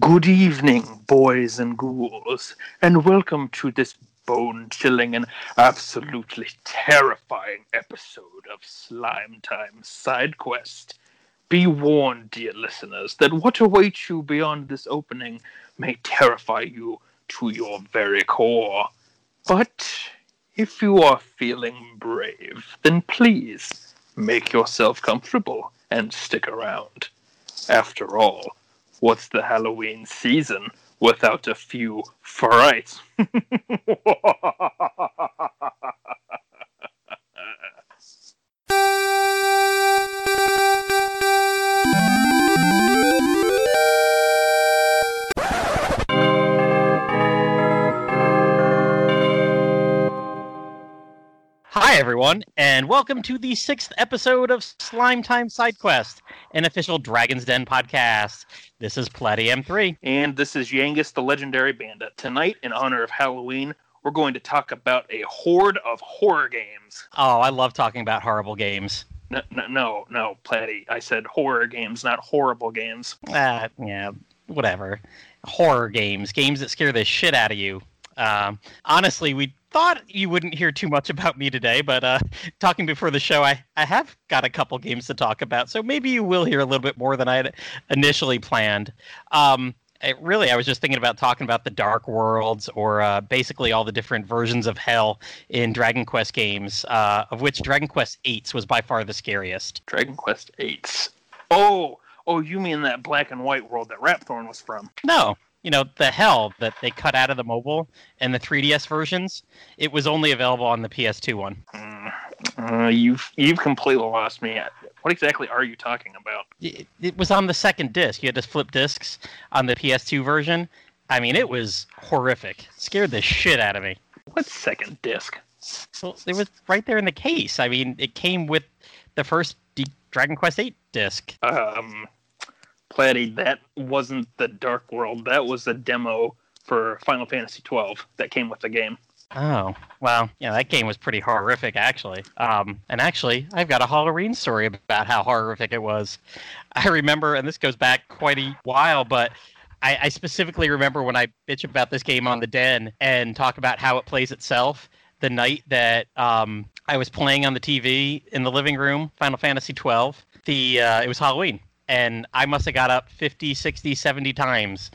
Good evening, boys and ghouls, and welcome to this bone chilling and absolutely terrifying episode of Slime Time Side Quest. Be warned, dear listeners, that what awaits you beyond this opening may terrify you to your very core. But if you are feeling brave, then please make yourself comfortable and stick around. After all, what's the Halloween season without a few frights? Hi, everyone, and welcome to the sixth episode of Slime Time Side Quest, an official Dragon's Den podcast. This is Platy M3. and this is Yangus the Legendary Bandit. Tonight, in honor of Halloween, we're going to talk about a horde of horror games. Oh, I love talking about horrible games. No, no, no, no, Platty. I said horror games, not horrible games. Ah, yeah, whatever. Horror games, games that scare the shit out of you. Um, honestly, we thought you wouldn't hear too much about me today, but uh, talking before the show, I, I have got a couple games to talk about, so maybe you will hear a little bit more than I had initially planned. Um, it, really, I was just thinking about talking about the Dark Worlds, or uh, basically all the different versions of hell in Dragon Quest games, uh, of which Dragon Quest VIII was by far the scariest. Dragon Quest Eight. Oh, oh, you mean that black and white world that Rapthorn was from? No, you know the hell that they cut out of the mobile and the 3DS versions. It was only available on the PS2 one. Mm, uh, you've you've completely lost me. What exactly are you talking about? It, it was on the second disc. You had to flip discs on the PS2 version. I mean, it was horrific. Scared the shit out of me. What second disc? Well, it was right there in the case. I mean, it came with the first D- Dragon Quest VIII disc. Um, Platty, that wasn't the Dark World. That was a demo for Final Fantasy twelve that came with the game. Oh, well, yeah, that game was pretty horrific, actually. Um, and actually, I've got a Halloween story about how horrific it was. I remember, and this goes back quite a while, but I, I specifically remember when I bitch about this game on the Den and talk about how it plays itself. The night that um, I was playing on the TV in the living room, Final Fantasy 12, the uh, it was Halloween, and I must have got up 50, 60, 70 times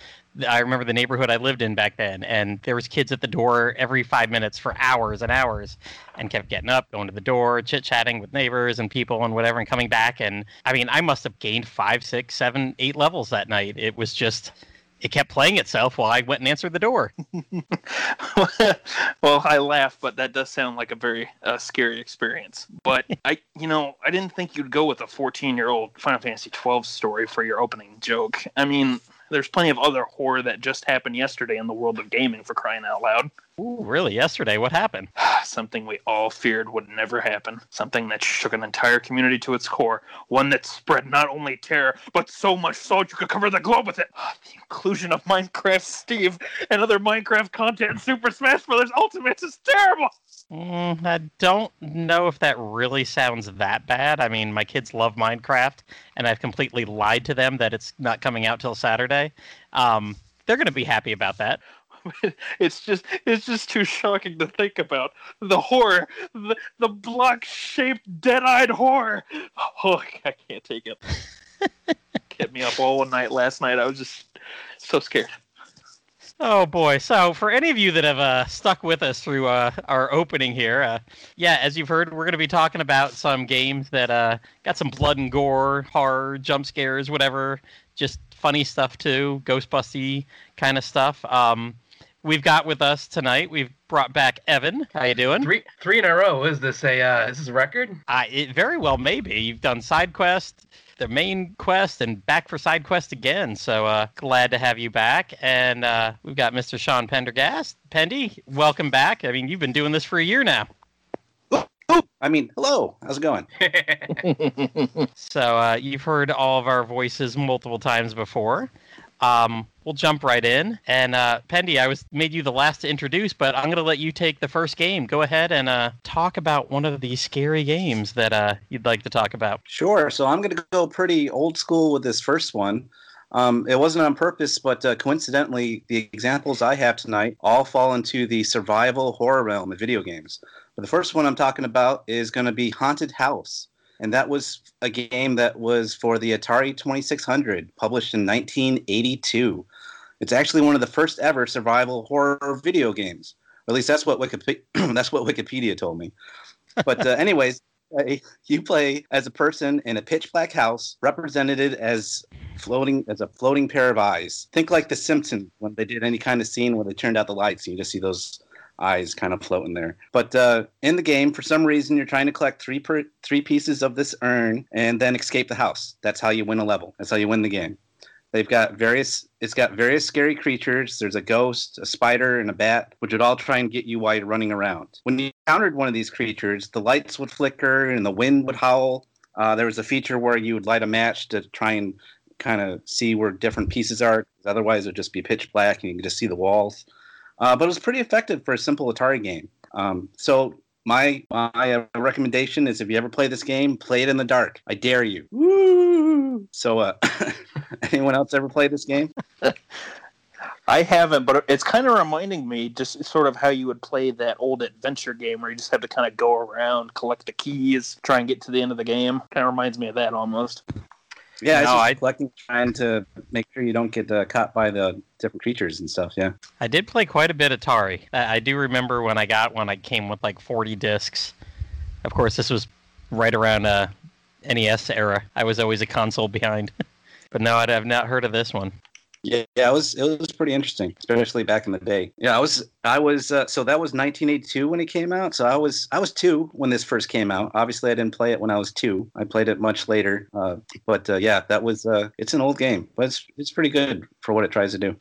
I remember the neighborhood I lived in back then, and there was kids at the door every five minutes for hours and hours, and kept getting up, going to the door, chit chatting with neighbors and people and whatever, and coming back. And I mean, I must have gained five, six, seven, eight levels that night. It was just, it kept playing itself while I went and answered the door. well, I laugh, but that does sound like a very uh, scary experience. But I, you know, I didn't think you'd go with a 14-year-old Final Fantasy 12 story for your opening joke. I mean, there's plenty of other horror that just happened yesterday in the world of gaming for crying out loud. Ooh, really? Yesterday, what happened? Something we all feared would never happen. Something that shook an entire community to its core. One that spread not only terror, but so much so you could cover the globe with it. The inclusion of Minecraft Steve and other Minecraft content in Super Smash Bros. Ultimate is terrible. Mm, I don't know if that really sounds that bad. I mean, my kids love Minecraft, and I've completely lied to them that it's not coming out till Saturday. Um, they're going to be happy about that. it's just it's just too shocking to think about the horror the, the block shaped dead-eyed horror oh i can't take it kept me up all night last night i was just so scared Oh boy! So for any of you that have uh, stuck with us through uh, our opening here, uh, yeah, as you've heard, we're going to be talking about some games that uh, got some blood and gore, horror, jump scares, whatever, just funny stuff too, Ghostbusty kind of stuff. Um, we've got with us tonight. We've brought back Evan. How you doing? Three three in a row. Is this a uh, is this a record? Uh, it very well may be. You've done side quest, the main quest, and back for side quest again. So uh, glad to have you back. And uh, we've got Mr. Sean Pendergast. Pendy, welcome back. I mean, you've been doing this for a year now. Oh, I mean, hello. How's it going? So uh, you've heard all of our voices multiple times before. Um, we'll jump right in. And uh, Pendy, I was made you the last to introduce, but I'm going to let you take the first game. Go ahead and uh, talk about one of these scary games that uh, you'd like to talk about. Sure. So I'm going to go pretty old school with this first one. Um, it wasn't on purpose, but uh, coincidentally, the examples I have tonight all fall into the survival horror realm of video games. But the first one I'm talking about is going to be Haunted House. And that was a game that was for the Atari 2600, published in 1982. It's actually one of the first ever survival horror video games. Or at least that's what Wikipedia, that's what Wikipedia told me. But uh, anyways, you play as a person in a pitch black house, represented as floating as a floating pair of eyes. Think like The Simpsons when they did any kind of scene where they turned out the lights, and you just see those eyes kind of floating there. But uh, in the game, for some reason, you're trying to collect three per, three pieces of this urn and then escape the house. That's how you win a level. That's how you win the game. They've got various. It's got various scary creatures. There's a ghost, a spider, and a bat, which would all try and get you while you're running around. When you encountered one of these creatures, the lights would flicker and the wind would howl. Uh, there was a feature where you would light a match to try and kind of see where different pieces are. Otherwise, it would just be pitch black and you could just see the walls. Uh, but it was pretty effective for a simple Atari game. Um, so my my uh, recommendation is if you ever play this game, play it in the dark. I dare you. Woo! So, uh, anyone else ever play this game? I haven't, but it's kind of reminding me just sort of how you would play that old adventure game where you just have to kind of go around, collect the keys, try and get to the end of the game. Kind of reminds me of that almost. Yeah, No, just I- collecting, trying to make sure you don't get uh, caught by the different creatures and stuff. Yeah. I did play quite a bit Atari. I I do remember when I got one, I came with like 40 discs. Of course, this was right around uh, NES era. I was always a console behind. but no, I'd have not heard of this one. Yeah, yeah, it was it was pretty interesting, especially back in the day. Yeah, I was I was uh, so that was 1982 when it came out. So I was I was two when this first came out. Obviously, I didn't play it when I was two. I played it much later. Uh, but uh, yeah, that was uh, it's an old game, but it's it's pretty good for what it tries to do.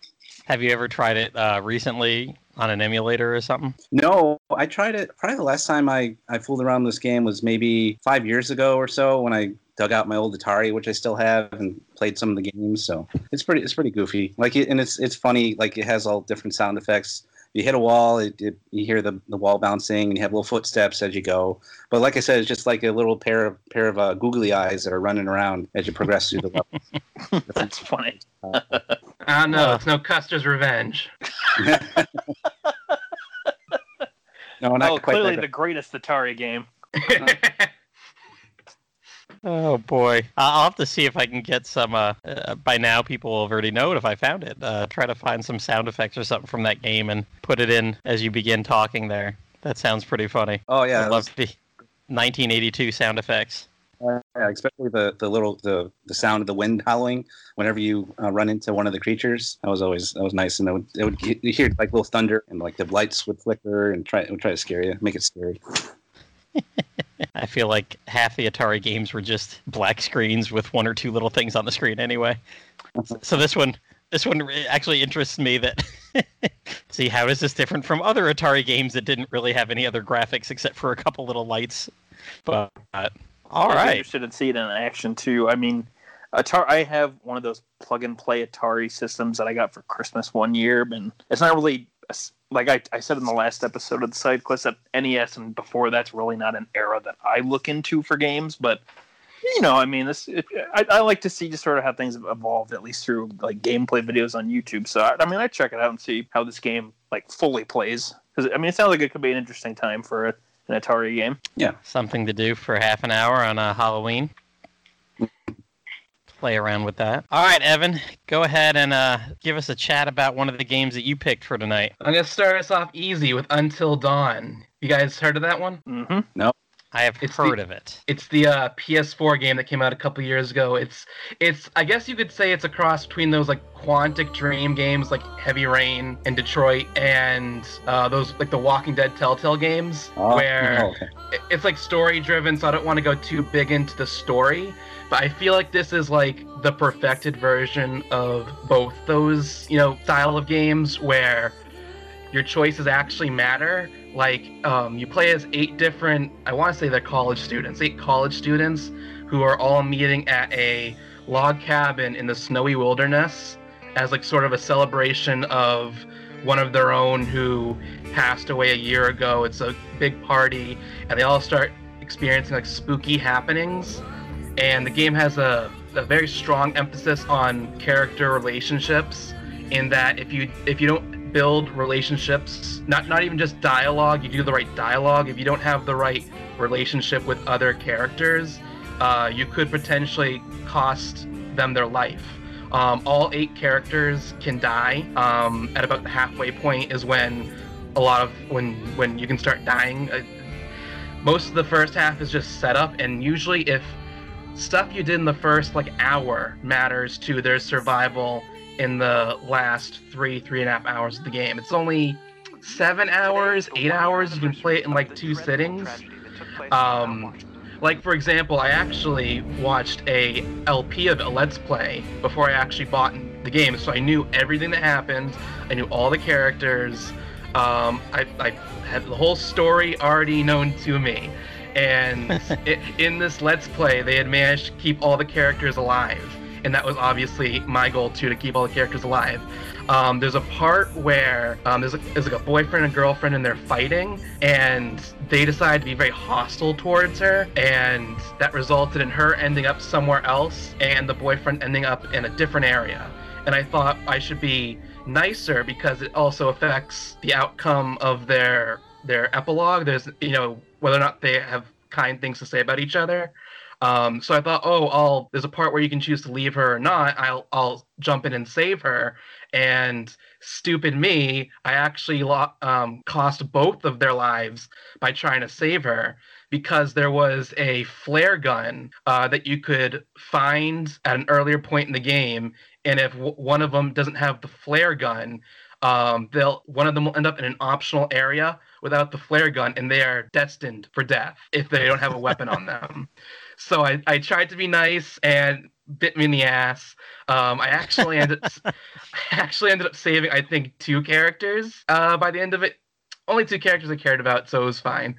Have you ever tried it uh, recently on an emulator or something? No, I tried it. Probably the last time I, I fooled around with this game was maybe five years ago or so when I dug out my old Atari, which I still have, and played some of the games. So it's pretty it's pretty goofy. Like it, and it's it's funny. Like it has all different sound effects. You hit a wall, it, it, you hear the, the wall bouncing, and you have little footsteps as you go. But like I said, it's just like a little pair of pair of uh, googly eyes that are running around as you progress through the level. That's funny. Ah, no, Uh. it's no Custer's Revenge. no, not oh, quite. clearly the greatest Atari game. Oh boy, I- I'll have to see if I can get some. Uh, uh, by now, people will have already know it if I found it. Uh, try to find some sound effects or something from that game and put it in as you begin talking. There, that sounds pretty funny. oh yeah, I love the 1982 sound effects. Yeah, especially the, the little the, the sound of the wind howling whenever you uh, run into one of the creatures. That was always that was nice, and it would, it would you hear like little thunder and like the lights would flicker and try it would try to scare you, make it scary. I feel like half the Atari games were just black screens with one or two little things on the screen anyway. So this one, this one actually interests me. That see how is this different from other Atari games that didn't really have any other graphics except for a couple little lights. But uh, all right, interested in seeing it in action too. I mean, Atari. I have one of those plug and play Atari systems that I got for Christmas one year, and it's not really like I, I said in the last episode of the side quest that NES and before that's really not an era that I look into for games, but. You know, I mean, this. It, I, I like to see just sort of how things have evolved, at least through like gameplay videos on YouTube. So, I, I mean, I check it out and see how this game like fully plays. Because I mean, it sounds like it could be an interesting time for a, an Atari game. Yeah. Something to do for half an hour on uh, Halloween. Play around with that. All right, Evan, go ahead and uh, give us a chat about one of the games that you picked for tonight. I'm gonna start us off easy with Until Dawn. You guys heard of that one? Mm-hmm. I have It's heard the- of it. It's the uh, PS4 game that came out a couple years ago. It's it's I guess you could say it's a cross between those like Quantic Dream games like Heavy Rain and Detroit and uh, those like the Walking Dead Telltale games Oh, where oh, okay. it- it's like story driven. So I don't want to go too big into the story, but I feel like this is like the perfected version of both those you know style of games where your choices actually matter. Like, um, you play as eight different, I want to say they're college students, eight college students who are all meeting at a log cabin in the snowy wilderness as, like, sort of a celebration of one of their own who passed away a year ago. It's a big party, and they all start experiencing, like, spooky happenings. And the game has a a very strong emphasis on character relationships. In that, if you if you don't build relationships, not not even just dialogue, you do the right dialogue. If you don't have the right relationship with other characters, uh, you could potentially cost them their life. Um, all eight characters can die. Um, at about the halfway point is when a lot of when when you can start dying. Uh, most of the first half is just setup, and usually if stuff you did in the first like hour matters to their survival in the last three three and a half hours of the game. It's only seven hours, eight hours. You can play it in like two sittings. Um, like for example, I actually watched a LP of a Let's Play, before I actually bought the game, so I knew everything that happened. I knew all the characters. Um, I, I had the whole story already known to me, and it, in this Let's Play, they had managed to keep all the characters alive, and that was obviously my goal too, to keep all the characters alive. Um, there's a part where um, there's, a, there's like a boyfriend and girlfriend and they're fighting, and they decide to be very hostile towards her, and that resulted in her ending up somewhere else and the boyfriend ending up in a different area. And I thought I should be nicer because it also affects the outcome of their their epilogue. There's you know whether or not they have kind things to say about each other. Um, so I thought, oh, I'll there's a part where you can choose to leave her or not. I'll I'll jump in and save her, and stupid me, I actually lo- um, cost both of their lives by trying to save her because there was a flare gun uh, that you could find at an earlier point in the game. And if w- one of them doesn't have the flare gun, um, they'll one of them will end up in an optional area without the flare gun, and they are destined for death if they don't have a weapon on them. So I, I tried to be nice and bit me in the ass. Um, I actually ended I actually ended up saving I think two characters uh, by the end of it. Only two characters I cared about, so it was fine.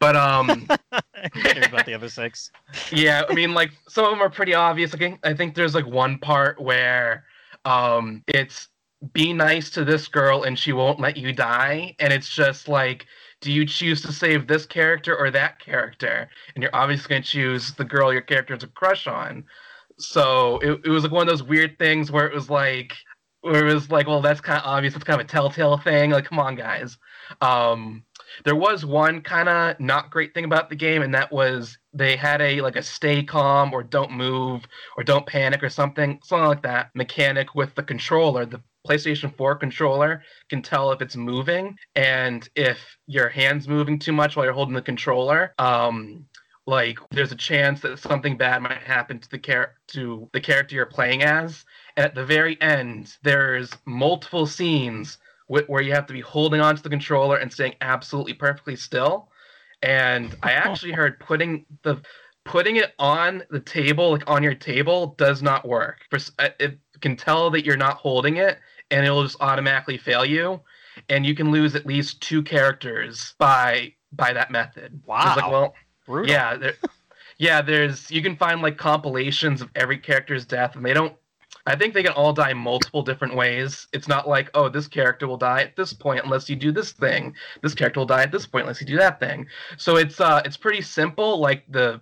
But um, cared about the other six. yeah, I mean, like some of them are pretty obvious. I think I think there's like one part where um, it's be nice to this girl and she won't let you die, and it's just like do you choose to save this character or that character? And you're obviously going to choose the girl your character has a crush on. So it, it was like one of those weird things where it was like, where it was like, well, that's kind of obvious. It's kind of a telltale thing. Like, come on, guys. Um, there was one kind of not great thing about the game, and that was they had a like a stay calm or don't move or don't panic or something, something like that mechanic with the controller. The PlayStation 4 controller can tell if it's moving and if your hand's moving too much while you're holding the controller. Um, like there's a chance that something bad might happen to the char- to the character you're playing as. And at the very end, there's multiple scenes wh- where you have to be holding onto the controller and staying absolutely perfectly still. And I actually heard putting the putting it on the table, like on your table, does not work. For, uh, it can tell that you're not holding it, and it'll just automatically fail you, and you can lose at least two characters by by that method. Wow. Like, well, Brutal. yeah, there, yeah. There's you can find like compilations of every character's death, and they don't. I think they can all die multiple different ways. It's not like, oh, this character will die at this point unless you do this thing. This character will die at this point unless you do that thing. So it's uh, it's pretty simple. Like the,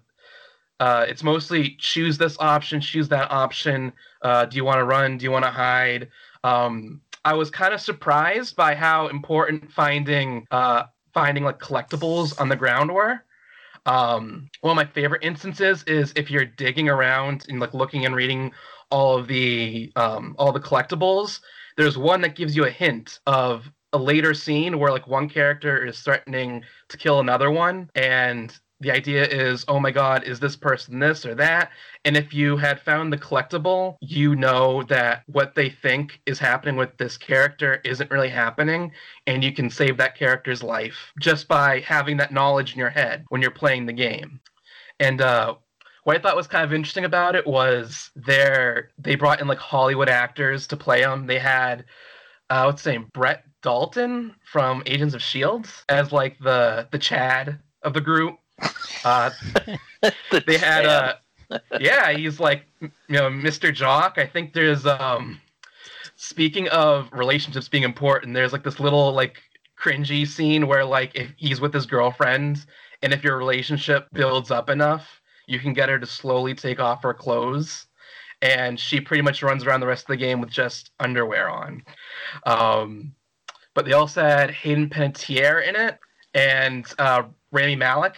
uh, it's mostly choose this option, choose that option. Uh, do you want to run? Do you want to hide? Um, I was kind of surprised by how important finding uh, finding like collectibles on the ground were. Um, one of my favorite instances is if you're digging around and like looking and reading all of the um, all the collectibles. There's one that gives you a hint of a later scene where like one character is threatening to kill another one, and the idea is, oh my god, is this person this or that? And if you had found the collectible, you know that what they think is happening with this character isn't really happening, and you can save that character's life just by having that knowledge in your head when you're playing the game. And uh, what I thought was kind of interesting about it was they brought in like Hollywood actors to play them. They had uh, what's his name, Brett Dalton from Agents of Shield as like the the Chad of the group. Uh, The they had uh yeah he's like you know mr jock. I think there's um speaking of relationships being important there's like this little like cringy scene where like if he's with his girlfriend and if your relationship builds up enough you can get her to slowly take off her clothes. And she pretty much runs around the rest of the game with just underwear on. Um, but they also had Hayden Panettiere in it and uh, Rami Malek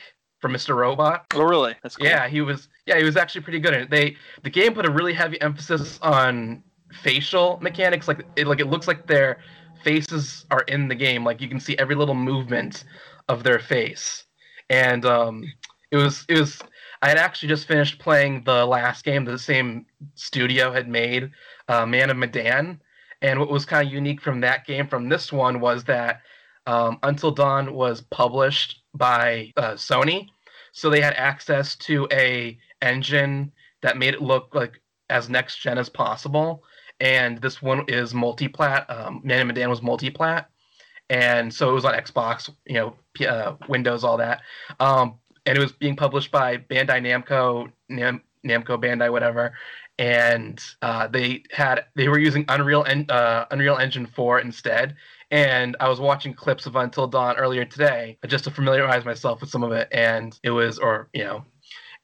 Mr. Robot. Oh, really? That's cool. Yeah, he was. Yeah, he was actually pretty good. They the game put a really heavy emphasis on facial mechanics. Like it, like it looks like their faces are in the game. Like you can see every little movement of their face, and um, it was it was. I had actually just finished playing the last game that the same studio had made, uh, Man of Medan, and what was kind of unique from that game from this one was that um, Until Dawn was published by uh, Sony, so they had access to a engine that made it look like as next gen as possible. And this one is multi-plat. Um, Man and Medan was multi-plat, and so it was on Xbox, you know, uh, Windows, all that. Um, and it was being published by Bandai Namco, Nam- Namco Bandai, whatever. And uh, they had they were using Unreal en- uh, Unreal Engine 4 instead. And I was watching clips of Until Dawn earlier today just to familiarize myself with some of it, and it was, or you know,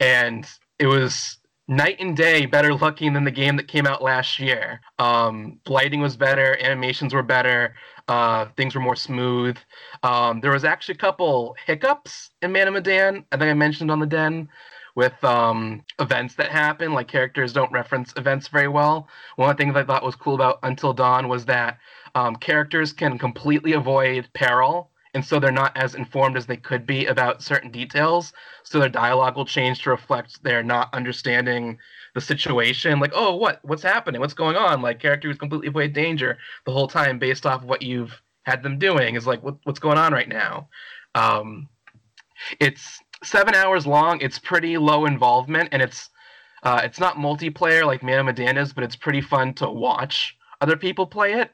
and it was night and day better looking than the game that came out last year. Um, lighting was better, animations were better, uh, things were more smooth. Um, there was actually a couple hiccups in Man of Medan. I think I mentioned on the Den with um, events that happen. Like characters don't reference events very well. One of the things I thought was cool about Until Dawn was that um, characters can completely avoid peril and so they're not as informed as they could be about certain details. So their dialogue will change to reflect their not understanding the situation. Like, oh, what what's happening? What's going on? Like characters completely avoid danger the whole time based off of what you've had them doing. Is like, what, what's going on right now? Um, it's seven hours long. It's pretty low involvement, and it's uh, it's not multiplayer like Man of Medan is, but it's pretty fun to watch other people play it.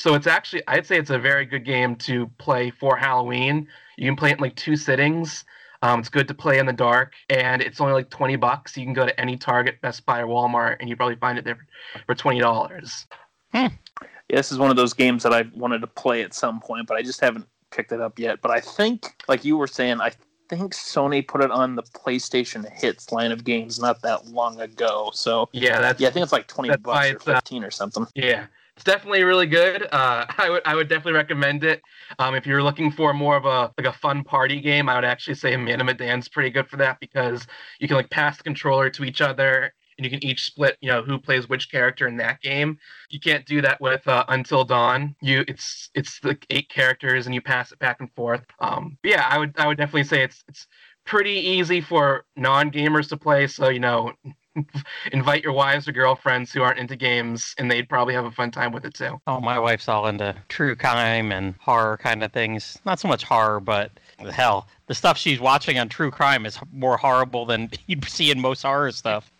So it's actually, I'd say it's a very good game to play for Halloween. You can play it in like two sittings. Um, it's good to play in the dark, and it's only like twenty bucks. You can go to any Target, Best Buy, or Walmart, and you probably find it there for twenty dollars. Yeah, this is one of those games that I wanted to play at some point, but I just haven't picked it up yet. But I think, like you were saying, I think Sony put it on the PlayStation Hits line of games not that long ago. So Yeah, that's yeah, I think it's like twenty bucks or it's, uh, fifteen or something. Yeah, it's definitely really good. Uh, I would I would definitely recommend it. Um, if you're looking for more of a like a fun party game, I would actually say Man of Medan's pretty good for that because you can like pass the controller to each other and you can each split you know who plays which character in that game. You can't do that with uh, Until Dawn. You it's it's like eight characters and you pass it back and forth. Um, yeah, I would I would definitely say it's it's pretty easy for non-gamers to play. So you know invite your wives or girlfriends who aren't into games and they'd probably have a fun time with it too Oh, my wife's all into true crime and horror kind of things. Not so much horror, but hell, the stuff she's watching on true crime is more horrible than you'd see in most horror stuff.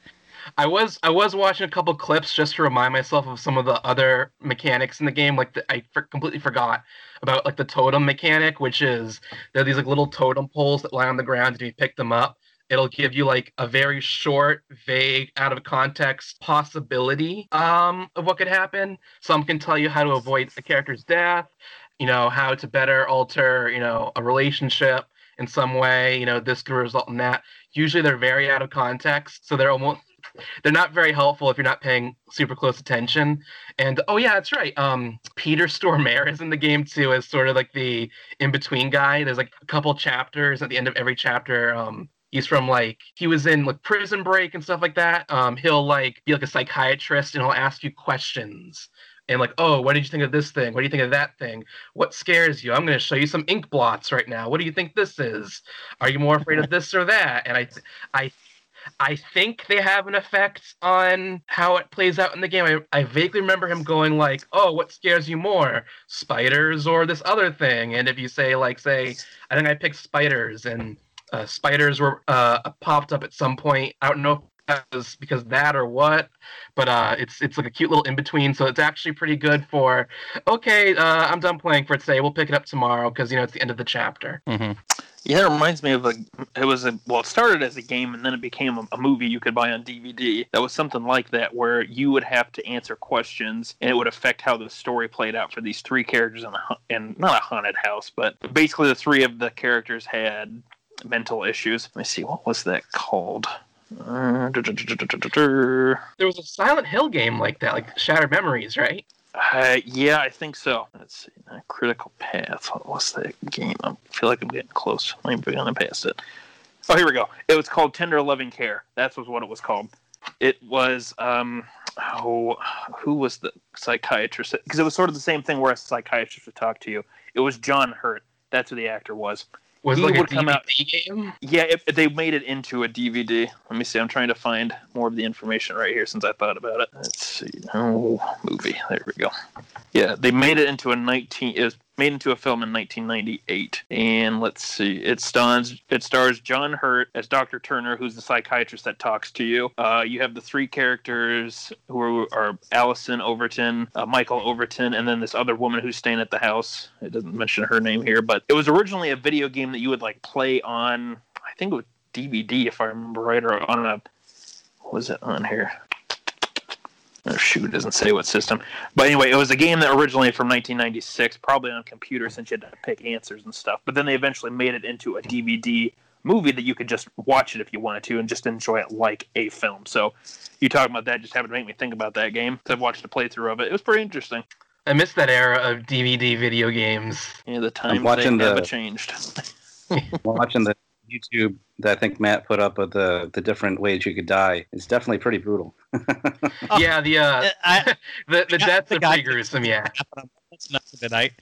i was i was watching a couple clips just to remind myself of some of the other mechanics in the game like the, i for, completely forgot about like the totem mechanic which is there are these like little totem poles that lie on the ground and you pick them up it'll give you like a very short vague out of context possibility um, of what could happen. Some can tell you how to avoid a character's death you know how to better alter you know a relationship in some way. You know this could result in that. Usually they're very out of context so they're almost they're not very helpful if you're not paying super close attention. And oh yeah that's right. Um peter stormare is in the game too as sort of like the in-between guy. There's like a couple chapters at the end of every chapter um he's from like he was in like prison break and stuff like that. Um he'll like be like a psychiatrist and he'll ask you questions and like oh what did you think of this thing? What do you think of that thing? What scares you? I'm going to show you some ink blots right now. What do you think this is? Are you more afraid of this or that? And i i I think they have an effect on how it plays out in the game. I, I vaguely remember him going like, "Oh, what scares you more, spiders or this other thing?" And if you say like, say, I think I picked spiders, and uh, spiders were uh, popped up at some point. I don't know if that was because of that or what, but uh, it's it's like a cute little in between. So it's actually pretty good for. Okay, uh, I'm done playing for today. We'll pick it up tomorrow because you know it's the end of the chapter. hmm Yeah, it reminds me of a. It was a well, it started as a game and then it became a, a movie you could buy on DVD. That was something like that, where you would have to answer questions and it would affect how the story played out for these three characters in a hu- in not a haunted house, but basically the three of the characters had mental issues. Let me see, what was that called? Uh. There was a Silent Hill game like that, like Shattered Memories, right? Uh, yeah, I think so. Let's see. Uh, Critical Path. What was that game? I feel like I'm getting close. I'm gonna pass it. Oh, here we go. It was called Tender Loving Care. That's was what it was called. It was um oh who was the psychiatrist? Because it was sort of the same thing where a psychiatrist would talk to you. It was John Hurt. That's who the actor was. Was He it like a would come out- game? Yeah, it, they made it into a DVD. Let me see. I'm trying to find more of the information right here since I thought about it. Let's see. Oh, movie. There we go. Yeah, they made it into a 19. It was made into a film in 1998. And let's see. It stars it stars John Hurt as Dr. Turner, who's the psychiatrist that talks to you. Uh, you have the three characters who are Allison Overton, uh, Michael Overton, and then this other woman who's staying at the house. It doesn't mention her name here, but it was originally a video game that you would like play on. I think it was DVD, if I remember right, or on a. Was it on here? Oh shoot, it doesn't say what system. But anyway, it was a game that originally from 1996, probably on computer since you had to pick answers and stuff. But then they eventually made it into a DVD movie that you could just watch it if you wanted to and just enjoy it like a film. So you talking about that just happened to make me think about that game. I've watched a playthrough of it. It was pretty interesting. I missed that era of DVD video games. Yeah, the times watching they have changed. Watching the YouTube that I think Matt put up of the the different ways you could die is definitely pretty brutal. Yeah, the uh, Uh, I, the the Yeah, deaths are pretty gruesome. Yeah, that's nothing tonight.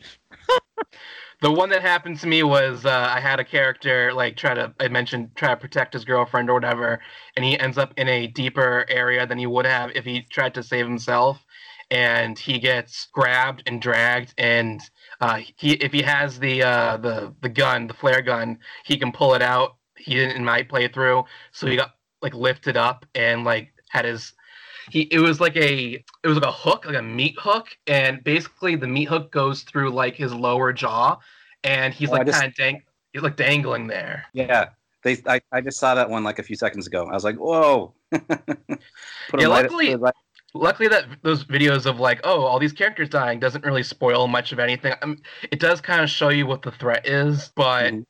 the one that happened to me was uh, I had a character like try to I mentioned try to protect his girlfriend or whatever, and he ends up in a deeper area than he would have if he tried to save himself, and he gets grabbed and dragged and. Uh, he if he has the uh, the the gun, the flare gun, he can pull it out. He didn't in my playthrough, so he got like lifted up and like had his he it was like a it was like a hook like a meat hook and basically the meat hook goes through like his lower jaw and he's Oh, like kind of dang he's like dangling there Yeah, they. I, I just saw that one like a few seconds ago. I was like, whoa. Yeah, luckily- right- luckily that those videos of like oh all these characters dying doesn't really spoil much of anything um, it does kind of show you what the threat is but Mhm.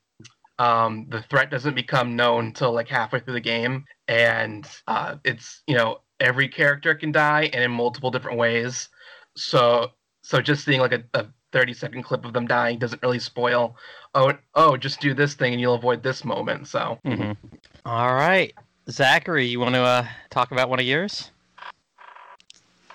um, the threat doesn't become known until like halfway through the game and uh, it's you know every character can die and in multiple different ways so so just seeing like a, a 30 second clip of them dying doesn't really spoil oh oh just do this thing and you'll avoid this moment so Mhm. All right, Zachary, you want to uh, talk about one of yours?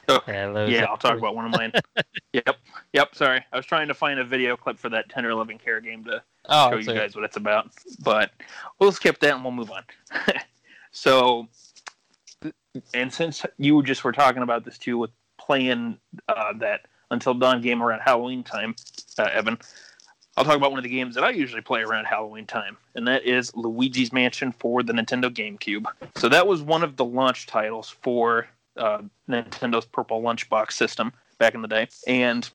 Oh, Hello, Yeah, I'll talk about one of mine. yep. Yep, sorry. I was trying to find a video clip for that Tender Loving Care game to Oh, show you guys what it's about. But we'll skip that and we'll move on. so, and since you just were talking about this too with playing uh, that Until Dawn game around Halloween time, uh, Evan, I'll talk about one of the games that I usually play around Halloween time, and that is Luigi's Mansion for the Nintendo GameCube. So that was one of the launch titles for uh, Nintendo's Purple Lunchbox system back in the day. And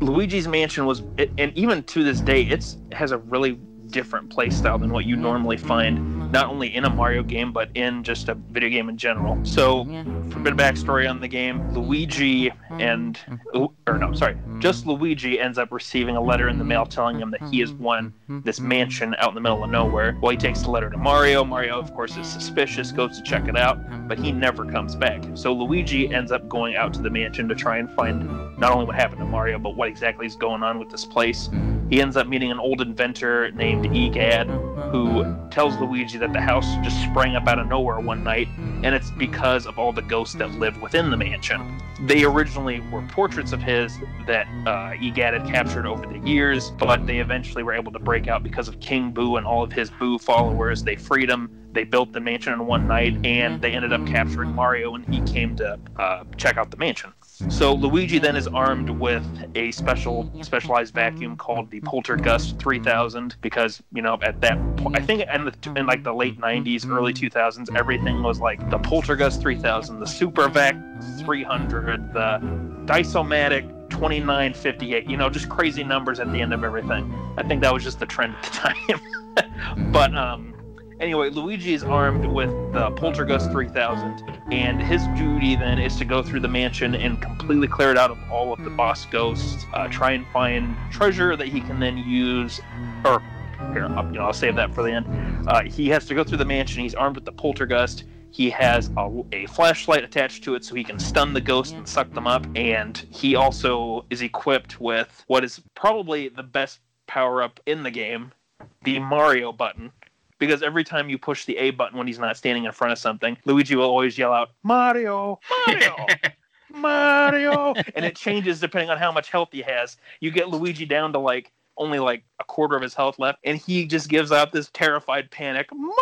Luigi's Mansion was, and even to this day, it's has a really different play style than what you normally find, not only in a Mario game, but in just a video game in general. So, for a bit of backstory on the game, Luigi hmm. and, or no, sorry, hmm. just Luigi ends up receiving a letter in the mail telling him that he has hmm. won this mansion out in the middle of nowhere. Well, he takes the letter to Mario. Mario, of course, is suspicious, goes to check it out, but he never comes back. So Luigi ends up going out to the mansion to try and find not only what happened to Mario, but what exactly is going on with this place. He ends up meeting an old inventor named Egad, who tells Luigi that the house just sprang up out of nowhere one night, and it's because of all the ghosts that live within the mansion. They originally were portraits of his that uh, Egad had captured over the years, but they eventually were able to break out because of King Boo and all of his Boo followers. They freed him. They built the mansion in one night, and they ended up capturing Mario, and he came to uh, check out the mansion. So Luigi then is armed with a special specialized vacuum called the Poltergust 3000 because you know at that point I think in the in like the late 90s early 2000s everything was like the Poltergust 3000 the Supervac 300 the Dysomatic 2958 you know just crazy numbers at the end of everything. I think that was just the trend at the time. But um Anyway, Luigi is armed with the Poltergust 3000, and his duty then is to go through the mansion and completely clear it out of all of the boss ghosts. Uh, try and find treasure that he can then use, or here, I'll, you know, I'll save that for the end. Uh, he has to go through the mansion. He's armed with the Poltergust. He has a, a, flashlight attached to it so he can stun the ghost and suck them up. And he also is equipped with what is probably the best power up in the game the Mario button. Because every time you push the A button when he's not standing in front of something, Luigi will always yell out, Mario, Mario. Mario, and it changes depending on how much health he has. You get Luigi down to like only like a quarter of his health left, and he just gives out this terrified panic, Mario.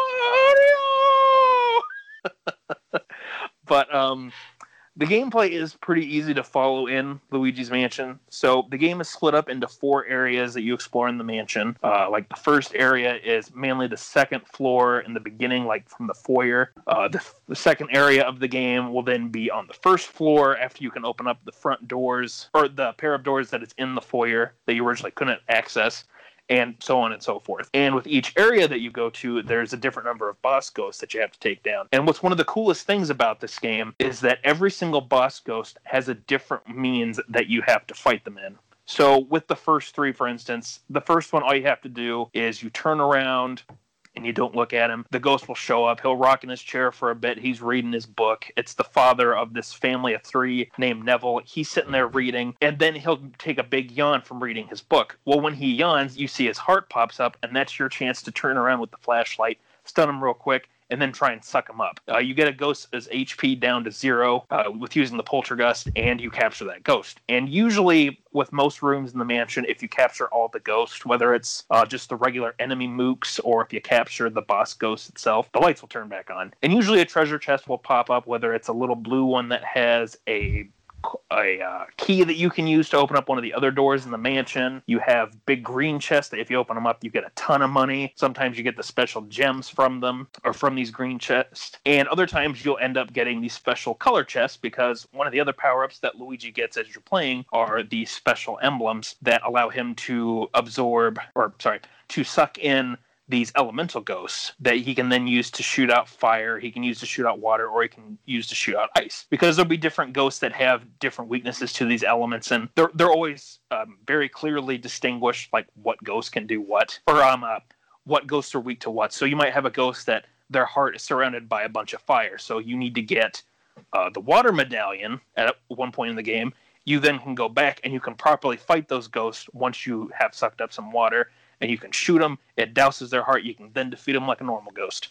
but um, the gameplay is pretty easy to follow in Luigi's Mansion. So the game is split up into four areas that you explore in the mansion. Uh, like the first area is mainly the second floor in the beginning, like from the foyer. Uh, the, the second area of the game will then be on the first floor after you can open up the front doors or the pair of doors that is in the foyer that you originally couldn't access and so on and so forth. And with each area that you go to, there's a different number of boss ghosts that you have to take down. And what's one of the coolest things about this game is that every single boss ghost has a different means that you have to fight them in. So, with the first three, for instance, the first one, all you have to do is you turn around, and you don't look at him, the ghost will show up. He'll rock in his chair for a bit. He's reading his book. It's the father of this family of three named Neville. He's sitting there reading, and then he'll take a big yawn from reading his book. Well, when he yawns, you see his heart pops up, and that's your chance to turn around with the flashlight, stun him real quick, and then try and suck them up. Uh, you get a ghost's HP down to zero uh, with using the poltergust, and you capture that ghost. And usually, with most rooms in the mansion, if you capture all the ghosts, whether it's uh, just the regular enemy mooks or if you capture the boss ghost itself, the lights will turn back on. And usually, a treasure chest will pop up, whether it's a little blue one that has a a uh, key that you can use to open up one of the other doors in the mansion. You have big green chests that if you open them up, you get a ton of money. Sometimes you get the special gems from them or from these green chests. And other times you'll end up getting these special color chests because one of the other power ups that Luigi gets as you're playing are these special emblems that allow him to absorb, or sorry, to suck in these elemental ghosts that he can then use to shoot out fire, he can use to shoot out water, or he can use to shoot out ice. Because there'll be different ghosts that have different weaknesses to these elements, and they're they're always um, very clearly distinguished, like what ghosts can do what, or um, uh, what ghosts are weak to what. So you might have a ghost that their heart is surrounded by a bunch of fire, so you need to get uh, the water medallion at one point in the game. You then can go back and you can properly fight those ghosts once you have sucked up some water and you can shoot them. It douses their heart. You can then defeat them like a normal ghost.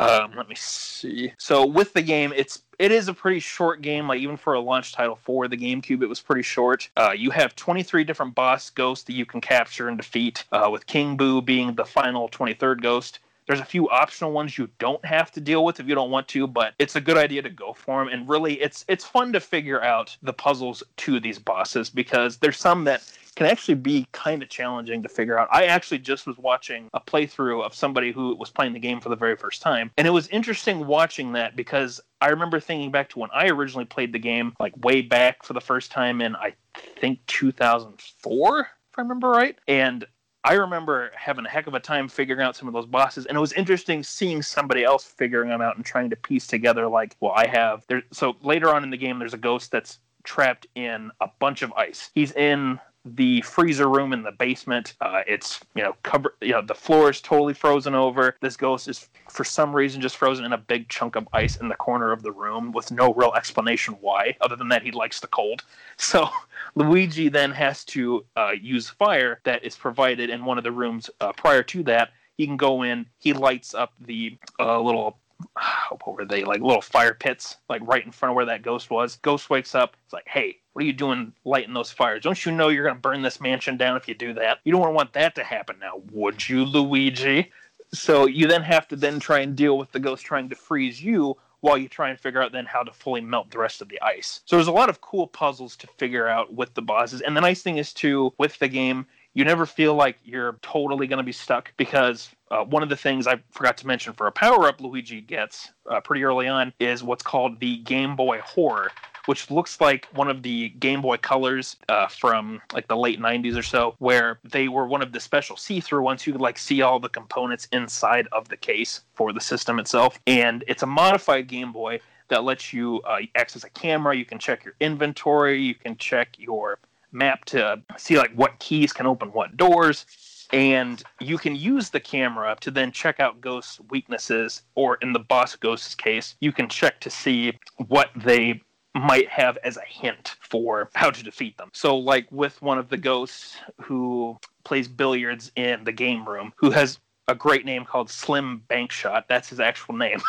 Um, let me see. So with the game, it's it is a pretty short game. Like even for a launch title for the GameCube, it was pretty short. Uh, you have 23 different boss ghosts that you can capture and defeat. Uh, with King Boo being the final 23rd ghost. There's a few optional ones you don't have to deal with if you don't want to, but it's a good idea to go for them. And really, it's it's fun to figure out the puzzles to these bosses because there's some that can actually be kind of challenging to figure out. I actually just was watching a playthrough of somebody who was playing the game for the very first time, and it was interesting watching that because I remember thinking back to when I originally played the game, like way back for the first time in I think 2004, if I remember right, and I remember having a heck of a time figuring out some of those bosses, and it was interesting seeing somebody else figuring them out and trying to piece together. Like, well, I have there. So later on in the game, there's a ghost that's trapped in a bunch of ice. He's in the freezer room in the basement. Uh, it's you know covered. You know the floor is totally frozen over. This ghost is for some reason just frozen in a big chunk of ice in the corner of the room with no real explanation why, other than that he likes the cold. So Luigi then has to uh, use fire that is provided in one of the rooms uh, prior to that. He can go in. He lights up the uh, little what were they like little fire pits like right in front of where that ghost was? Ghost wakes up it's like hey what are you doing lighting those fires? Don't you know you're going to burn this mansion down if you do that? You don't want that to happen now would you luigi? So you then have to then try and deal with the ghost trying to freeze you while you try and figure out then how to fully melt the rest of the ice. So there's a lot of cool puzzles to figure out with the bosses and the nice thing is too with the game you never feel like you're totally going to be stuck because uh, one of the things I forgot to mention for a power up Luigi gets uh, pretty early on is what's called the Game Boy Horror, which looks like one of the Game Boy colors uh, from like the late 90s or so, where they were one of the special see through ones. You could like see all the components inside of the case for the system itself. And it's a modified Game Boy that lets you uh, access a camera. You can check your inventory. You can check your map to see like what keys can open what doors. And you can use the camera to then check out ghosts' weaknesses, or in the boss ghost's case, you can check to see what they might have as a hint for how to defeat them. So, like with one of the ghosts who plays billiards in the game room, who has a great name called Slim Bankshot. That's his actual name.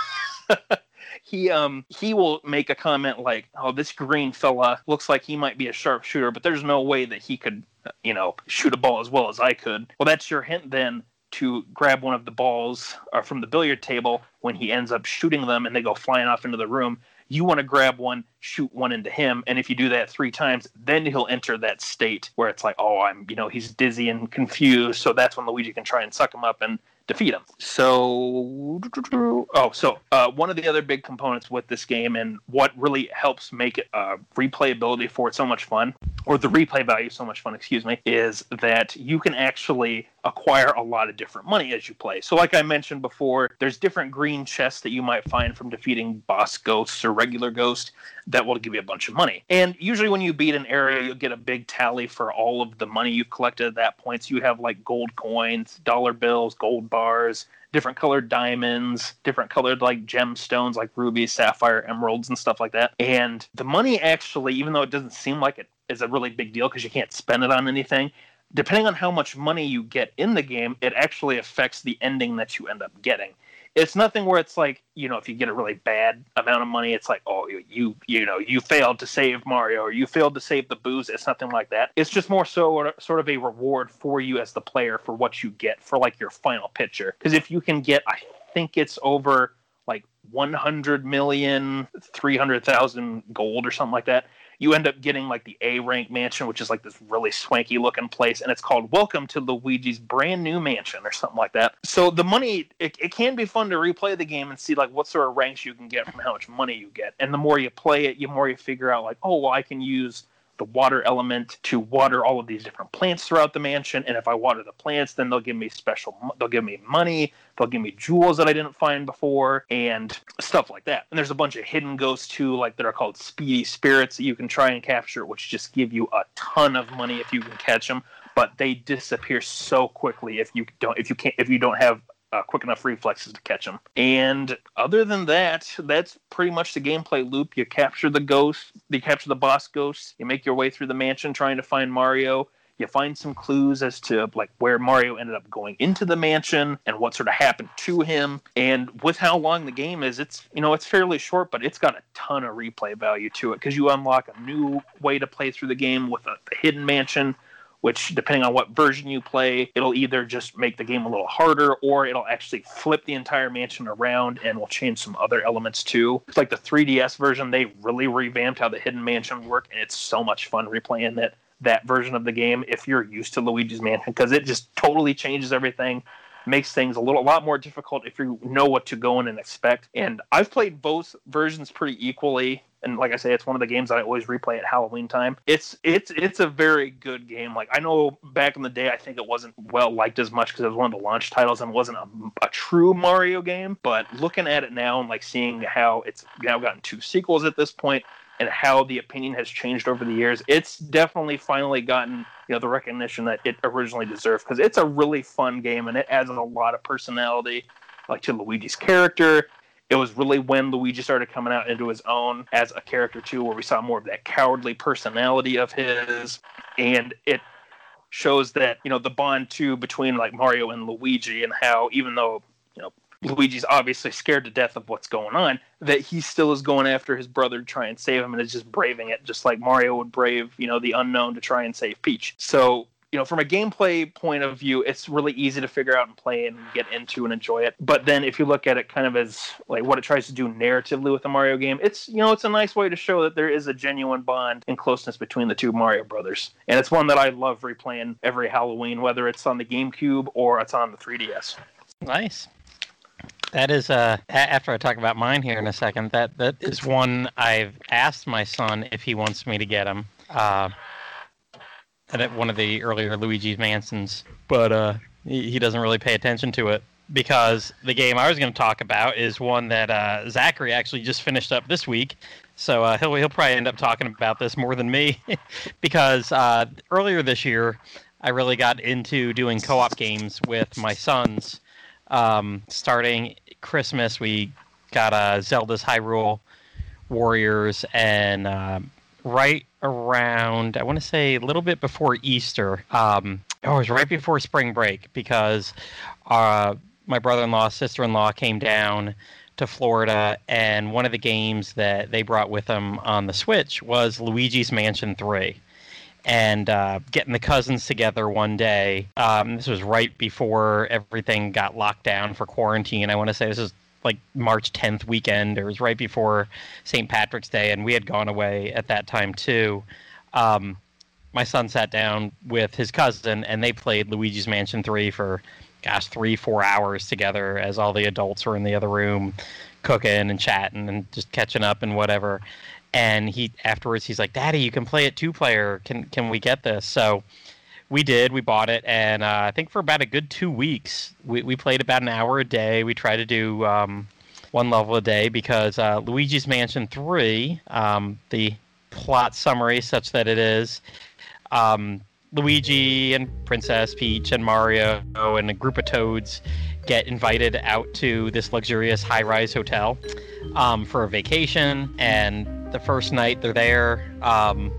he um he will make a comment like, "Oh, this green fella looks like he might be a sharpshooter, but there's no way that he could, you know, shoot a ball as well as I could." Well, that's your hint then to grab one of the balls uh, from the billiard table when he ends up shooting them and they go flying off into the room. You want to grab one, shoot one into him, and if you do that three times, then he'll enter that state where it's like, oh, I'm, you know, he's dizzy and confused. So that's when Luigi can try and suck him up and defeat him. So, oh, so uh, one of the other big components with this game and what really helps make it uh, replayability for it so much fun, or the replay value so much fun, excuse me, is that you can actually acquire a lot of different money as you play. So, like I mentioned before, there's different green chests that you might find from defeating boss ghosts or regular ghosts that will give you a bunch of money. And usually, when you beat an area, you'll get a big tally for all of the money you've collected at that point. So, you have like gold coins, dollar bills, gold bars, different colored diamonds, different colored like gemstones like rubies, sapphire, emeralds, and stuff like that. And the money actually, even though it doesn't seem like it is a really big deal because you can't spend it on anything, depending on how much money you get in the game, it actually affects the ending that you end up getting. It's nothing where it's like you know if you get a really bad amount of money it's like oh you you, you know you failed to save mario or you failed to save the booze. It's nothing like that. It's just more so sort of a reward for you as the player for what you get for like your final picture. Because if you can get i think it's over like 100 million 300,000 gold or something like that you end up getting like the A rank mansion, which is like this really swanky looking place, and it's called Welcome to Luigi's Brand New Mansion or something like that. So the money, it, it can be fun to replay the game and see like what sort of ranks you can get from how much money you get. And the more you play it, the more you figure out like, oh, well, I can use the water element to water all of these different plants throughout the mansion. And if I water the plants, then they'll give me special, they'll give me money, they'll give me jewels that I didn't find before, and stuff like that. And there's a bunch of hidden ghosts too, like that are called speedy spirits that you can try and capture, which just give you a ton of money if you can catch them. But they disappear so quickly if you don't if you can't if you don't have uh, quick enough reflexes to catch them. And other than that, that's pretty much the gameplay loop. You capture the ghost, you capture the boss ghosts, you make your way through the mansion trying to find Mario. You find some clues as to like where Mario ended up going into the mansion and what sort of happened to him. And with how long the game is, it's you know it's fairly short, but it's got a ton of replay value to it because you unlock a new way to play through the game with a, a hidden mansion which depending on what version you play, it'll either just make the game a little harder or it'll actually flip the entire mansion around and will change some other elements too. It's like the 3DS version, they really revamped how the hidden mansion work, and it's so much fun replaying that that version of the game if you're used to Luigi's Mansion because it just totally changes everything makes things a little a lot more difficult if you know what to go in and expect. And I've played both versions pretty equally. And like I say, it's one of the games that I always replay at Halloween time. It's it's it's a very good game. Like I know back in the day, I think it wasn't well liked as much because it was one of the launch titles and wasn't a, a true Mario game. But looking at it now and like seeing how it's now gotten two sequels at this point, and how the opinion has changed over the years, it's definitely finally gotten you know the recognition that it originally deserved because it's a really fun game and it adds a lot of personality like to Luigi's character. It was really when Luigi started coming out into his own as a character too, where we saw more of that cowardly personality of his, and it shows that you know the bond too between like Mario and Luigi and how even though you know Luigi's obviously scared to death of what's going on, that he still is going after his brother to try and save him and is just braving it, just like Mario would brave, you know, the unknown to try and save Peach. So, you know, from a gameplay point of view, it's really easy to figure out and play and get into and enjoy it. But then if you look at it kind of as like what it tries to do narratively with a Mario game, it's, you know, it's a nice way to show that there is a genuine bond and closeness between the two Mario brothers. And it's one that I love replaying every Halloween, whether it's on the GameCube or it's on the 3DS. Nice. That is uh after I talk about mine here in a second. That that is one I've asked my son if he wants me to get him. Uh, at one of the earlier Luigi's Mansions, but uh, he, he doesn't really pay attention to it because the game I was going to talk about is one that uh, Zachary actually just finished up this week. So uh, he'll he'll probably end up talking about this more than me because uh, earlier this year I really got into doing co-op games with my sons. Um, starting Christmas, we got uh, Zelda's Hyrule Warriors, and um, right around I want to say a little bit before Easter. Um, oh, it was right before spring break because uh, my brother-in-law, sister-in-law came down to Florida, and one of the games that they brought with them on the Switch was Luigi's Mansion 3. And uh, getting the cousins together one day. Um, this was right before everything got locked down for quarantine. I want to say this is like March 10th weekend. It was right before St. Patrick's Day, and we had gone away at that time too. Um, my son sat down with his cousin, and they played Luigi's Mansion 3 for gosh, three, four hours together as all the adults were in the other room cooking and chatting and just catching up and whatever. And he afterwards he's like, Daddy, you can play it two player. Can can we get this? So we did. We bought it, and uh, I think for about a good two weeks, we, we played about an hour a day. We tried to do um, one level a day because uh, Luigi's Mansion 3, um, the plot summary, such that it is, um, Luigi and Princess Peach and Mario and a group of toads get invited out to this luxurious high rise hotel um, for a vacation. And the first night they're there, um,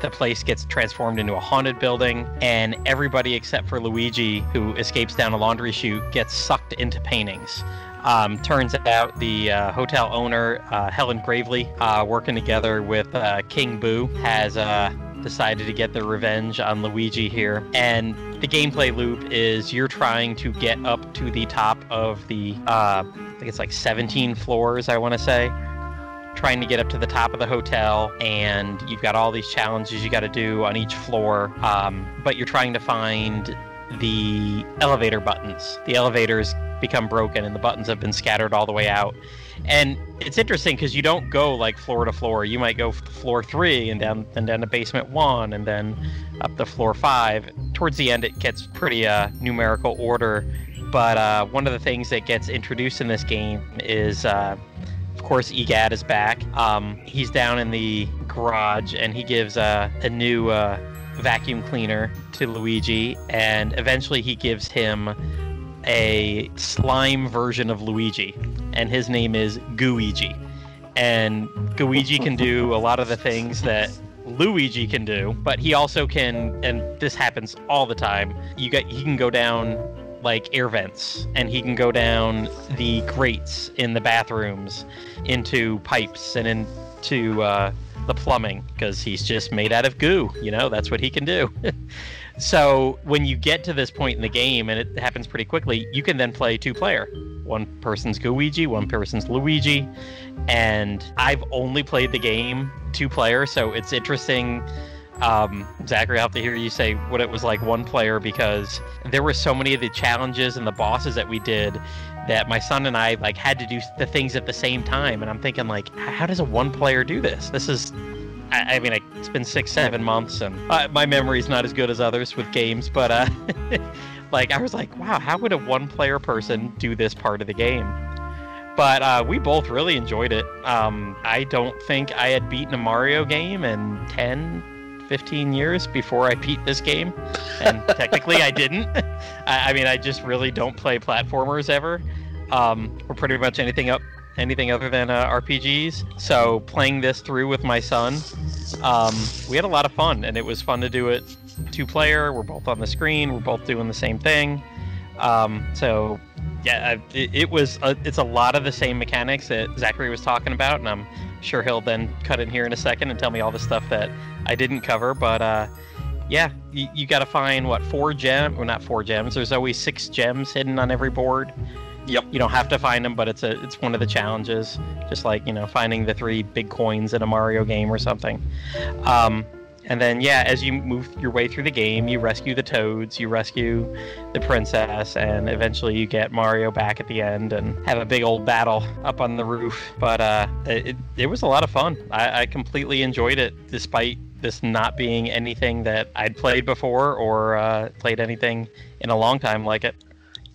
the place gets transformed into a haunted building, and everybody except for Luigi, who escapes down a laundry chute, gets sucked into paintings. Um, turns out the uh, hotel owner, uh, Helen Gravely, uh, working together with uh, King Boo, has uh, decided to get their revenge on Luigi here. And the gameplay loop is you're trying to get up to the top of the, uh, I think it's like 17 floors, I want to say. Trying to get up to the top of the hotel, and you've got all these challenges you got to do on each floor. Um, but you're trying to find the elevator buttons. The elevators become broken, and the buttons have been scattered all the way out and it's interesting because you don't go like floor to floor. You might go floor three and down and down to basement one and then up to floor five. Towards the end, it gets pretty uh, numerical order. But uh, one of the things that gets introduced in this game is, uh, of course, Egad is back. Um, he's down in the garage and he gives a new uh, vacuum cleaner to Luigi, and eventually he gives him a slime version of Luigi, and his name is Gooigi. And Gooigi can do a lot of the things that Luigi can do, but he also can, and this happens all the time. You get he can go down like air vents, and he can go down the grates in the bathrooms, into pipes and into uh, the plumbing because he's just made out of goo. You know, that's what he can do. So when you get to this point in the game, and it happens pretty quickly, you can then play two player. One person's Luigi, one person's Gooigi, and I've only played the game two player, so it's interesting. Um, Zachary, I'll have to hear you say what it was like one player because there were so many of the challenges and the bosses that we did that my son and I like had to do the things at the same time, and I'm thinking like, how does a one player do this? This is I, I mean, it's been six, seven months, and uh, my memory's not as good as others with games. But uh, like, I was like, wow, how would a one-player person do this part of the game? But uh, we both really enjoyed it. Um, I don't think I had beaten a Mario game in 10, 15 years before I beat this game. And technically, I didn't. I, I, mean, I just really don't play platformers ever, um, or pretty much anything up anything other than uh, RPGs. So playing this through with my son, um, we had a lot of fun, and it was fun to do it two player. We're both on the screen. We're both doing the same thing. Um, so yeah, it, it was a, it's a lot of the same mechanics that Zachary was talking about, and I'm sure he'll then cut in here in a second and tell me all the stuff that I didn't cover. But uh, yeah, you, you got to find what four gems? Well, not four gems. There's always six gems hidden on every board. Yep. You don't have to find them, but it's a it's one of the challenges. Just like you know finding the three big coins in a Mario game or something. Um, and then yeah, as you move your way through the game, you rescue the toads, you rescue the princess, and eventually you get Mario back at the end and have a big old battle up on the roof. But uh, it it was a lot of fun. I, I completely enjoyed it, despite this not being anything that I'd played before or uh, played anything in a long time like it.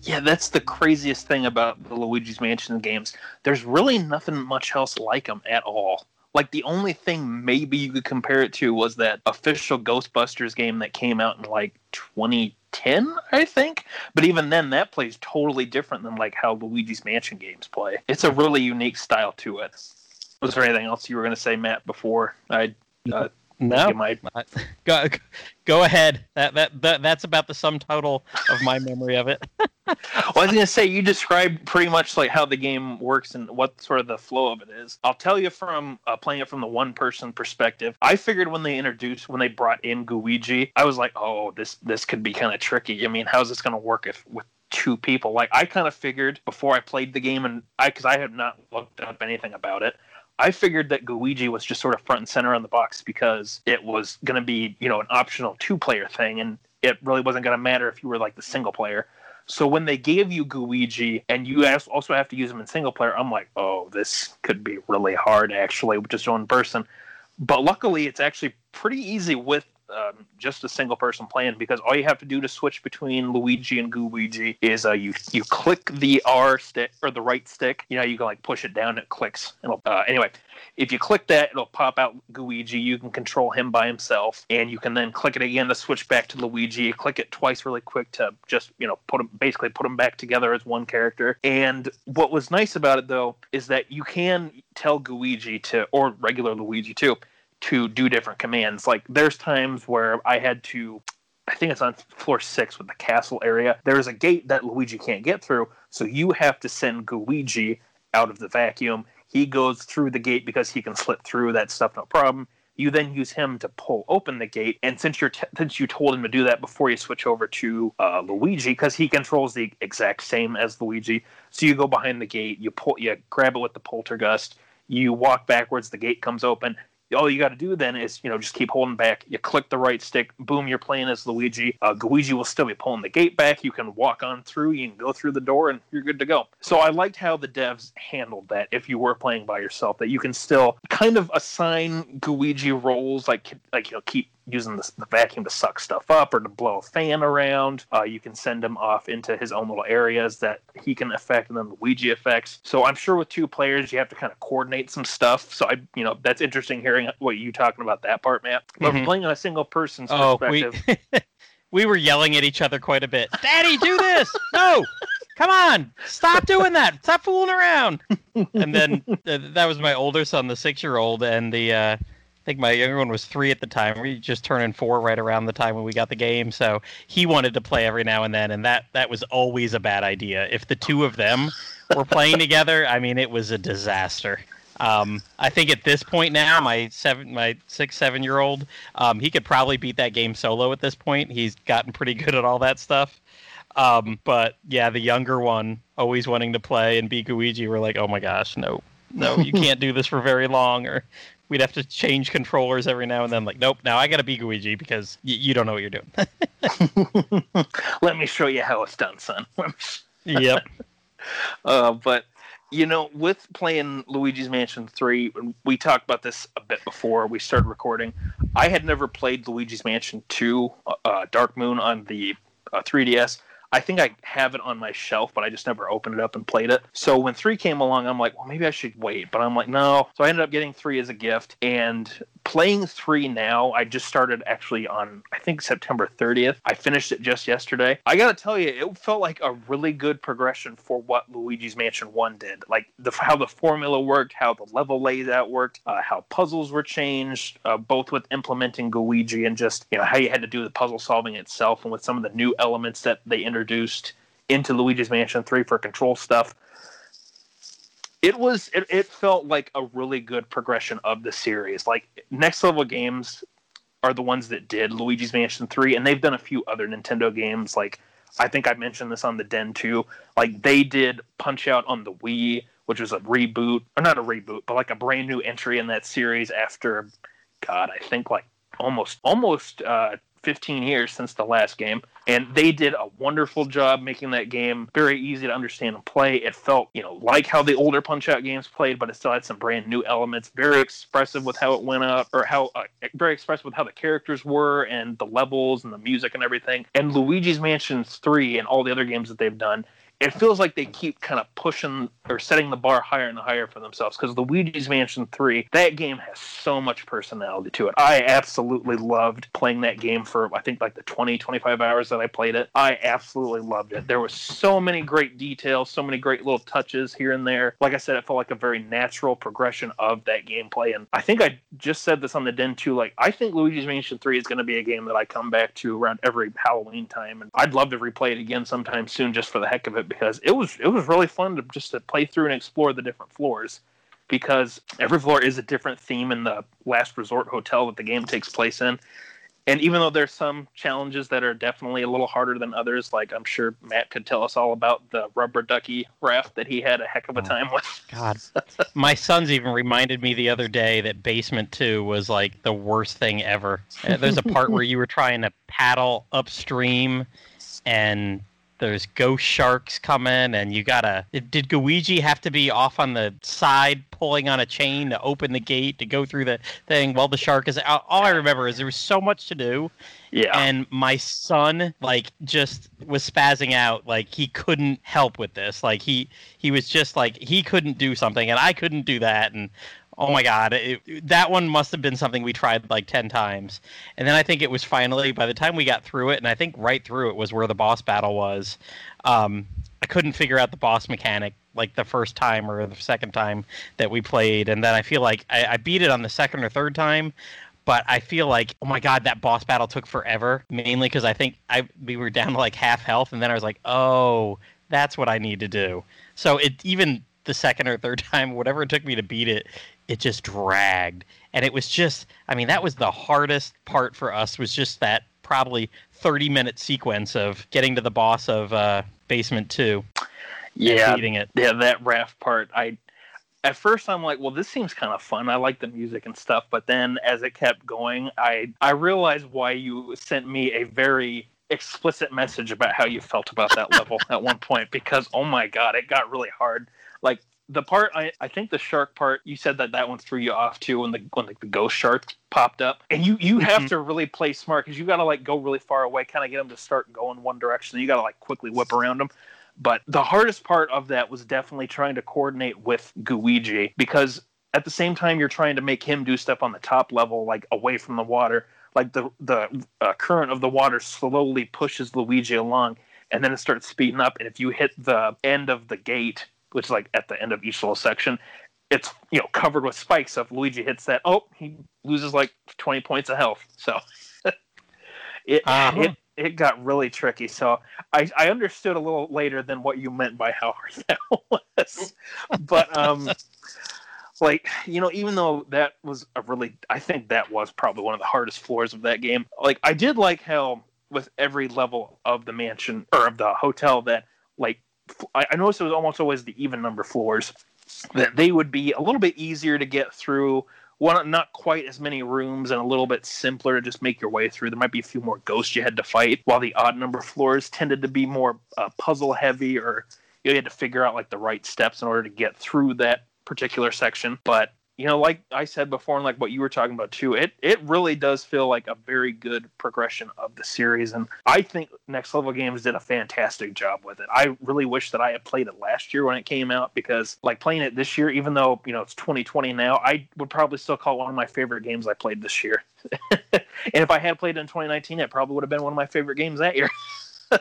Yeah, that's the craziest thing about the Luigi's Mansion games. There's really nothing much else like them at all. Like the only thing maybe you could compare it to was that official Ghostbusters game that came out in like 2010, I think. But even then, that plays totally different than like how Luigi's Mansion games play. It's a really unique style to it. Was there anything else you were going to say, Matt? Before I uh, No, you might go go ahead. That, that that that's about the sum total of my memory of it. Well, I was gonna say you described pretty much like how the game works and what sort of the flow of it is. I'll tell you from uh, playing it from the one-person perspective. I figured when they introduced, when they brought in Gooigi, I was like, oh, this this could be kind of tricky. I mean, how's this gonna work if with two people? Like, I kind of figured before I played the game, and I because I had not looked up anything about it. I figured that Gooigi was just sort of front and center on the box because it was going to be, you know, an optional two-player thing, and it really wasn't going to matter if you were like the single player. So when they gave you Gooigi and you also have to use him in single player, I'm like, oh, this could be really hard actually, with just one person. But luckily, it's actually pretty easy with um, just a single person playing because all you have to do to switch between Luigi and Gooigi is uh, you you click the R stick or the right stick. You know, you can like push it down, it clicks. It'll, uh, anyway, if you click that, it'll pop out Gooigi. You can control him by himself, and you can then click it again to switch back to Luigi. You click it twice really quick to just you know put him basically put them back together as one character. And what was nice about it though is that you can tell Luigi to or regular Luigi too to do different commands. Like there's times where I had to I think it's on floor six with the castle area. There's a gate that Luigi can't get through, so you have to send Gooigi out of the vacuum. He goes through the gate because he can slip through that stuff, no problem. You then use him to pull open the gate, and since you're t- since you told him to do that before you switch over to uh, Luigi, because he controls the exact same as Luigi, so you go behind the gate, you pull, you grab it with the poltergust, you walk backwards, the gate comes open, all you got to do then is you know just keep holding back. You click the right stick boom you're playing as luigi. Uh, luigi will still be pulling the gate back. You can walk on through you can go through the door and you're good to go. So i liked how the devs handled that if you were playing by yourself that you can still kind of assign luigi roles like like you know keep using the, the vacuum to suck stuff up or to blow a fan around. Uh, you can send him off into his own little areas that he can affect, and then the Luigi effects. So I'm sure with two players, you have to kind of coordinate some stuff. So I, you know, that's interesting hearing what you talking about that part, Matt. But Mhm. playing on a single person's Oh, we perspective, we were yelling at each other quite a bit. Daddy, do this! No, come on, stop doing that! Stop fooling around! And then uh, that was my older son, the six-year-old, and the uh, think my younger one was three at the time. We just turning four right around the time when we got the game, so he wanted to play every now and then, and that that was always a bad idea. If the two of them were playing together, I mean, it was a disaster. Um, I think at this point now, my seven, my six, seven year old, um, he could probably beat that game solo at this point. He's gotten pretty good at all that stuff. Um, but yeah, the younger one, always wanting to play and be Gooigi, we're like, oh my gosh, no, no, you can't do this for very long, or we'd have to change controllers every now and then. Like, nope, now I got to be Gooigi because y- you don't know what you're doing. let me show you how it's done, son. yep. Uh, but you know, with playing Luigi's Mansion 3, we talked about this a bit before we started recording. I had never played Luigi's Mansion 2 uh, Dark Moon on the uh, 3DS. I think I have it on my shelf, but I just never opened it up and played it. So when 3 came along, I'm like, well, maybe I should wait. But I'm like, no. So I ended up getting 3 as a gift. And playing 3 now, I just started actually on, I think, September 30th. I finished it just yesterday. I got to tell you, it felt like a really good progression for what Luigi's Mansion 1 did. Like the, how the formula worked, how the level layout worked, uh, how puzzles were changed, uh, both with implementing Luigi and just, you know, how you had to do the puzzle solving itself and with some of the new elements that they introduced into Luigi's Mansion 3 for control stuff. It was it, it felt like a really good progression of the series. Like next level games are the ones that did luigi's mansion 3 and they've done a few other nintendo games. Like i think i mentioned this on the den too. Like they did punch out on the wii which was a reboot or not a reboot but like a brand new entry in that series after god i think like almost almost uh 15 years since the last game and they did a wonderful job making that game very easy to understand and play. It felt you know like how the older punch out games played but it still had some brand new elements very expressive with how it went up or how uh, very expressive with how the characters were and the levels and the music and everything. And luigi's mansion 3 and all the other games that they've done it feels like they keep kind of pushing or setting the bar higher and higher for themselves because The Luigi's Mansion 3, that game has so much personality to it. I absolutely loved playing that game for, I think, like the 20, 25 hours that I played it. I absolutely loved it. There was so many great details, so many great little touches here and there. Like I said, it felt like a very natural progression of that gameplay. And I think I just said this on the Den 2, like, I think Luigi's Mansion 3 is going to be a game that I come back to around every Halloween time. And I'd love to replay it again sometime soon just for the heck of it because it was it was really fun to just to play through and explore the different floors because every floor is a different theme in the last resort hotel that the game takes place in. And even though there's some challenges that are definitely a little harder than others like i'm sure matt could tell us all about the rubber ducky raft that he had a heck of a time with. God, my sons even reminded me the other day that Basement Two was like the worst thing ever. Uh, There's a part where you were trying to paddle upstream, and there's ghost sharks coming, and you gotta. Did Gooigi have to be off on the side pulling on a chain to open the gate to go through the thing while the shark is? All all I remember is there was so much to do, yeah and my son like just was spazzing out like he couldn't help with this like he he was just like he couldn't do something and i couldn't do that and oh my god it, that one must have been something we tried like 10 times. And then i think it was finally by the time we got through it and i think right through it was where the boss battle was um, i couldn't figure out the boss mechanic like the first time or the second time that we played. And then i feel like i, I beat it on the second or third time but I feel like oh my god that boss battle took forever. Mainly because I think I we were down to like half health and then I was like oh that's what I need to do. So it even the second or third time whatever it took me to beat it it just dragged. And it was just I mean that was the hardest part for us was just that probably 30 minute sequence of getting to the boss of uh, basement 2 yeah. beating it. Yeah that raft part i at first i'm like well this seems kind of fun. I like the music and stuff but then as it kept going i i realized why you sent me a very explicit message about how you felt about that level at one point because oh my god it got really hard. Like the part I, I think the shark part you said that that one threw you off too when the when the, the ghost shark popped up and you you have Mhm. to really play smart because you got to like go really far away kind of get them to start going one direction you got to like quickly whip around them but the hardest part of that was definitely trying to coordinate with Gooigi because at the same time you're trying to make him do stuff on the top level, like away from the water. Like the the uh, current of the water slowly pushes Luigi along, and then it starts speeding up. And if you hit the end of the gate, which is like at the end of each little section, it's you know covered with spikes. So if Luigi hits that, oh, he loses like 20 points of health. So it Uh-huh. it it got really tricky. So I, I understood a little later than what you meant by how hard that was. but um like, you know, even though that was a really I think that was probably one of the hardest floors of that game. Like I did like how with every level of the mansion or of the hotel that like I, I noticed it was almost always the even number floors that they would be a little bit easier to get through one not quite as many rooms and a little bit simpler to just make your way through. There might be a few more ghosts you had to fight, while the odd number floors tended to be more uh, puzzle heavy, or you had to figure out like the right steps in order to get through that particular section. But you know, like I said before, and like what you were talking about too, it it really does feel like a very good progression of the series, and I think Next Level Games did a fantastic job with it. I really wish that I had played it last year when it came out because, like, playing it this year, even though you know it's 2020 now, I would probably still call it one of my favorite games I played this year. and if I had played it in 2019, it probably would have been one of my favorite games that year.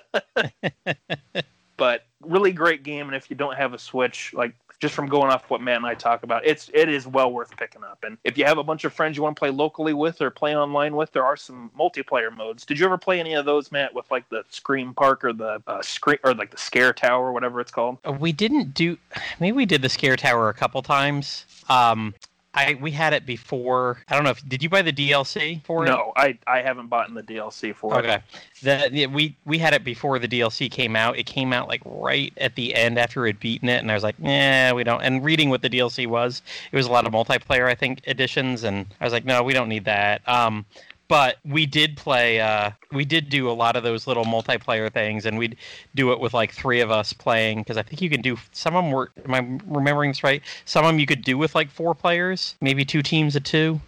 but really great game, and if you don't have a Switch, like just from going off what Matt and I talk about, it's it is well worth picking up. And if you have a bunch of friends you want to play locally with or play online with, there are some multiplayer modes. Did you ever play any of those, Matt, with like the Scream Park or the uh, screen or like the Scare Tower or whatever it's called? Uh, We didn't do. Maybe we did the scare tower a couple times. Um, I we had it before. I don't know if did you buy the DLC for it? No, I I haven't bought in the DLC for it. Okay. The, we we had it before the DLC came out. It came out like right at the end after we'd beaten it, and I was like, "Yeah, we don't." And reading what the DLC was, it was a lot of multiplayer, I think, additions, and I was like, "No, we don't need that." Um, but we did play. Uh, we did do a lot of those little multiplayer things, and we'd do it with like three of us playing because I think you can do some of them. Were am I remembering this right? Some of them you could do with like four players, maybe two teams of two.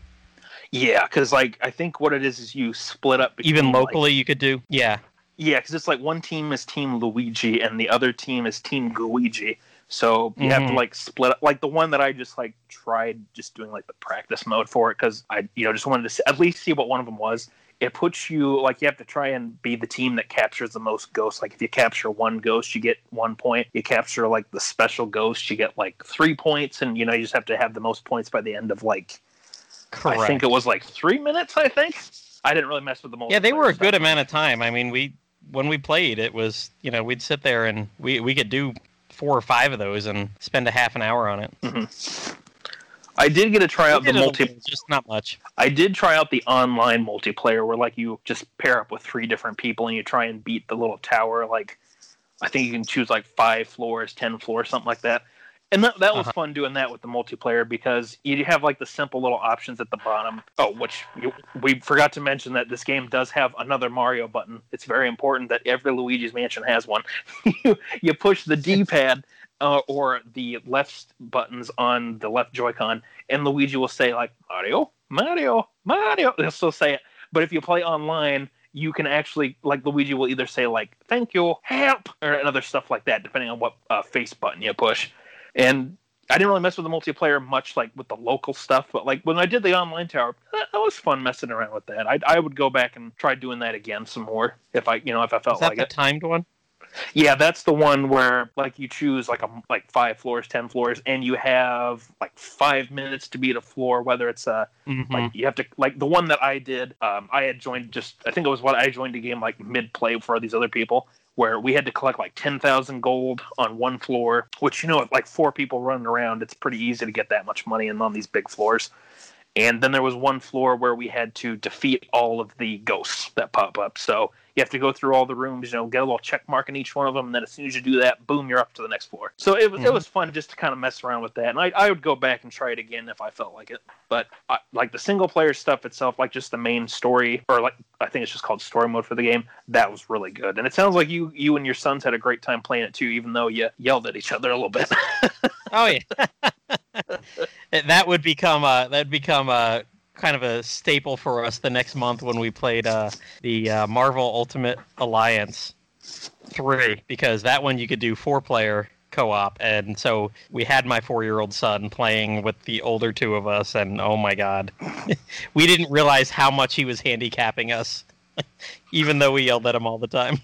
Yeah, because like I think what it is is you split up between, Even like, locally, you could do. Yeah. Yeah, because it's like one team is Team Luigi and the other team is Team Gooigi. So you have to Mhm. like split up. Like the one that I just like tried just doing like the practice mode for it because I you know just wanted to see, at least see what one of them was. It puts you like you have to try and be the team that captures the most ghosts. Like if you capture one ghost, you get one point. You capture like the special ghost, you get like three points, and you know you just have to have the most points by the end of like Correct. I think it was like three minutes. I think I didn't really mess with the multiplayer. yeah, they were a stuff. good amount of time. I mean, we when we played, it was you know we'd sit there and we we could do four or five of those and spend a half an hour on it. Mm-hmm. I did get to try out the multi. just not much. I did try out the online multiplayer where like you just pair up with three different people and you try and beat the little tower. Like I think you can choose like five floors, ten floors, something like that. And that, that was Uh-huh. fun doing that with the multiplayer because you have like the simple little options at the bottom. Oh, which you, we forgot to mention that this game does have another Mario button. It's very important that every Luigi's Mansion has one. you, you push the D-pad uh, or the left buttons on the left Joy-Con, and Luigi will say like Mario, Mario, Mario. He'll still say it. But if you play online, you can actually like Luigi will either say like "Thank you, help" or other stuff like that, depending on what uh, face button you push. And I didn't really mess with the multiplayer much, like with the local stuff. But like when I did the online tower, that, that was fun messing around with that. I I would go back and try doing that again some more if I you know if I felt Is that like the it. timed one? Yeah, that's the one where like you choose like a like five floors, ten floors, and you have like five minutes to beat a floor. Whether it's a Mhm. like you have to like the one that I did. Um, I had joined just I think it was what I joined a game like mid play for these other people where we had to collect like ten thousand gold on one floor. Which you know, like four people running around, it's pretty easy to get that much money in on these big floors. And then there was one floor where we had to defeat all of the ghosts that pop up. So you have to go through all the rooms, you know, get a little check mark in each one of them, and then as soon as you do that, boom, you're up to the next floor. So it was it Mhm. was fun just to kind of mess around with that, and I, I would go back and try it again if I felt like it. But I, like the single player stuff itself, like just the main story, or like I think it's just called story mode for the game, that was really good. And it sounds like you you and your sons had a great time playing it too, even though you yelled at each other a little bit. Oh yeah. that would become uh that become uh kind of a staple for us the next month when we played uh the uh, Marvel Ultimate Alliance 3 because that one you could do four player co-op and so we had my 4-year-old son playing with the older two of us and oh my god. we didn't realize how much he was handicapping us even though we yelled at him all the time.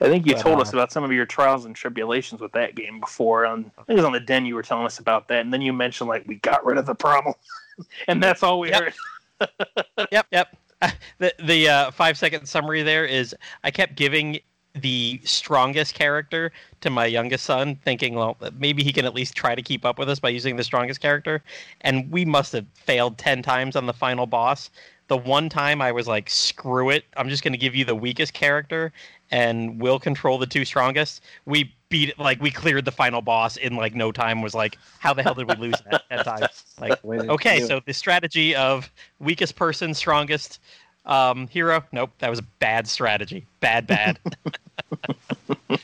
I think you But, told uh, us about some of your trials and tribulations with that game before. On I think it was on the den you were telling us about that, and then you mentioned like we got rid of the problem, and that's all we Yep. heard. yep, yep. The the uh, five second summary there is I kept giving the strongest character to my youngest son, thinking, well, maybe he can at least try to keep up with us by using the strongest character. And we must have failed ten times on the final boss. The one time I was like, screw it, I'm just going to give you the weakest character, and we'll control the two strongest. We beat it, like we cleared the final boss in like no time. Was like, how the hell did we lose that ten times? Like, Okay, so the strategy of weakest person, strongest um, hero. Nope, that was a bad strategy. Bad, bad. All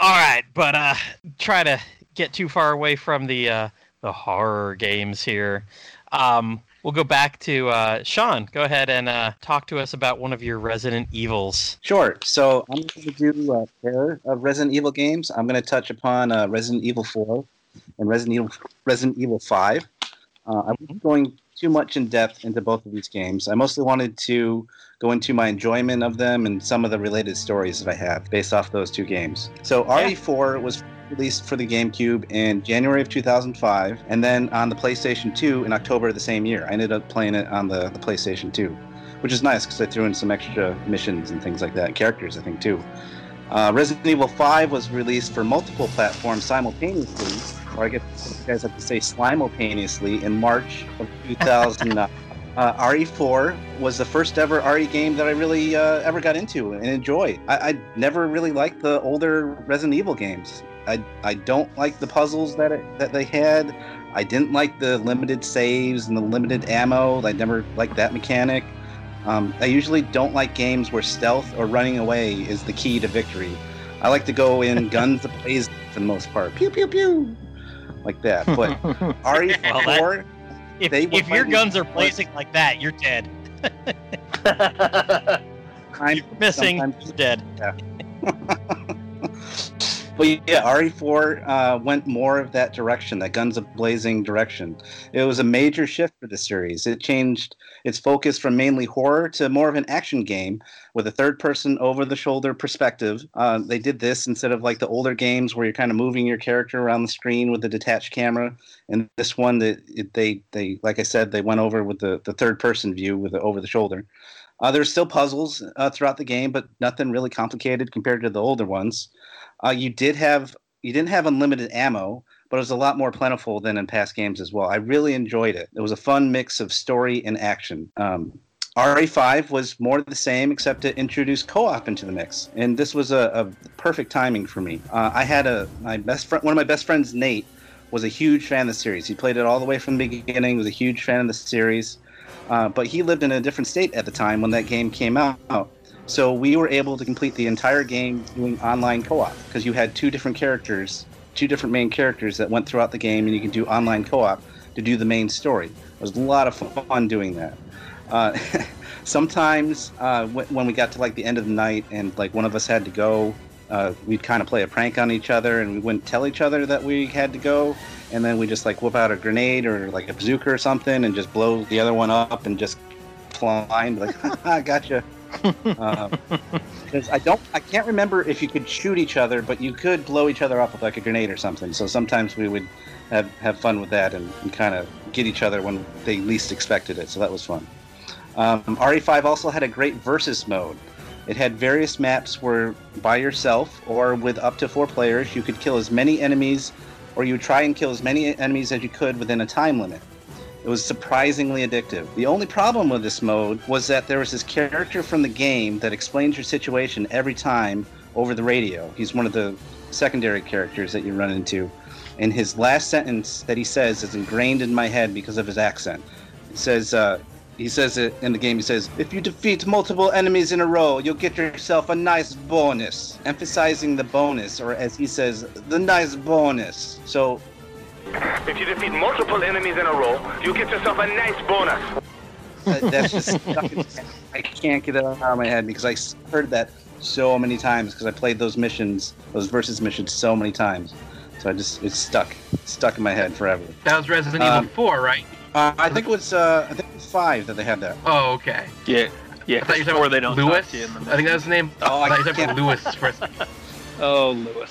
right, but uh, try to get too far away from the uh, the horror games here. Um, we'll go back to uh, Sean. Go ahead and uh, talk to us about one of your Resident Evils. Sure. So I'm going to do a pair of Resident Evil games. I'm going to touch upon uh, Resident Evil 4 and Resident Evil Resident Evil 5. Uh, I wasn't going too much in depth into both of these games. I mostly wanted to go into my enjoyment of them and some of the related stories that I have based off those two games. So RE4 was released for the GameCube in January of 2005, and then on the PlayStation 2 in October of the same year. I ended up playing it on the, the PlayStation 2 which is nice because I threw in some extra missions and things like that, and characters I think too. Uh, Resident Evil 5 was released for multiple platforms simultaneously, or I guess you guys have to say simultaneously, in March of 2009. Uh, RE4 was the first ever RE game that I really uh, ever got into and enjoyed. I, I never really liked the older Resident Evil games. I, I don't like the puzzles that it, that they had. I didn't like the limited saves and the limited ammo. I never liked that mechanic. Um, I usually don't like games where stealth or running away is the key to victory. I like to go in guns blazing for the most part. Pew pew pew, like that. But RE4, If, They if your guns are blazing like that, you're dead. I'm You're missing. You're dead. But yeah, RE4 uh, went more of that direction, that guns a blazing direction. It was a major shift for the series. It changed its focus from mainly horror to more of an action game with a third-person, over-the-shoulder perspective. Uh, they did this instead of like the older games where you're kind of moving your character around the screen with a detached camera. And this one, that they they like I said, they went over with the the third-person view with the over-the-shoulder. Uh, there's still puzzles uh, throughout the game, but nothing really complicated compared to the older ones. Uh, you did have you didn't have unlimited ammo, but it was a lot more plentiful than in past games as well. I really enjoyed it. It was a fun mix of story and action. Um, RE5 was more the same, except it introduced co-op into the mix, and this was a, a perfect timing for me. Uh, I had a my best friend, one of my best friends, Nate, was a huge fan of the series. He played it all the way from the beginning. Was a huge fan of the series, uh, but he lived in a different state at the time when that game came out. So we were able to complete the entire game doing online co-op because you had two different characters, two different main characters that went throughout the game, and you could do online co-op to do the main story. It was a lot of fun doing that. Uh, sometimes uh, when we got to like the end of the night and like one of us had to go, uh, we'd kind of play a prank on each other and we wouldn't tell each other that we had to go, and then we just like whip out a grenade or like a bazooka or something and just blow the other one up and just blind like, I gotcha. Um, I don't, I can't remember if you could shoot each other, but you could blow each other up with like a grenade or something. So sometimes we would have have fun with that and, and kind of get each other when they least expected it. So that was fun. Um, RE5 also had a great versus mode. It had various maps where by yourself or with up to four players, you could kill as many enemies, or you try and kill as many enemies as you could within a time limit. It was surprisingly addictive. The only problem with this mode was that there was this character from the game that explains your situation every time over the radio. He's one of the secondary characters that you run into. And his last sentence that he says is ingrained in my head because of his accent. It says, uh, he says it in the game, he says, if you defeat multiple enemies in a row, you'll get yourself a nice bonus. Emphasizing the bonus, or as he says, the nice bonus. So If you defeat multiple enemies in a row, you get yourself a nice bonus. Uh, that's just I can't get it out of my head because I heard that so many times because I played those missions, those versus missions so many times. So I just it's stuck, stuck in my head forever. That was Resident Um, Evil 4, right? Uh, I think it was uh, I think it was five that they had that. Oh, okay. Yeah, yeah. I thought you were Or talking they about don't Luis. talk to you in the I think that was the name. Oh, I I thought you were talking about Luis for a second. Oh, Luis.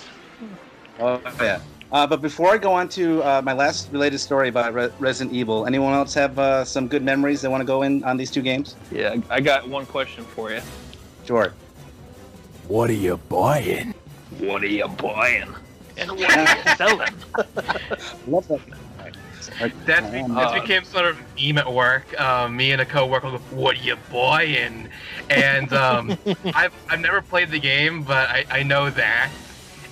Oh yeah. Uh, but before I go on to uh, my last related story about Re- Resident Evil, anyone else have uh, some good memories they want to go in on these two games? Yeah, I got one question for you. Sure. What are you buying? What are you buying? And what are you selling? Love that. That's, be- that's uh, became sort of a meme at work. Um, me and a coworker go, "What are you buying?" And um, I've I've never played the game, but I, I know that.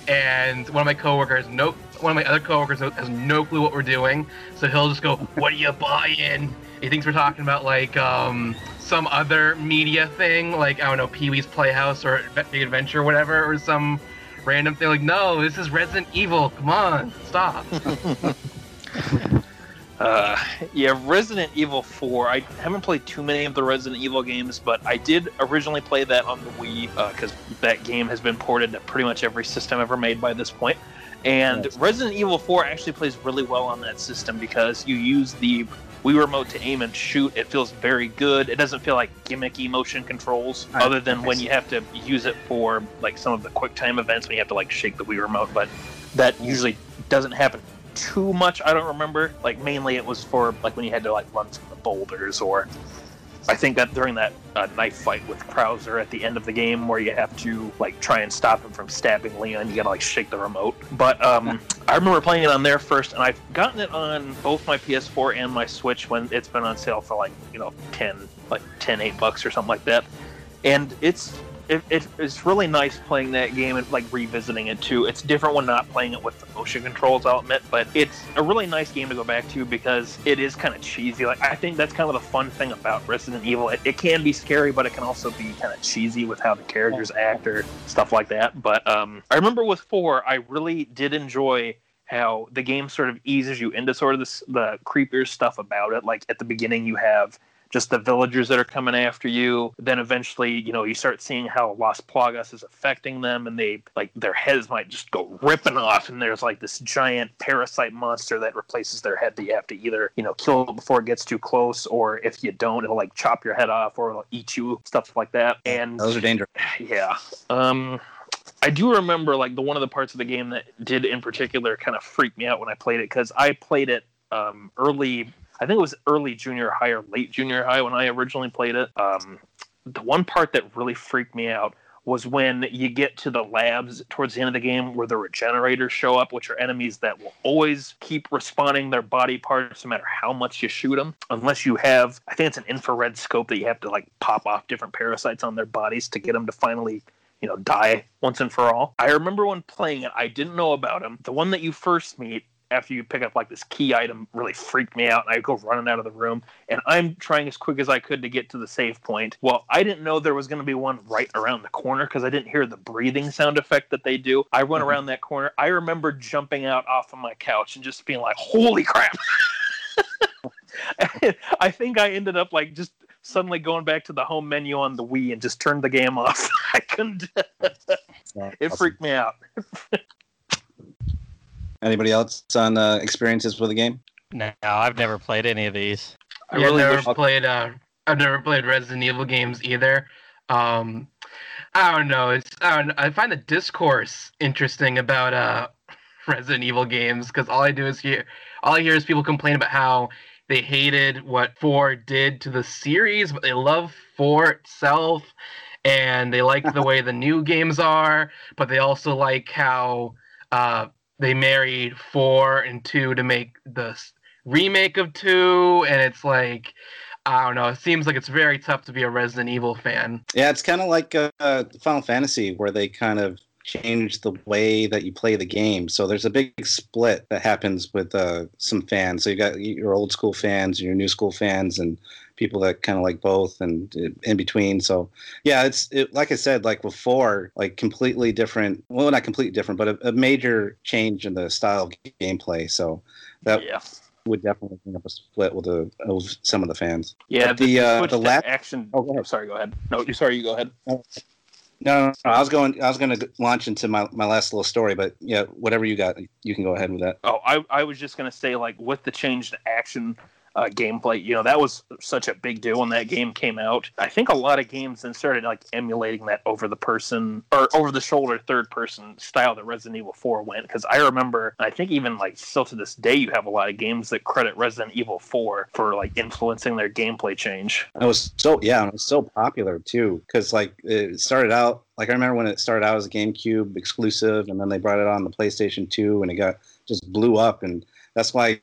And one of my coworkers, no, one of my other coworkers has no clue what we're doing, so he'll just go, "What are you buying?" He thinks we're talking about like um, some other media thing, like I don't know, Pee Wee's Playhouse or Big Adventure, or whatever, or some random thing. Like, no, this is Resident Evil. Come on, stop. Uh, yeah, Resident Evil 4. I haven't played too many of the Resident Evil games, but I did originally play that on the Wii because that game has been ported to pretty much every system ever made by this point. And Yes. Resident Evil 4 actually plays really well on that system because you use the Wii remote to aim and shoot. It feels very good. It doesn't feel like gimmicky motion controls, Right. other than when you have to use it for like some of the quick time events when you have to like shake the Wii remote. But that mm. usually doesn't happen too much. I don't remember. Like mainly it was for like when you had to like run from the boulders, or I think that during that uh, knife fight with Krauser at the end of the game, where you have to like try and stop him from stabbing Leon, you gotta like shake the remote. But um, I remember playing it on there first, and I've gotten it on both my PS4 and my Switch when it's been on sale for like you know ten like 10 8 bucks or something like that and it's it, it, it's really nice playing that game and like revisiting it too. It's different when not playing it with the motion controls, I'll admit, but it's a really nice game to go back to because it is kind of cheesy. Like I think that's kind of the fun thing about Resident Evil. It, it can be scary, but it can also be kind of cheesy with how the characters act or stuff like that. But um, I remember with four, I really did enjoy how the game sort of eases you into sort of this, the creepier stuff about it. Like at the beginning, you have just the villagers that are coming after you. Then eventually, you know, you start seeing how Las Plagas is affecting them, and they like their heads might just go ripping off, and there's like this giant parasite monster that replaces their head that you have to either you know kill it before it gets too close, or if you don't, it'll like chop your head off or it'll eat you, stuff like that. And Those are dangerous. yeah. Um, I do remember like the one of the parts of the game that did in particular kind of freak me out when I played it because I played it um, early. I think it was early junior high or late junior high when I originally played it. Um, the one part that really freaked me out was when you get to the labs towards the end of the game where the regenerators show up, which are enemies that will always keep respawning their body parts no matter how much you shoot them, unless you have, I think it's an infrared scope that you have to like pop off different parasites on their bodies to get them to finally you know, die once and for all. I remember when playing it, I didn't know about him. The one that you first meet after you pick up like this key item really freaked me out and I go running out of the room and I'm trying as quick as I could to get to the save point. Well, I didn't know there was going to be one right around the corner because I didn't hear the breathing sound effect that they do. I run mm-hmm. around that corner. I remember jumping out off of my couch and just being like, "Holy crap." I think I ended up like just suddenly going back to the home menu on the Wii and just turned the game off. I couldn't. it freaked me out. Anybody else on uh, experiences with the game? No, I've never played any of these. I yeah, really never wish. played. Uh, I've never played Resident Evil games either. Um, I don't know. It's I, don't know. I find the discourse interesting about uh, Resident Evil games because all I do is hear all I hear is people complain about how they hated what four did to the series, but they love four itself, and they like the way the new games are, but they also like how uh, they married four and two to make the remake of two, and it's like. I don't know. It seems like it's very tough to be a Resident Evil fan. Yeah, it's kind of like uh, Final Fantasy, where they kind of change the way that you play the game. So there's a big split that happens with uh, some fans. So you got your old school fans, and your new school fans, and people that kind of like both and uh, in between. So yeah, it's it, like I said, like before, like completely different. Well, not completely different, but a, a major change in the style of gameplay. So that Yeah. would definitely bring up a split with the of some of the fans. Yeah, But the, uh, the to lap- action. Oh, go ahead. sorry, go ahead. No, you sorry, you go ahead. No, no, no, I was going. I was going to launch into my, my last little story, but yeah, whatever you got, you can go ahead with that. Oh, I, I was just gonna say like with the changed action uh, gameplay, you know, that was such a big deal when that game came out. I think a lot of games then started like emulating that over the person or over the shoulder third person style that Resident Evil 4 went. Because I remember, I think even like still to this day, you have a lot of games that credit Resident Evil 4 for like influencing their gameplay change. It was so yeah, it was so popular too, because like it started out like I remember when it started out as a GameCube exclusive, and then they brought it on the PlayStation Two, and it got just blew up, and that's why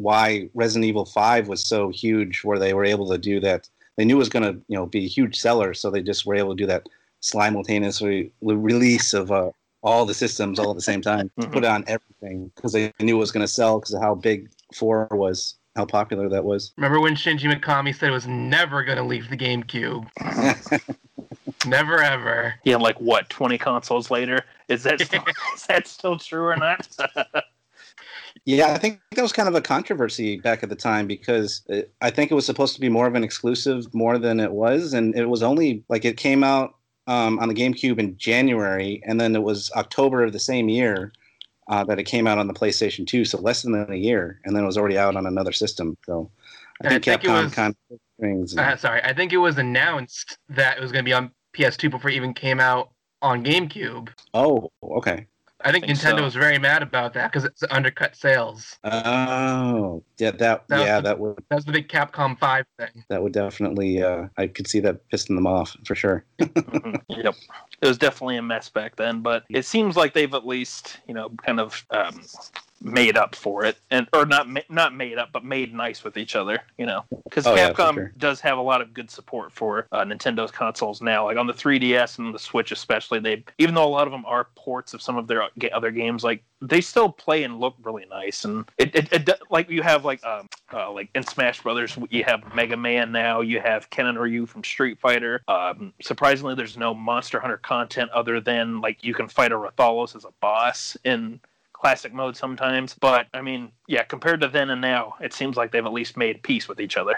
why Resident Evil Five was so huge, where they were able to do that. They knew it was going to you know be a huge seller, so they just were able to do that simultaneous re- release of uh, all the systems all at the same time, Mhm. put it on everything because they knew it was going to sell because of how big Four was, how popular that was. Remember when Shinji Mikami said it was never going to leave the GameCube? never ever. Yeah, like what, 20 consoles later? Is that still, is that still true or not? Yeah, I think that was kind of a controversy back at the time because it, I think it was supposed to be more of an exclusive more than it was, and it was only like it came out um, on the GameCube in January, and then it was October of the same year uh, that it came out on the PlayStation 2, so less than a year, and then it was already out on another system. So I And I think think it Capcom was- kind of strings. Uh, sorry, I think it was announced that it was going to be on PS2 before it even came out on GameCube. oh, okay. I think, Think Nintendo so. was very mad about that because it's undercut sales. Oh, yeah, that That was yeah, the- that would That was the big Capcom 5 thing. that would definitely. Uh, I could see that pissing them off for sure. Mhm. yep. It was definitely a mess back then, but it seems like they've at least, you know, kind of um, made up for it, and or not not made up, but made nice with each other, you know, because Oh, yeah, Capcom sure. does have a lot of good support for uh, Nintendo's consoles now, like on the 3DS and the Switch especially. They even though a lot of them are ports of some of their other games, like they still play and look really nice, and it, it, it like you have like um uh, like in Smash Brothers, you have Mega Man now, you have Ken and Ryu from Street Fighter. Um, surprisingly, there's no Monster Hunter content other than like you can fight a Rathalos as a boss in classic mode sometimes. But I mean, yeah, compared to then and now, it seems like they've at least made peace with each other.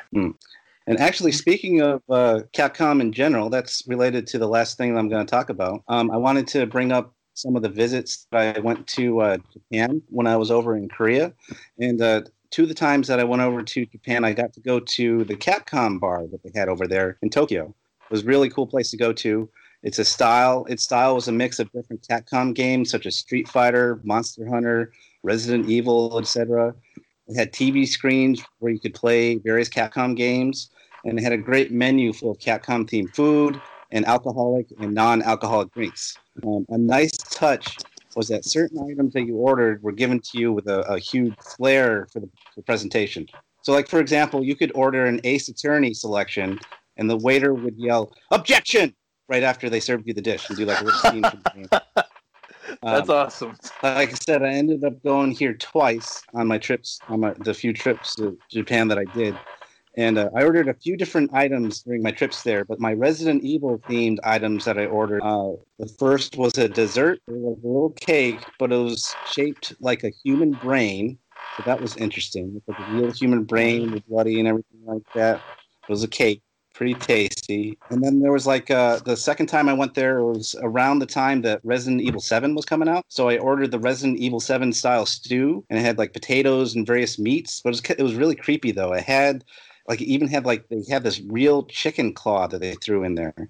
And actually, speaking of uh, Capcom in general, that's related to the last thing that I'm going to talk about. Um, I wanted to bring up some of the visits that I went to uh, Japan when I was over in Korea. And uh, two of the times that I went over to Japan, I got to go to the Capcom bar that they had over there in Tokyo. It was really cool place to go to. It's a style. Its style was a mix of different Capcom games such as Street Fighter, Monster Hunter, Resident Evil, etc. It had TV screens where you could play various Capcom games, and it had a great menu full of Capcom themed food and alcoholic and non alcoholic drinks. Um, a nice touch was that certain items that you ordered were given to you with a, a huge flair for the, for the presentation. So, like for example, you could order an Ace Attorney selection, and the waiter would yell "Objection!" Right after they served you the dish and do like a little scene. game. That's Um, awesome. like I said, I ended up going here twice on my trips, on my the few trips to Japan that I did, and uh, I ordered a few different items during my trips there. But my Resident Evil themed items that I ordered, uh, the first was a dessert. It was a little cake, but it was shaped like a human brain. So that was interesting. It's like a real human brain with bloody and everything like that. It was a cake pretty tasty. And then there was like uh, the second time I went there was around the time that Resident Evil 7 was coming out. So I ordered the Resident Evil 7 style stew, and it had like potatoes and various meats. But it was, it was really creepy though. It had like it even had like they had this real chicken claw that they threw in there.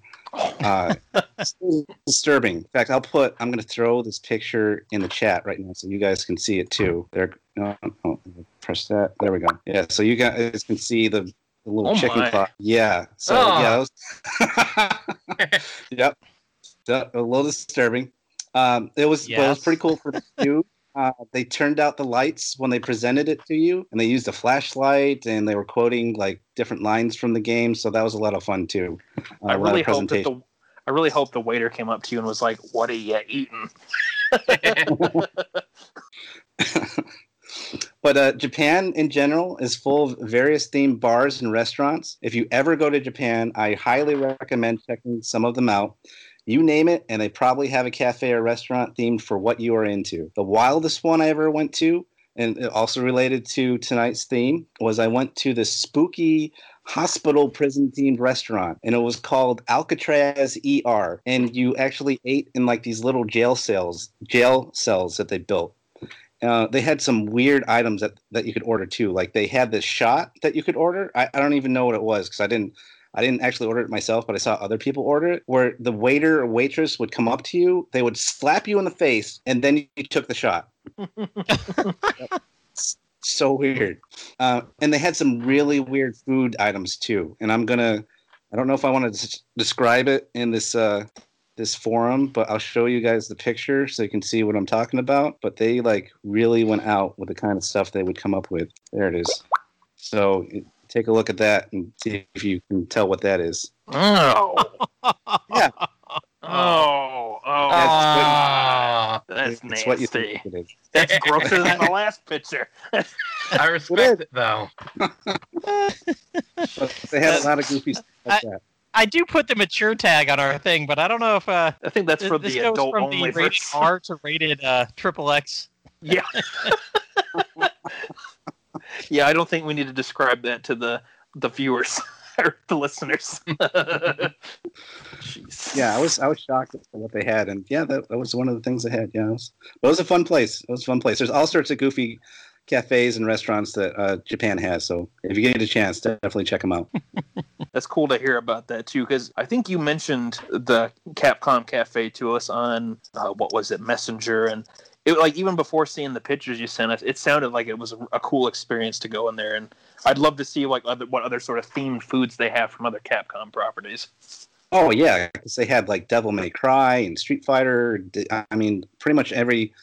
Uh, disturbing. In fact, I'll put. I'm going to throw this picture in the chat right now so you guys can see it too. There. No, oh, press that. There we go. Yeah. So you guys can see the, the little Oh chicken my. claw. Yeah. So Oh. yeah. Was, yep. So, a little disturbing. Um, it was. But it was pretty cool for the stew. Uh, they turned out the lights when they presented it to you, and they used a flashlight, and they were quoting like different lines from the game. So that was a lot of fun too. Uh, I a really hope that the I really hope the waiter came up to you and was like, "What are you eating?" But uh, Japan in general is full of various themed bars and restaurants. If you ever go to Japan, I highly recommend checking some of them out. You name it, and they probably have a cafe or restaurant themed for what you are into. The wildest one I ever went to, and also related to tonight's theme, was I went to this spooky hospital prison themed restaurant, and it was called Alcatraz ER. And you actually ate in like these little jail cells, jail cells that they built uh, they had some weird items that, that you could order too. Like they had this shot that you could order. I, I don't even know what it was because I didn't I didn't actually order it myself, but I saw other people order it. Where the waiter or waitress would come up to you, they would slap you in the face, and then you took the shot. So weird. Uh, and they had some really weird food items too. And I'm gonna I don't know if I want to des- describe it in this uh, this forum, but I'll show you guys the picture so you can see what I'm talking about. But they like really went out with the kind of stuff they would come up with. There it is. So it- take a look at that and see if you can tell what that is. Oh, Yeah. oh, oh, Ah, that's it's nasty. what you think it is. That's grosser than the last picture. I respect it though. They had a lot of goofy stuff like that. I do put the mature tag on our thing, but I don't know if uh, I think that's for this the goes adult from only the rated version. R to rated uh, triple X. Yeah. yeah, I don't think we need to describe that to the the viewers or the listeners. Jeez. Yeah, I was I was shocked at what they had, and yeah, that, that was one of the things they had. Yeah, it was, but it was a fun place. It was a fun place. There's all sorts of goofy cafes and restaurants that uh, Japan has. So if you get a chance, definitely check them out. That's cool to hear about that too, because I think you mentioned the Capcom Cafe to us on uh, what was it, Messenger, and it like even before seeing the pictures you sent us, it sounded like it was a, a cool experience to go in there, and I'd love to see like other what other sort of themed foods they have from other Capcom properties. Oh yeah, because they had like Devil May Cry and Street Fighter. I mean, pretty much every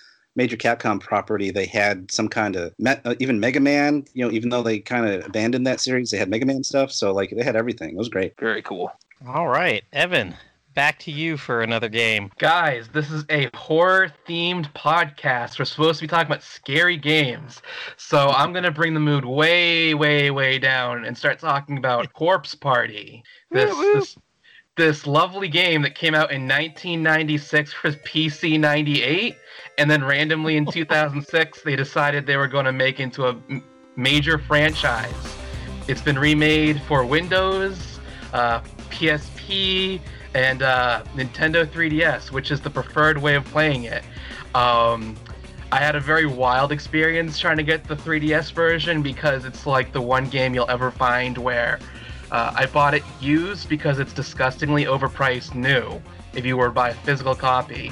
major Capcom property they had some kind of me- uh, even Mega Man. You know, even though they kind of abandoned that series, they had Mega Man stuff. So like they had everything. It was great. Very cool. All right, Evan, back to you for another game. Guys, this is a horror themed podcast. We're supposed to be talking about scary games. So I'm going to bring the mood way, way, way down and start talking about Corpse Party. This, Woo, woo. this, this lovely game that came out in 1996 for PC 98. And then randomly in 2006, they decided they were going to make into a m- major franchise it's been remade for Windows, uh, PSP, and uh, Nintendo 3DS, which is the preferred way of playing it. Um, I had a very wild experience trying to get the 3DS version because it's like the one game you'll ever find where uh, I bought it used because it's disgustingly overpriced new if you were to buy a physical copy.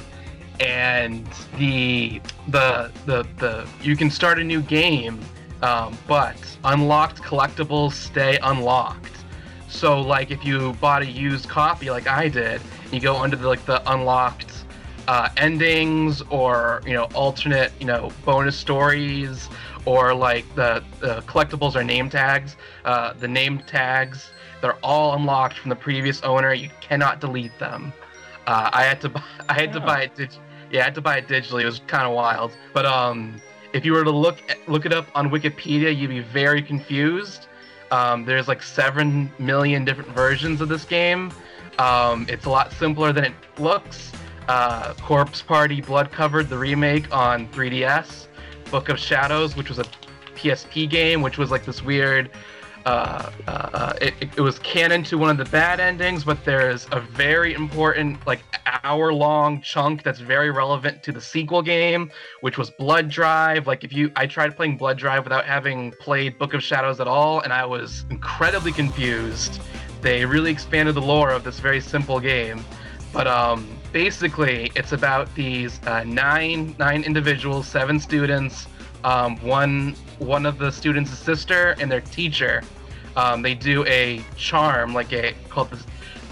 And the the the the you can start a new game, um, but unlocked collectibles stay unlocked. So like if you bought a used copy like I did, you go under the like the unlocked uh, endings or you know alternate you know bonus stories or like the, the collectibles or name tags. Uh, the name tags they're all unlocked from the previous owner. You cannot delete them. Uh, I had to buy, I had to buy it. Dig- yeah, I had to buy it digitally. It was kind of wild. But um, if you were to look look it up on Wikipedia, you'd be very confused. Um, there's like seven million different versions of this game. Um, it's a lot simpler than it looks. Uh, Corpse Party Blood Covered, the remake on 3DS. Book of Shadows, which was a PSP game, which was like this weird. Uh, uh, uh, it, it was canon to one of the bad endings, but there's a very important, like, hour long chunk that's very relevant to the sequel game, which was Blood Drive. Like, if you, I tried playing Blood Drive without having played Book of Shadows at all, and I was incredibly confused. They really expanded the lore of this very simple game. But um, basically, it's about these uh, nine nine individuals, seven students. Um, one one of the students' sister and their teacher. Um, they do a charm, like a called the,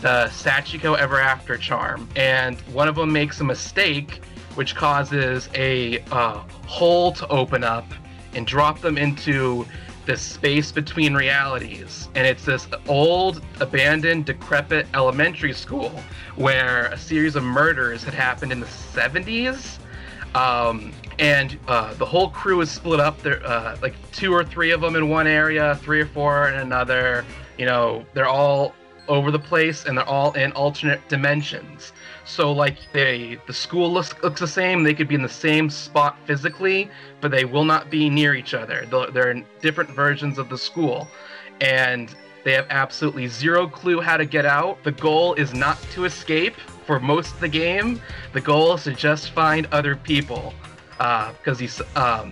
the Sachiko Ever After charm, and one of them makes a mistake, which causes a uh, hole to open up and drop them into this space between realities. And it's this old, abandoned, decrepit elementary school where a series of murders had happened in the 70s. Um, and uh, the whole crew is split up. There, uh, like two or three of them in one area, three or four in another. You know, they're all over the place, and they're all in alternate dimensions. So, like, they the school looks looks the same. They could be in the same spot physically, but they will not be near each other. They're, they're in different versions of the school, and they have absolutely zero clue how to get out. The goal is not to escape for most of the game. The goal is to just find other people, because he's um,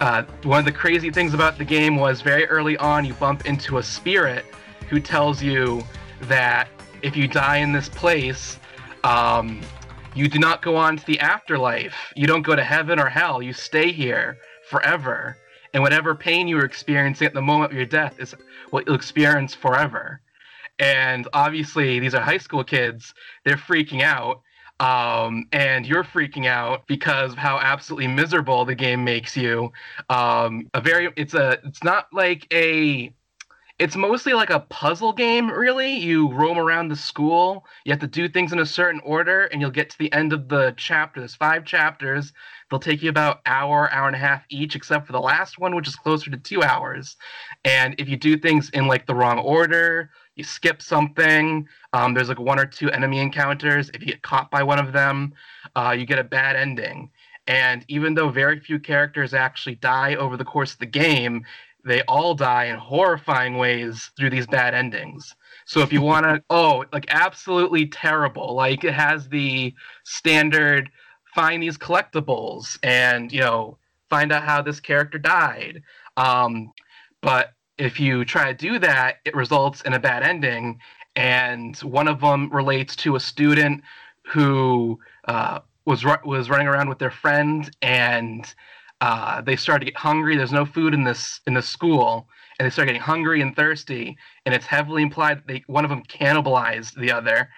uh, one of the crazy things about the game was very early on you bump into a spirit who tells you that if you die in this place, um, you do not go on to the afterlife. You don't go to heaven or hell. You stay here forever. And whatever pain you were experiencing at the moment of your death is what you'll experience forever. And obviously, these are high school kids. They're freaking out. Um, and you're freaking out because of how absolutely miserable the game makes you. Um, a very, it's a, it's not like a, it's mostly like a puzzle game, really. You roam around the school, you have to do things in a certain order, and you'll get to the end of the chapter. There's five chapters. They'll take you about hour, hour and a half each, except for the last one, which is closer to two hours. And if you do things in like the wrong order, you skip something. Um, there's like one or two enemy encounters. If you get caught by one of them, uh, you get a bad ending. And even though very few characters actually die over the course of the game, they all die in horrifying ways through these bad endings. So if you want to, oh, like absolutely terrible. Like it has the standard find these collectibles and you know find out how this character died. Um, but if you try to do that, it results in a bad ending. And one of them relates to a student who uh, was ru- was running around with their friend, and uh, they started to get hungry. There's no food in this in the school, and they start getting hungry and thirsty. And it's heavily implied that they, one of them cannibalized the other.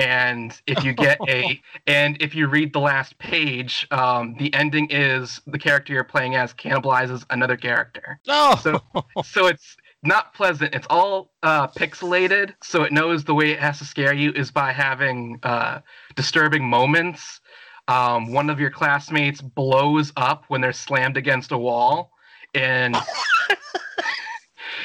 And if you get a, and if you read the last page, um, the ending is the character you're playing as cannibalizes another character No. So- so it's not pleasant. It's all uh, pixelated, so it knows the way it has to scare you is by having uh, disturbing moments. Um, one of your classmates blows up when they're slammed against a wall, and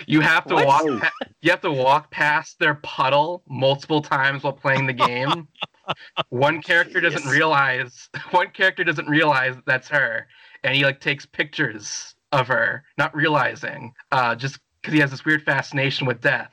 you have to What? walk. Pa- you have to walk past their puddle multiple times while playing the game. one character doesn't realize. One character doesn't realize that's her, and he like takes pictures of her, not realizing. Uh, just because he has this weird fascination with death.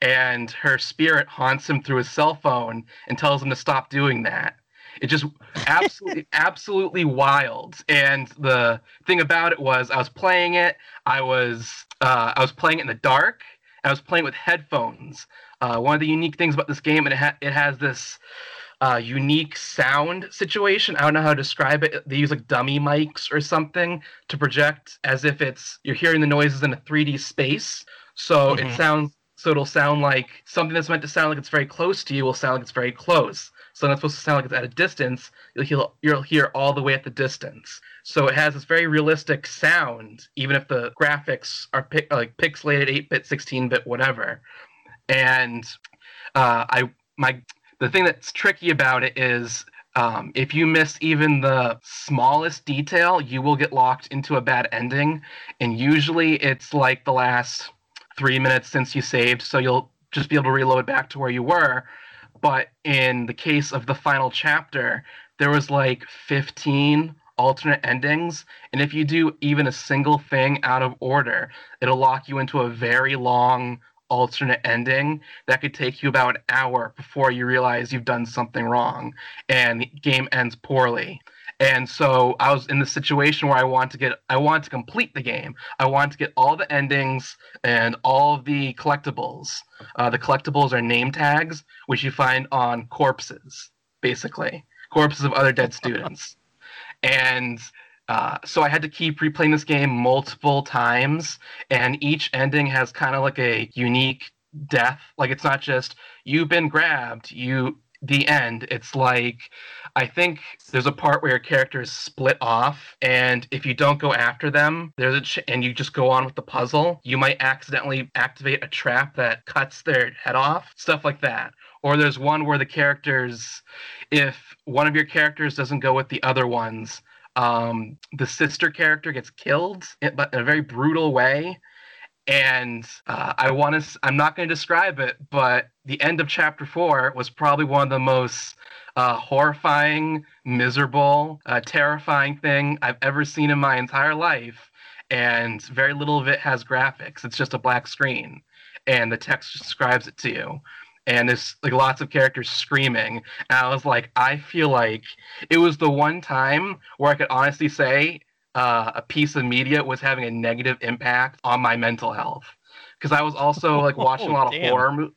And her spirit haunts him through his cell phone and tells him to stop doing that. It just absolutely, absolutely wild. And the thing about it was, I was playing it. I was, uh, I was playing it in the dark. I was playing with headphones. Uh, one of the unique things about this game, and it, ha- it has this uh, unique sound situation. I don't know how to describe it. They use like dummy mics or something to project as if it's you're hearing the noises in a 3D space. So Mhm. it sounds so it'll sound like something that's meant to sound like it's very close to you will sound like it's very close. So that's supposed to sound like it's at a distance. You'll hear, you'll hear all the way at the distance. So it has this very realistic sound, even if the graphics are pic- like pixelated, 8-bit, 16-bit, whatever. And uh, I my the thing that's tricky about it is um, if you miss even the smallest detail, you will get locked into a bad ending. And usually it's like the last three minutes since you saved, so you'll just be able to reload back to where you were. But in the case of the final chapter, there was like 15 alternate endings. And if you do even a single thing out of order, it'll lock you into a very long alternate ending that could take you about an hour before you realize you've done something wrong and the game ends poorly. And so I was in the situation where I want to get I want to complete the game. I want to get all the endings and all the collectibles. Uh, the collectibles are name tags, which you find on corpses, basically corpses of other dead students. And uh, so I had to keep replaying this game multiple times, and each ending has kind of like a unique death. Like it's not just you've been grabbed, you the end. It's like I think there's a part where your character is split off, and if you don't go after them, there's a ch- and you just go on with the puzzle, you might accidentally activate a trap that cuts their head off, stuff like that. Or there's one where the characters, if one of your characters doesn't go with the other ones, um, the sister character gets killed, but in a very brutal way. And uh, I want to, I'm not going to describe it, but the end of chapter four was probably one of the most uh, horrifying, miserable, uh, terrifying thing I've ever seen in my entire life. And very little of it has graphics. It's just a black screen, and the text describes it to you. And there's like lots of characters screaming. And I was like, I feel like it was the one time where I could honestly say uh, a piece of media was having a negative impact on my mental health. Because I was also like watching a lot of Damn. horror. Mo-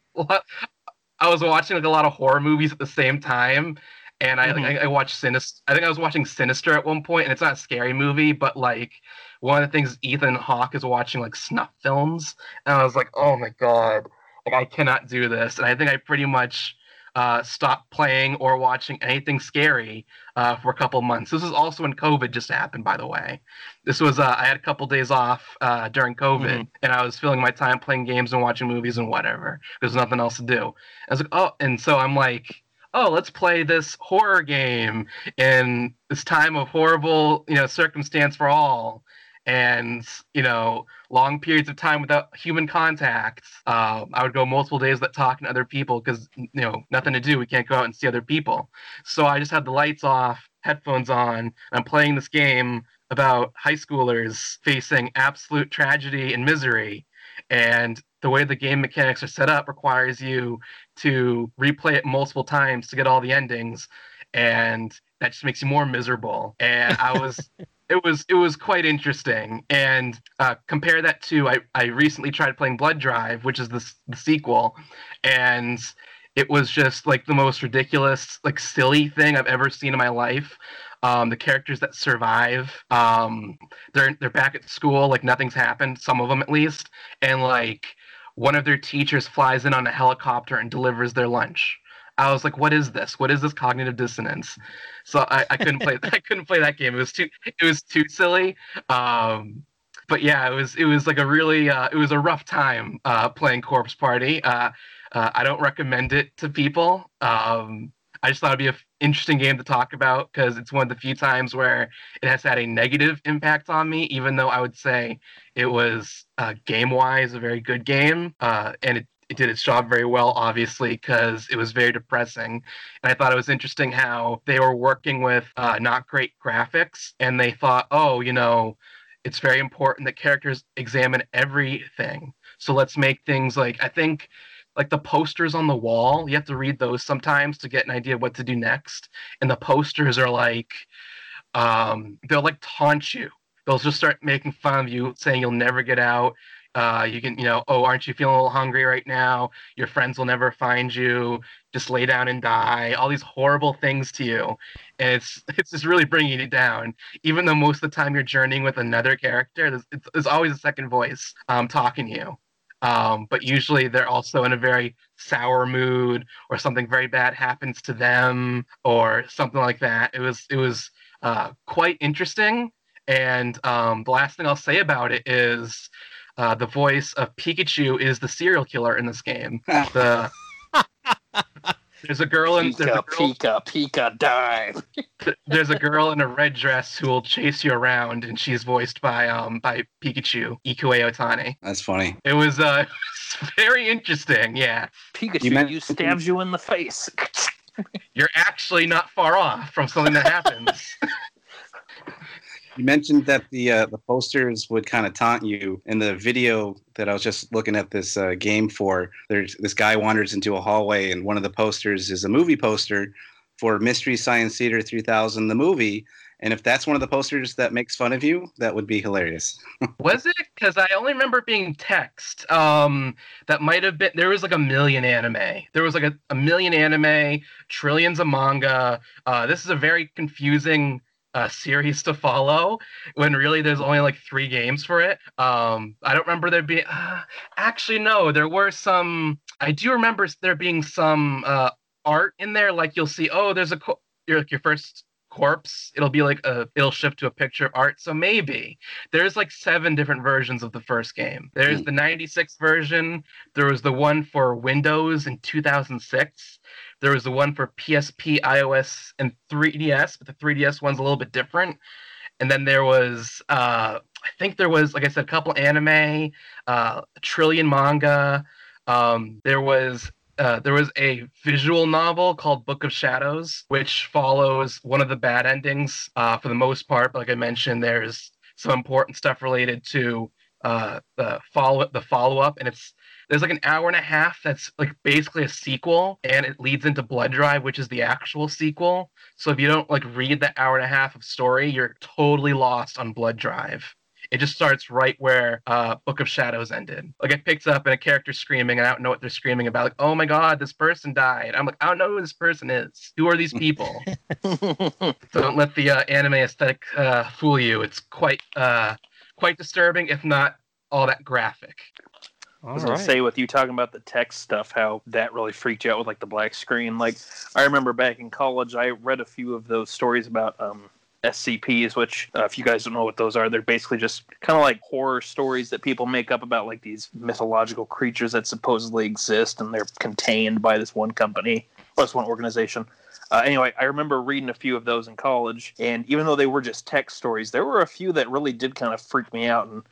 I was watching like a lot of horror movies at the same time, and I Mhm. I, I watched Sinister. I think I was watching Sinister at one point, and it's not a scary movie, but like one of the things Ethan Hawke is watching like snuff films, and I was like, oh my god, like I cannot do this, and I think I pretty much uh, stopped playing or watching anything scary uh, for a couple months. This is also when COVID just happened, by the way. This was uh, I had a couple days off uh, during COVID, Mhm. and I was filling my time playing games and watching movies and whatever. There's nothing else to do. I was like, oh, and so I'm like, oh, let's play this horror game in this time of horrible, you know, circumstance for all, and you know, long periods of time without human contact. Um, I would go multiple days without talking to other people because you know, nothing to do. We can't go out and see other people. So I just had the lights off, headphones on. I'm playing this game about high schoolers facing absolute tragedy and misery. And the way the game mechanics are set up requires you to replay it multiple times to get all the endings. And that just makes you more miserable. And I was it was it was quite interesting. And uh, compare that to I, I recently tried playing Blood Drive, which is the, the sequel, and it was just like the most ridiculous, like silly thing I've ever seen in my life. Um, the characters that survive, um, they're they're back at school, like nothing's happened. Some of them at least, and like one of their teachers flies in on a helicopter and delivers their lunch. I was like, "What is this? What is this cognitive dissonance?" So I, I couldn't play. I couldn't play that game. It was too. It was too silly. Um, but yeah, it was. It was like a really. Uh, it was a rough time uh, playing Corpse Party. Uh, uh, I don't recommend it to people. Um, I just thought it'd be an interesting game to talk about because it's one of the few times where it has had a negative impact on me, even though I would say it was uh, game wise a very good game. Uh, and it, it did its job very well, obviously, because it was very depressing. And I thought it was interesting how they were working with uh, not great graphics and they thought, oh, you know, it's very important that characters examine everything. So let's make things like I think like the posters on the wall, you have to read those sometimes to get an idea of what to do next. And the posters are like um, they'll like taunt you. They'll just start making fun of you, saying you'll never get out. Uh, you can, you know, oh, aren't you feeling a little hungry right now? Your friends will never find you. Just lay down and die. All these horrible things to you, and it's it's just really bringing you down. Even though most of the time you're journeying with another character, there's, it's, there's always a second voice um, talking to you. Um, but usually they're also in a very sour mood, or something very bad happens to them, or something like that. It was it was uh, quite interesting. And um, the last thing I'll say about it is uh, the voice of Pikachu is the serial killer in this game. the there's a girl in there's a Pika, girl, Pika, Pika, dive. there's a girl in a red dress who will chase you around, and she's voiced by um by Pikachu Ikue Otani. That's funny. It was uh very interesting. Yeah, Pikachu, You you, stabs you in the face. you're actually not far off from something that happens. You mentioned that the uh, the posters would kind of taunt you. In the video that I was just looking at this uh, game for, there's this guy wanders into a hallway, and one of the posters is a movie poster for Mystery Science Theater 3000, the movie. And if that's one of the posters that makes fun of you, that would be hilarious. was it? Because I only remember being text. Um, that might have been. There was like a million anime. There was like a, a million anime, trillions of manga. Uh, this is a very confusing uh, series to follow. When really there's only like three games for it. Um, I don't remember there being. Uh, actually, no. There were some. I do remember there being some uh, art in there. Like you'll see. Oh, there's a. Co- your like your first corpse it'll be like a it'll shift to a picture of art so maybe there's like seven different versions of the first game there's Hmm. the 96 version there was the one for windows in 2006 there was the one for psp ios and 3ds but the 3ds one's a little bit different and then there was uh i think there was like i said a couple anime uh a trillion manga um there was uh, there was a visual novel called Book of Shadows, which follows one of the bad endings uh, for the most part. But like I mentioned, there's some important stuff related to uh, the follow the follow up, and it's there's like an hour and a half that's like basically a sequel, and it leads into Blood Drive, which is the actual sequel. So if you don't like read the hour and a half of story, you're totally lost on Blood Drive. It just starts right where uh, Book of Shadows ended. Like it picks up and a character's screaming, and I don't know what they're screaming about. Like, oh my god, this person died. I'm like, I don't know who this person is. Who are these people? so don't let the uh, anime aesthetic uh, fool you. It's quite uh, quite disturbing, if not all that graphic. I was gonna say with you talking about the text stuff, how that really freaked you out with like the black screen. Like I remember back in college, I read a few of those stories about um, SCPs, which uh, if you guys don't know what those are, they're basically just kind of like horror stories that people make up about like these mythological creatures that supposedly exist and they're contained by this one company or this one organization. Uh, anyway, I remember reading a few of those in college, and even though they were just text stories, there were a few that really did kind of freak me out and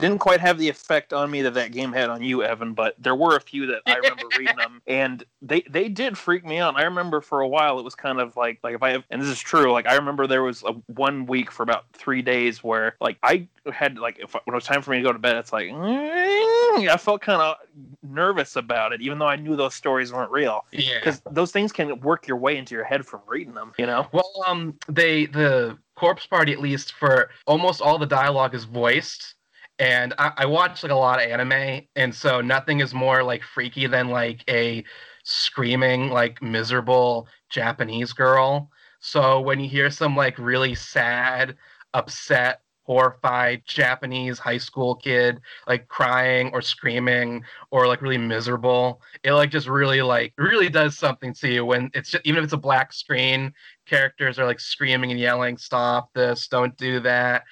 didn't quite have the effect on me that that game had on you, Evan. But there were a few that I remember reading them, and they they did freak me out. I remember for a while it was kind of like like if I have, and this is true. Like I remember there was a one week for about three days where like I had like if when it was time for me to go to bed, it's like I felt kind of nervous about it, even though I knew those stories weren't real Yeah. because those things can work your way into your head from reading them. You know. Well, um, they the corpse party at least for almost all the dialogue is voiced, and I, I watch like a lot of anime, and so nothing is more like freaky than like a screaming like miserable Japanese girl. So when you hear some like really sad, upset, horrified Japanese high school kid like crying or screaming or like really miserable, it like just really like really does something to you when it's just even if it's a black screen characters are like screaming and yelling, "Stop this! Don't do that!"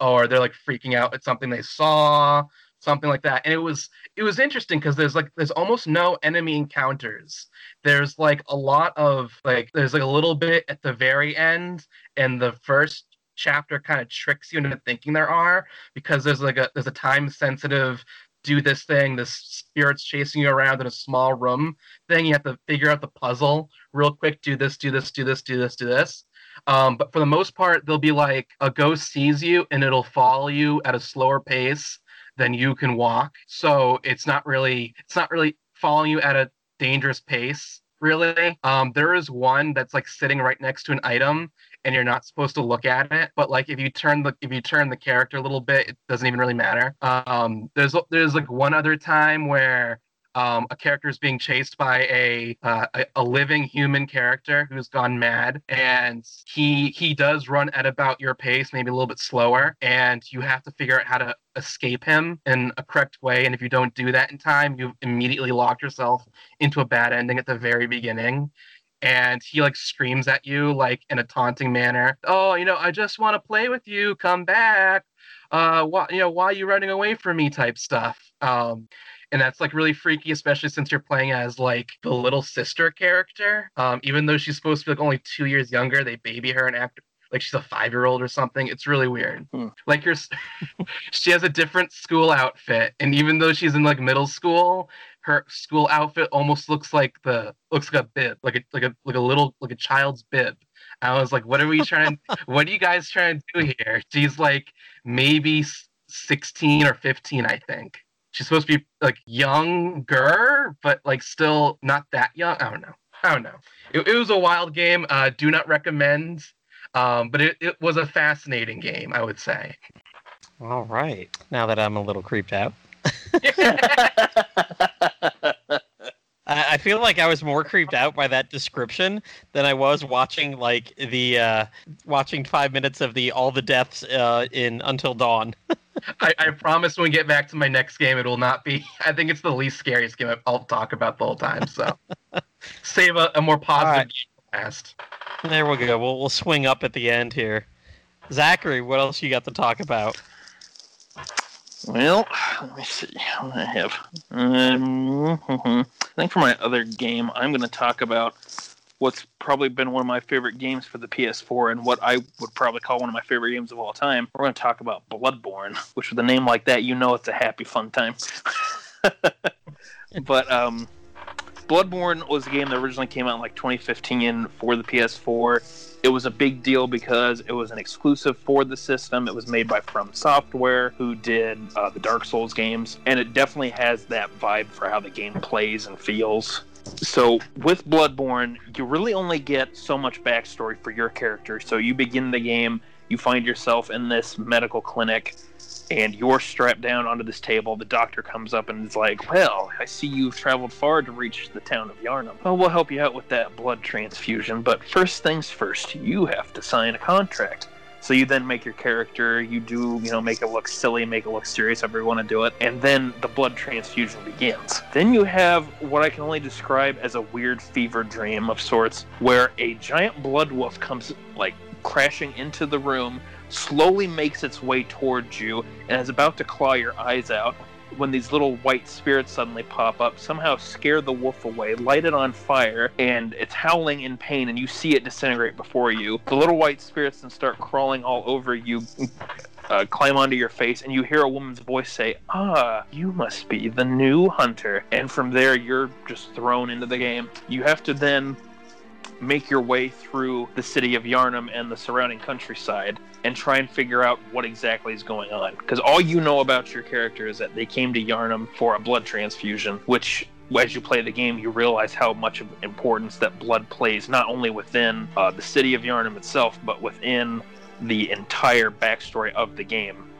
Or they're like freaking out at something they saw, something like that. And it was it was interesting because there's like there's almost no enemy encounters. There's like a lot of like there's like a little bit at the very end, and the first chapter kind of tricks you into thinking there are because there's like a there's a time sensitive do this thing this spirit's chasing you around in a small room thing you have to figure out the puzzle real quick do this do this do this do this do this Um, but for the most part, they'll be like a ghost sees you and it'll follow you at a slower pace than you can walk. So it's not really it's not really following you at a dangerous pace. Really, um, there is one that's like sitting right next to an item, and you're not supposed to look at it. But like if you turn the if you turn the character a little bit, it doesn't even really matter. Um, there's there's like one other time where um, a character is being chased by a, uh, a living human character who's gone mad, and he he does run at about your pace, maybe a little bit slower, and you have to figure out how to escape him in a correct way. And if you don't do that in time, you've immediately lock yourself into a bad ending at the very beginning. And he like screams at you like in a taunting manner. Oh, you know, I just want to play with you. Come back. Uh, why, you know, why are you running away from me? Type stuff. Um, and that's like really freaky especially since you're playing as like the little sister character. Um, even though she's supposed to be like only two years younger they baby her and act like she's a five year old or something. It's really weird. Hmm. like you're she has a different school outfit and even though she's in like middle school her school outfit almost looks like the looks like a bib like a like a like a little like a child's bib. I was like what are we trying what are you guys trying to do here? She's like maybe 16 or 15 i think she's supposed to be like younger, but like still not that young. I don't know. I don't know. It, it was a wild game. Uh, do not recommend. Um, but it, it was a fascinating game, I would say. All right. Now that I'm a little creeped out, I, I feel like I was more creeped out by that description than I was watching like the uh, watching five minutes of the all the deaths uh, in Until Dawn. I, I promise when we get back to my next game, it will not be. I think it's the least scariest game I'll talk about the whole time. So save a, a more positive right. game last. There we go. We'll we'll swing up at the end here. Zachary, what else you got to talk about? Well, let me see what I have. Um, I think for my other game, I'm going to talk about what's probably been one of my favorite games for the PS4 and what I would probably call one of my favorite games of all time. We're going to talk about Bloodborne, which with a name like that, you know it's a happy, fun time. but um, Bloodborne was a game that originally came out in like 2015 for the PS4. It was a big deal because it was an exclusive for the system. It was made by From Software, who did uh, the Dark Souls games, and it definitely has that vibe for how the game plays and feels. So with Bloodborne, you really only get so much backstory for your character. So you begin the game, you find yourself in this medical clinic, and you're strapped down onto this table. The doctor comes up and is like, Well, I see you've traveled far to reach the town of Yharnam. Well, we'll help you out with that blood transfusion, but first things first, you have to sign a contract. So you then make your character, you do, you know, make it look silly, make it look serious, however you want to do it, and then the blood transfusion begins. Then you have what I can only describe as a weird fever dream of sorts, where a giant blood wolf comes, like, crashing into the room, slowly makes its way towards you, and is about to claw your eyes out. When these little white spirits suddenly pop up, somehow scare the wolf away, light it on fire, and it's howling in pain, and you see it disintegrate before you. The little white spirits then start crawling all over you, uh, climb onto your face, and you hear a woman's voice say, Ah, you must be the new hunter. And from there, you're just thrown into the game. You have to then make your way through the city of Yharnam and the surrounding countryside and try and figure out what exactly is going on. Because all you know about your character is that they came to Yharnam for a blood transfusion, which as you play the game, you realize how much of importance that blood plays, not only within uh, the city of Yharnam itself, but within the entire backstory of the game.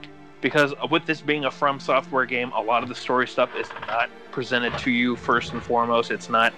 Because with this being a From Software game, a lot of the story stuff is not presented to you first and foremost. It's not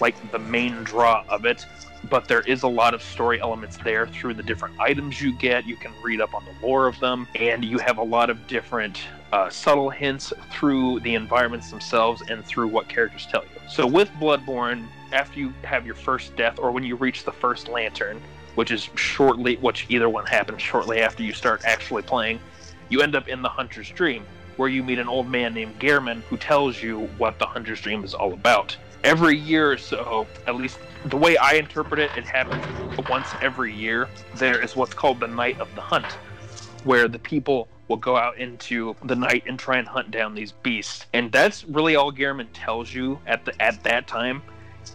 like the main draw of it but there is a lot of story elements there through the different items you get. You can read up on the lore of them, and you have a lot of different uh, subtle hints through the environments themselves and through what characters tell you. So, with Bloodborne, after you have your first death, or when you reach the first lantern, which is shortly, which either one happens shortly after you start actually playing, you end up in the Hunter's Dream, where you meet an old man named Gehrman who tells you what the Hunter's Dream is all about. Every year or so, at least the way I interpret it, it happens once every year. There is what's called the Night of the Hunt, where the people will go out into the night and try and hunt down these beasts. And that's really all Gehrman tells you at the at that time.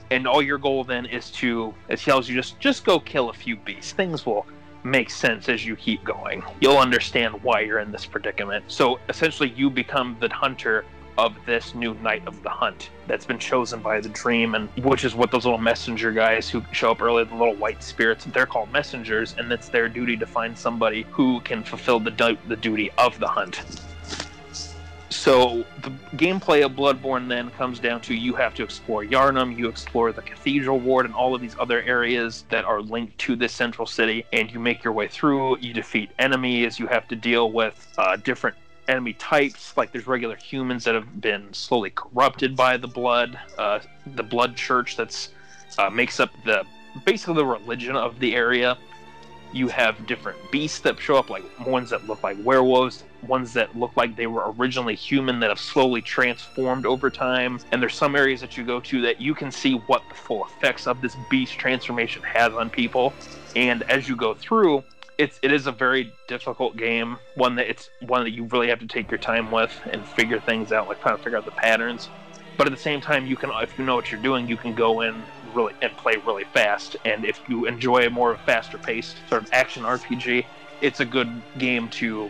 and all your goal then is to it tells you just just go kill a few beasts. Things will make sense as you keep going. You'll understand why you're in this predicament. So essentially, you become the hunter of this new night of the hunt that's been chosen by the dream and which is what those little messenger guys who show up early the little white spirits they're called messengers and it's their duty to find somebody who can fulfill the, du- the duty of the hunt. So the gameplay of bloodborne then comes down to you have to explore Yharnam you explore the cathedral ward and all of these other areas that are linked to this central city and you make your way through you defeat enemies you have to deal with uh, different enemy types. Like there's regular humans that have been slowly corrupted by the blood, uh, the blood church that's uh, makes up the basically the religion of the area. You have different beasts that show up, like ones that look like werewolves, ones that look like they were originally human that have slowly transformed over time. And there's some areas that you go to that you can see what the full effects of this beast transformation has on people. And as you go through, it's it is a very difficult game. One that it's one that you really have to take your time with and figure things out, like trying to figure out the patterns. But at the same time, you can if you know what you're doing, you can go in really and play really fast. And if you enjoy a more faster paced sort of action RPG, it's a good game to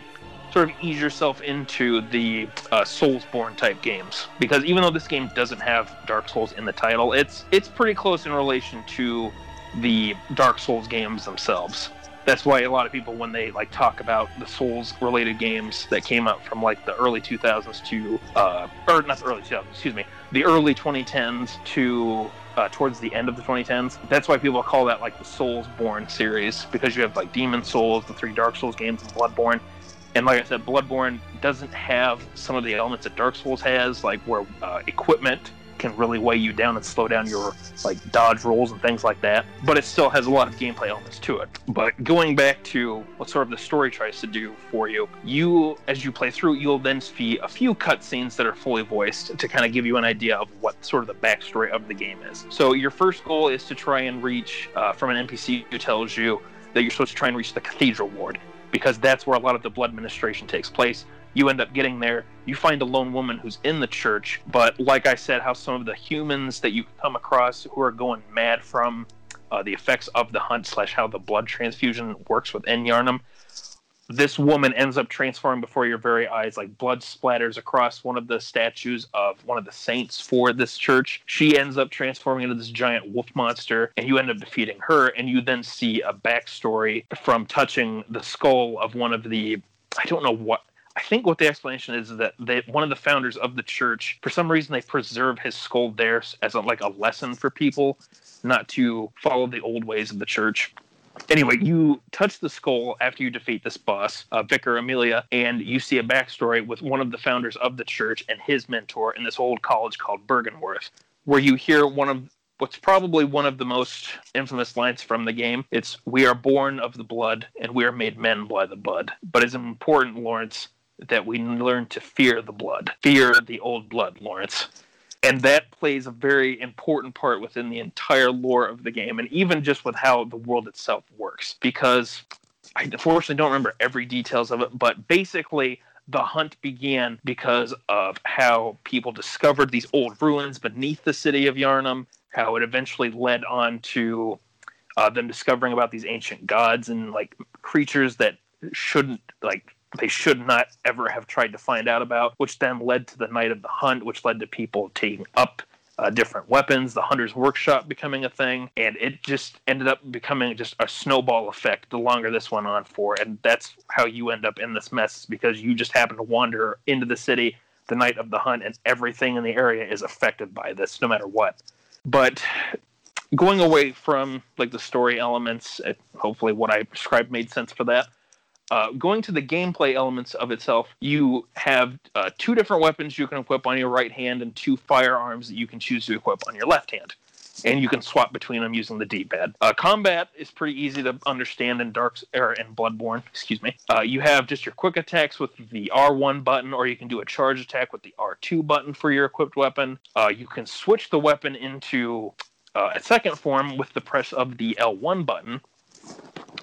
sort of ease yourself into the uh, Soulsborne type games because even though this game doesn't have Dark Souls in the title, it's it's pretty close in relation to the Dark Souls games themselves that's why a lot of people when they like talk about the souls related games that came out from like the early 2000s to uh or not the early 2000s excuse me the early 2010s to uh, towards the end of the 2010s that's why people call that like the soulsborne series because you have like demon souls the three dark souls games and bloodborne. And like i said bloodborne doesn't have some of the elements that dark souls has like where uh, equipment can really weigh you down and slow down your like dodge rolls and things like that. But it still has a lot of gameplay elements to it. But going back to what sort of the story tries to do for you, you as you play through, you'll then see a few cutscenes that are fully voiced to kind of give you an idea of what sort of the backstory of the game is. So your first goal is to try and reach uh, from an NPC who tells you that you're supposed to try and reach the cathedral ward because that's where a lot of the blood administration takes place you end up getting there. You find a lone woman who's in the church but like i said how some of the humans that you come across who are going mad from uh, the effects of the hunt slash how the blood transfusion works within Yharnam this woman ends up transforming before your very eyes like blood splatters across one of the statues of one of the saints for this church. She ends up transforming into this giant wolf monster and you end up defeating her and you then see a backstory from touching the skull of one of the i don't know what I think what the explanation is, is that they, one of the founders of the church, for some reason, they preserve his skull there as a, like a lesson for people not to follow the old ways of the church. Anyway, you touch the skull after you defeat this boss, uh, Vicar Amelia, and you see a backstory with one of the founders of the church and his mentor in this old college called Byrgenwerth, where you hear one of what's probably one of the most infamous lines from the game. It's "We are born of the blood, and we are made men by the blood." But it's important, Lawrence, that we learn to fear the blood, fear the old blood, Lawrence. And that plays a very important part within the entire lore of the game, and even just with how the world itself works. Because I unfortunately don't remember every details of it, but basically the hunt began because of how people discovered these old ruins beneath the city of Yharnam, how it eventually led on to uh, them discovering about these ancient gods and like creatures that shouldn't like they should not ever have tried to find out about, which then led to the night of the hunt, which led to people taking up uh, different weapons, the hunter's workshop becoming a thing, and it just ended up becoming just a snowball effect the longer this went on for. And that's how you end up in this mess because you just happen to wander into the city the night of the hunt, and everything in the area is affected by this, no matter what. But going away from like the story elements, hopefully what I described made sense for that. Uh, going to the gameplay elements of itself, you have uh, two different weapons you can equip on your right hand and two firearms that you can choose to equip on your left hand. And you can swap between them using the D-pad. Uh, combat is pretty easy to understand in Dark or in Bloodborne. Excuse me. Uh, you have just your quick attacks with the R1 button, or you can do a charge attack with the R2 button for your equipped weapon. Uh, you can switch the weapon into a second form with the press of the L1 button,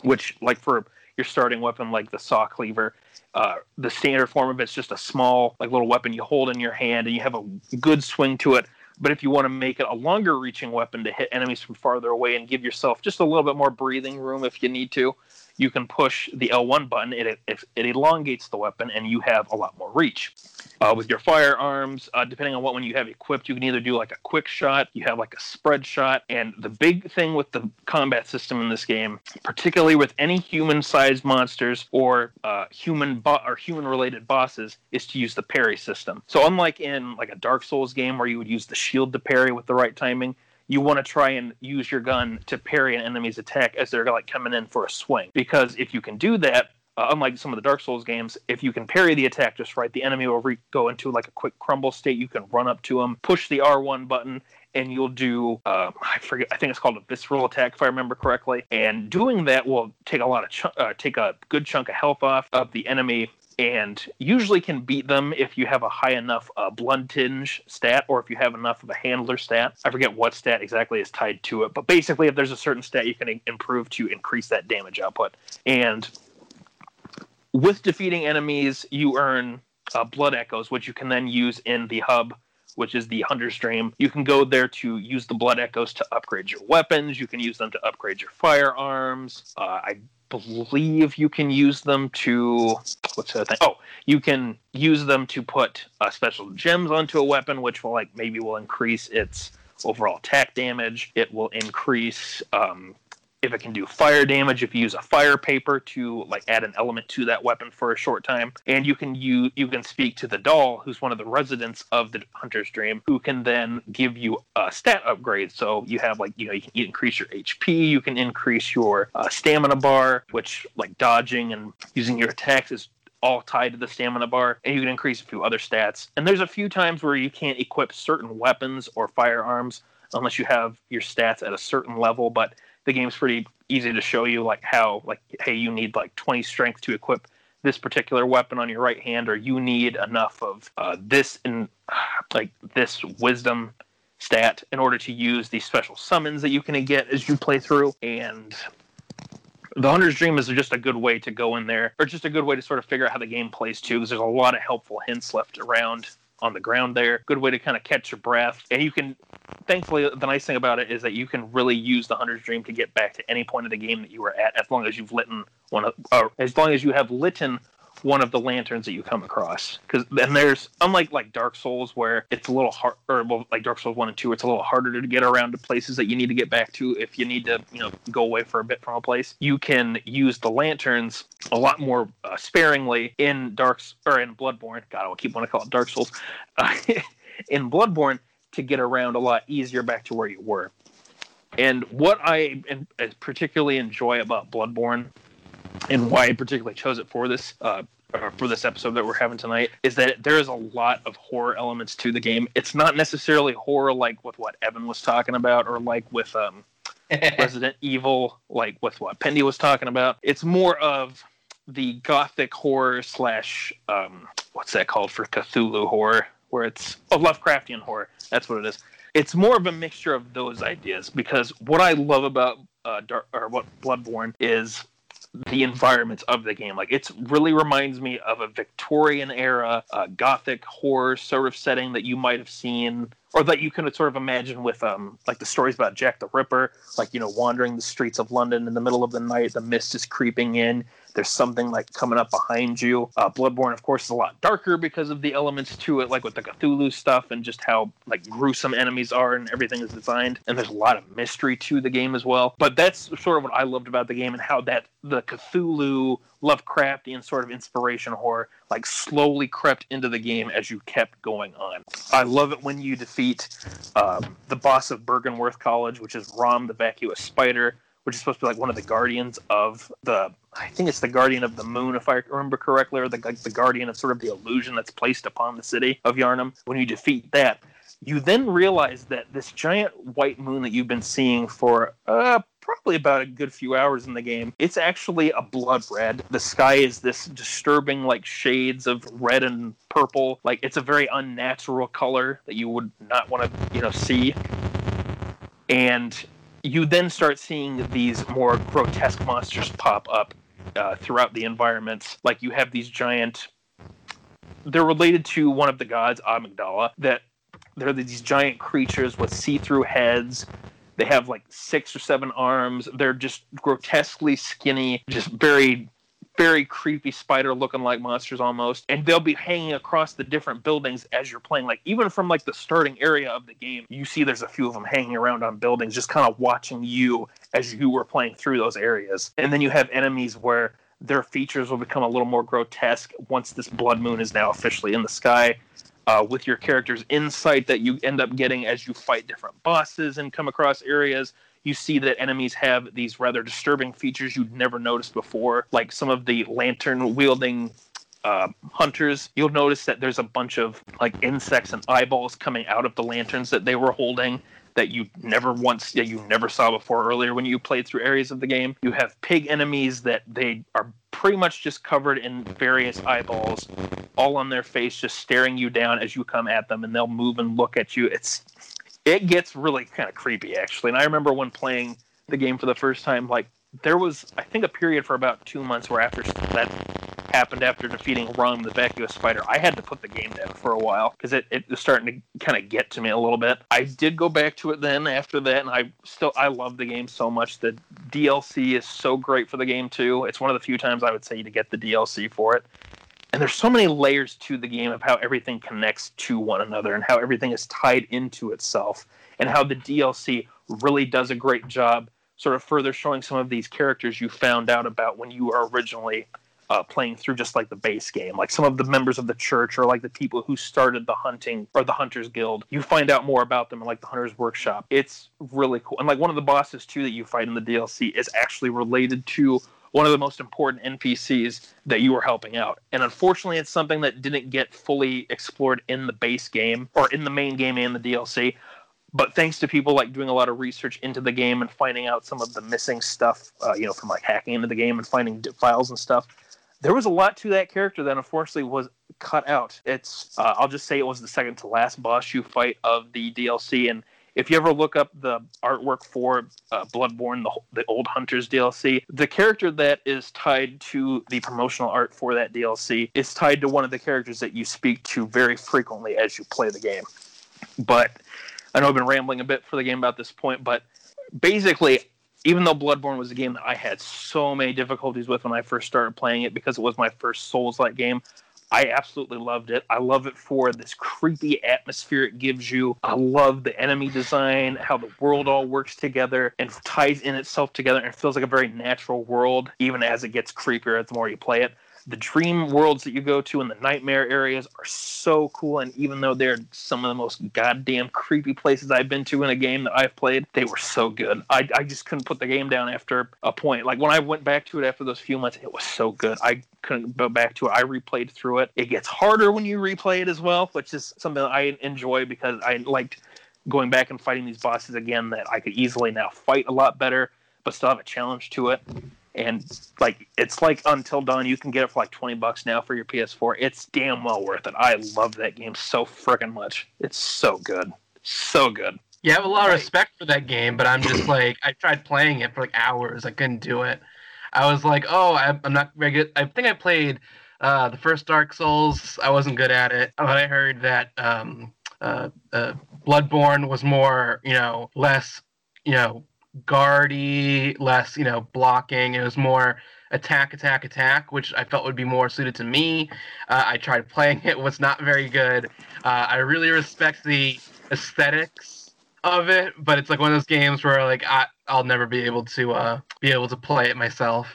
which, like for your starting weapon, like the saw cleaver. Uh, the standard form of it's just a small, like little weapon you hold in your hand, and you have a good swing to it. But if you want to make it a longer reaching weapon to hit enemies from farther away and give yourself just a little bit more breathing room if you need to, you can push the L1 button. It, it, it elongates the weapon, and you have a lot more reach. Uh, with your firearms, uh, depending on what one you have equipped, you can either do like a quick shot, you have like a spread shot, and the big thing with the combat system in this game, particularly with any human-sized monsters or uh, human bo- or human-related bosses, is to use the parry system. So unlike in like a Dark Souls game where you would use the shield to parry with the right timing, you want to try and use your gun to parry an enemy's attack as they're like coming in for a swing. Because if you can do that, uh, unlike some of the Dark Souls games, if you can parry the attack just right, the enemy will re- go into like a quick crumble state. You can run up to them, push the R1 button, and you'll do uh, I forget I think it's called a visceral attack if I remember correctly. And doing that will take a lot of ch- uh, take a good chunk of health off of the enemy and usually can beat them if you have a high enough uh, blood tinge stat or if you have enough of a handler stat. I forget what stat exactly is tied to it, but basically, if there's a certain stat you can improve to increase that damage output. And with defeating enemies, you earn uh, blood echoes, which you can then use in the hub. Which is the Hunter's Dream. You can go there to use the Blood Echoes to upgrade your weapons. You can use them to upgrade your firearms. Uh, I believe you can use them to what's the thing? Oh, you can use them to put uh, special gems onto a weapon, which will like maybe will increase its overall attack damage. It will increase um, if it can do fire damage if you use a fire paper to like add an element to that weapon for a short time. And you can you you can speak to the doll who's one of the residents of the hunter's dream who can then give you a stat upgrade. So you have like you know you can increase your hp you can increase your uh, stamina bar which like dodging and using your attacks is all tied to the stamina bar, and you can increase a few other stats. And there's a few times where you can't equip certain weapons or firearms unless you have your stats at a certain level, but the game's pretty easy to show you like how like hey you need like 20 strength to equip this particular weapon on your right hand or you need enough of uh, this and like this wisdom stat in order to use these special summons that you can get as you play through. And the hunter's dream is just a good way to go in there or just a good way to sort of figure out how the game plays too because there's a lot of helpful hints left around on the ground there. Good way to kind of catch your breath. And you can, thankfully, the nice thing about it is that you can really use the Hunter's Dream to get back to any point of the game that you were at, as long as you've lit one of, or as long as you have lit one of the lanterns that you come across. Because then there's unlike like Dark Souls where it's a little hard, or well, like Dark Souls one and two, it's a little harder to get around to places that you need to get back to if you need to, you know, go away for a bit from a place. You can use the lanterns a lot more uh, sparingly in Dark or in Bloodborne. God, I keep wanting to call it Dark Souls. Uh, in Bloodborne to get around a lot easier back to where you were. And what I particularly enjoy about Bloodborne and why I particularly chose it for this uh, for this episode that we're having tonight is that there is a lot of horror elements to the game. It's not necessarily horror like with what Evan was talking about, or like with um, Resident Evil, like with what Pendy was talking about. It's more of the gothic horror slash um, what's that called for Cthulhu horror, where it's a oh, Lovecraftian horror. That's what it is. It's more of a mixture of those ideas because what I love about uh, Dark, or what Bloodborne is the environments of the game. Like it really reminds me of a Victorian era uh, gothic horror sort of setting that you might have seen or that you can sort of imagine with um like the stories about Jack the Ripper, like you know wandering the streets of London in the middle of the night, the mist is creeping in, there's something like coming up behind you. Uh, Bloodborne, of course, is a lot darker because of the elements to it, like with the Cthulhu stuff and just how like gruesome enemies are and everything is designed. And there's a lot of mystery to the game as well. But that's sort of what I loved about the game and how that the Cthulhu Lovecraftian sort of inspiration horror like slowly crept into the game as you kept going on. I love it when you defeat um, the boss of Byrgenwerth College, which is Rom the vacuous spider which is supposed to be like one of the guardians of the I think it's the guardian of the moon if I remember correctly, or the like the guardian of sort of the illusion that's placed upon the city of Yharnam. When you defeat that, you then realize that this giant white moon that you've been seeing for uh, probably about a good few hours in the game, it's actually a blood red. The sky is this disturbing like shades of red and purple. Like it's a very unnatural color that you would not want to, you know, see. And you then start seeing these more grotesque monsters pop up uh, throughout the environments. Like you have these giant. They're related to one of the gods, Amygdala, that they're these giant creatures with see-through heads. They have like six or seven arms. They're just grotesquely skinny, just very very creepy spider looking like monsters almost and they'll be hanging across the different buildings as you're playing. Like even from like the starting area of the game you see there's a few of them hanging around on buildings just kind of watching you as you were playing through those areas. And then you have enemies where their features will become a little more grotesque once this blood moon is now officially in the sky uh, with your character's insight that you end up getting as you fight different bosses and come across areas you see that enemies have these rather disturbing features you'd never noticed before, like some of the lantern wielding uh, hunters. You'll notice that there's a bunch of like insects and eyeballs coming out of the lanterns that they were holding that you never once that you never saw before earlier when you played through areas of the game. You have pig enemies that they are pretty much just covered in various eyeballs all on their face just staring you down as you come at them and they'll move and look at you. It's it gets really kind of creepy actually. And I remember when playing the game for the first time, like there was I think a period for about two months where after that happened after defeating Rom the vacuous spider, I had to put the game down for a while because it, it was starting to kind of get to me a little bit. I did go back to it then after that, and I still I love the game so much. The DLC is so great for the game too. It's one of the few times I would say to get the DLC for it and there's so many layers to the game of how everything connects to one another and how everything is tied into itself and how the DLC really does a great job sort of further showing some of these characters you found out about when you were originally uh, playing through just like the base game. Like some of the members of the church or like the people who started the hunting or the hunters guild you find out more about them in like the hunters workshop. It's really cool. And like one of the bosses too that you fight in the dlc is actually related to one of the most important NPCs that you were helping out. And unfortunately, it's something that didn't get fully explored in the base game or in the main game and the DLC. But thanks to people like doing a lot of research into the game and finding out some of the missing stuff, uh, you know, from like hacking into the game and finding files and stuff, there was a lot to that character that unfortunately was cut out. It's uh, I'll just say it was the second to last boss you fight of the DLC, and if you ever look up the artwork for uh, Bloodborne, the, the old Hunters DLC, the character that is tied to the promotional art for that DLC is tied to one of the characters that you speak to very frequently as you play the game. But I know I've been rambling a bit for the game about this point, but basically, even though Bloodborne was a game that I had so many difficulties with when I first started playing it because it was my first Souls like game, I absolutely loved it. I love it for this creepy atmosphere it gives you. I love the enemy design, how the world all works together and ties in itself together and feels like a very natural world, even as it gets creepier the more you play it the dream worlds that you go to and the nightmare areas are so cool. And even though they're some of the most goddamn creepy places I've been to in a game that I've played, they were so good. I, I just couldn't put the game down after a point. Like when I went back to it after those few months, it was so good. I couldn't go back to it. I replayed through it. It gets harder when you replay it as well, which is something I enjoy because I liked going back and fighting these bosses again that I could easily now fight a lot better, but still have a challenge to it and like it's like Until Dawn. You can get it for like twenty bucks now for your PS4. It's damn well worth it. I love that game so freaking much. It's so good, so good. Yeah, I have a lot of respect for that game, but I'm just like I tried playing it for like hours. I couldn't do it. I was like, oh, I'm not very good. I think I played uh, the first Dark Souls. I wasn't good at it, but I heard that um, uh, uh, Bloodborne was more, you know, less, you know, guardy, less, you know, blocking. It was more attack, attack, attack, which I felt would be more suited to me. Uh, I tried playing it, was not very good. Uh, I really respect the aesthetics of it, but it's like one of those games where like I, I'll never be able to uh, be able to play it myself.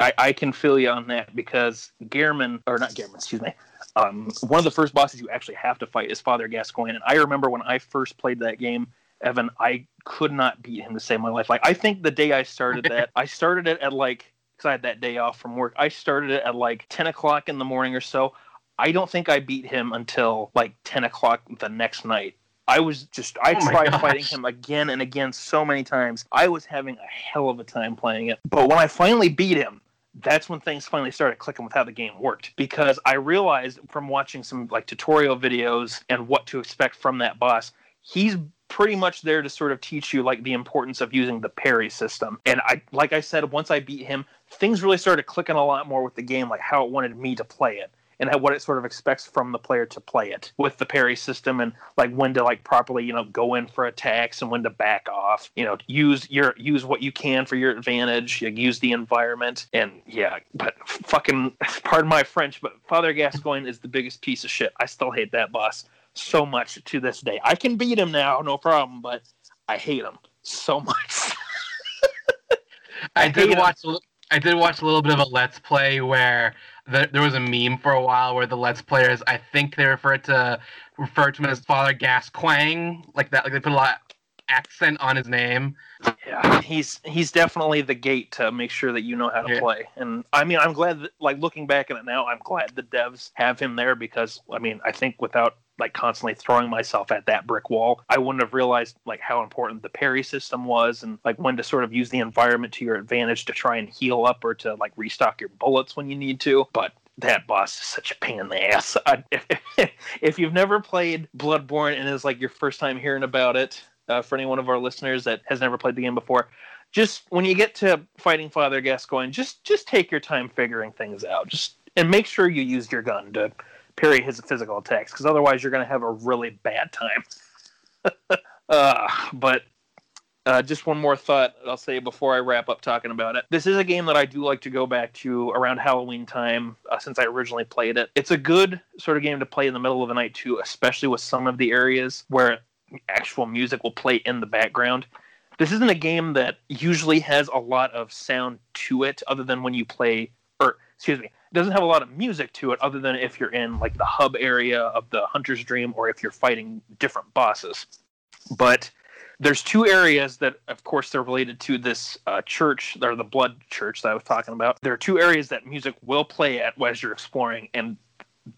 I, I can feel you on that because Gehrman, or not Gehrman, excuse me. Um, one of the first bosses you actually have to fight is Father Gascoigne, and I remember when I first played that game Evan, I could not beat him to save my life. Like I think the day I started that, I started it at like because I had that day off from work. I started it at like ten o'clock in the morning or so. I don't think I beat him until like ten o'clock the next night. I was just I oh tried gosh. fighting him again and again so many times. I was having a hell of a time playing it. But when I finally beat him, that's when things finally started clicking with how the game worked because I realized from watching some like tutorial videos and what to expect from that boss, he's pretty much there to sort of teach you like the importance of using the parry system. And I like I said, once I beat him, things really started clicking a lot more with the game, like how it wanted me to play it. and what it sort of expects from the player to play it with the parry system and like when to like properly you know go in for attacks and when to back off you know use your use what you can for your advantage use the environment and yeah but fucking pardon my french but father gascoigne is the biggest piece of shit i still hate that boss so much to this day i can beat him now no problem but i hate him so much I, I did watch. a li- I did watch a little bit of a let's play where the, there was a meme for a while where the let's players, I think they refer to refer to him as Father Gasquang, like that. Like they put a lot of accent on his name. Yeah, he's he's definitely the gate to make sure that you know how to Yeah. play. And I mean, I'm glad that, like looking back at it now, I'm glad the devs have him there because I mean, I think without like constantly throwing myself at that brick wall, I wouldn't have realized like how important the parry system was and like when to sort of use the environment to your advantage to try and heal up or to like restock your bullets when you need to. But that boss is such a pain in the ass. I, if, if you've never played Bloodborne and is like your first time hearing about it, uh, for any one of our listeners that has never played the game before, just when you get to fighting Father Gascoigne, just just take your time figuring things out. Just and make sure you use your gun to parry his physical attacks, because otherwise you're going to have a really bad time. uh, but uh, just one more thought I'll say before I wrap up talking about it. This is a game that I do like to go back to around Halloween time uh, since I originally played it. It's a good sort of game to play in the middle of the night too, especially with some of the areas where actual music will play in the background. This isn't a game that usually has a lot of sound to it, other than when you play, or excuse me, it doesn't have a lot of music to it, other than if you're in like the hub area of the Hunter's Dream or if you're fighting different bosses. But there's two areas that, of course, they're related to this uh, church, or the Blood Church that I was talking about. There are two areas that music will play at as you're exploring, and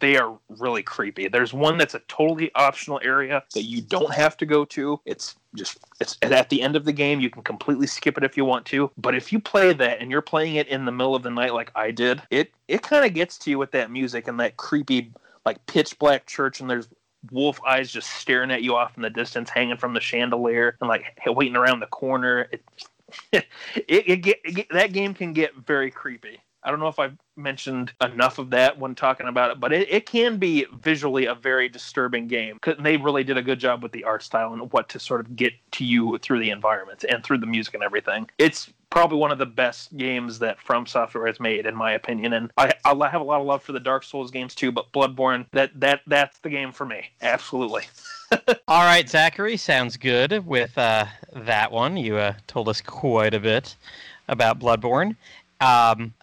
they are really creepy. There's one that's a totally optional area that you don't have to go to. It's just it's at the end of the game. You can completely skip it if you want to. But if you play that and you're playing it in the middle of the night like I did, it it kind of gets to you with that music and that creepy like pitch black church and there's wolf eyes just staring at you off in the distance hanging from the chandelier and like waiting around the corner. It it, it, get, it get that game can get very creepy. I don't know if I've mentioned enough of that when talking about it, but it, it can be visually a very disturbing game. They really did a good job with the art style and what to sort of get to you through the environments and through the music and everything. It's probably one of the best games that From Software has made, in my opinion. And I, I have a lot of love for the Dark Souls games too, but Bloodborne, that that that's the game for me. Absolutely. All right, Zachary, sounds good with uh, that one. You uh, told us quite a bit about Bloodborne. Um,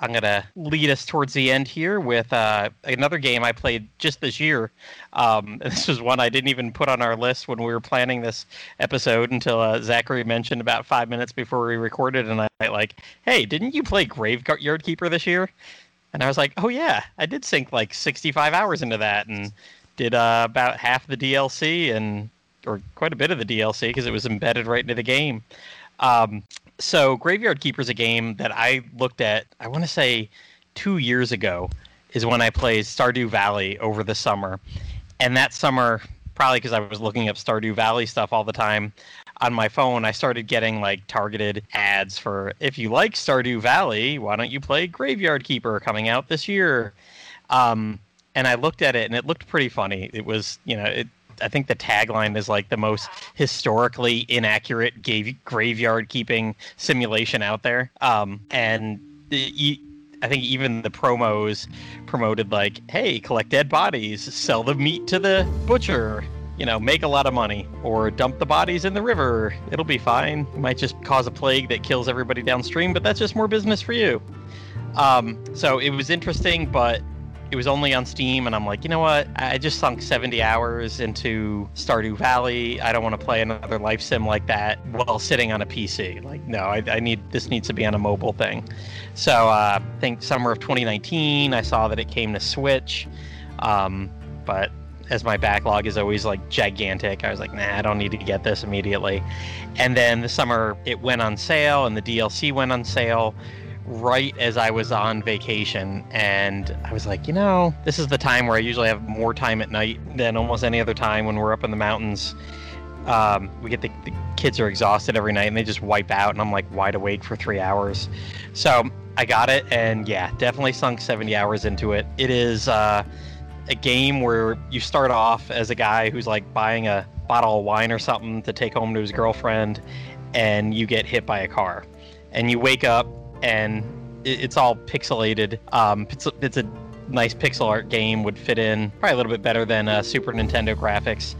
I'm to lead us towards the end here with uh, another game I played just this year. Um, this was one I didn't even put on our list when we were planning this episode until uh, Zachary mentioned about five minutes before we recorded, and I like, hey, didn't you play Graveyard Keeper this year? And I was like, oh yeah, I did sink like 65 hours into that and did uh, about half the DLC and or quite a bit of the DLC because it was embedded right into the game. Um, so Graveyard Keeper is a game that I looked at. I want to say two years ago is when I played Stardew Valley over the summer, and that summer, probably because I was looking up Stardew Valley stuff all the time on my phone, I started getting like targeted ads for if you like Stardew Valley, why don't you play Graveyard Keeper coming out this year? Um, and I looked at it and it looked pretty funny. It was, you know, it, I think the tagline is like the most historically inaccurate graveyard keeping simulation out there. Um, and I think even the promos promoted like, "Hey, collect dead bodies, sell the meat to the butcher." You know, make a lot of money, or dump the bodies in the river. It'll be fine. It might just cause a plague that kills everybody downstream, but that's just more business for you. Um, so it was interesting, but it was only on Steam, and I'm like, you know what? I just sunk 70 hours into Stardew Valley. I don't want to play another life sim like that while sitting on a PC. Like, no, I, I need this needs to be on a mobile thing. So uh, I think summer of 2019, I saw that it came to Switch, um, but as my backlog is always like gigantic, I was like, nah, I don't need to get this immediately. And then the summer, it went on sale, and the DLC went on sale right as I was on vacation, and I was like, you know, this is the time where I usually have more time at night than almost any other time when we're up in the mountains. Um, we get the, the kids are exhausted every night and they just wipe out, and I'm like wide awake for three hours. So I got it, and yeah, definitely sunk 70 hours into it. It is uh, a game where you start off as a guy who's like buying a bottle of wine or something to take home to his girlfriend, and you get hit by a car, and you wake up and it- it's all pixelated. Um, it's, a- it's a nice pixel art game, would fit in probably a little bit better than uh, Super Nintendo graphics.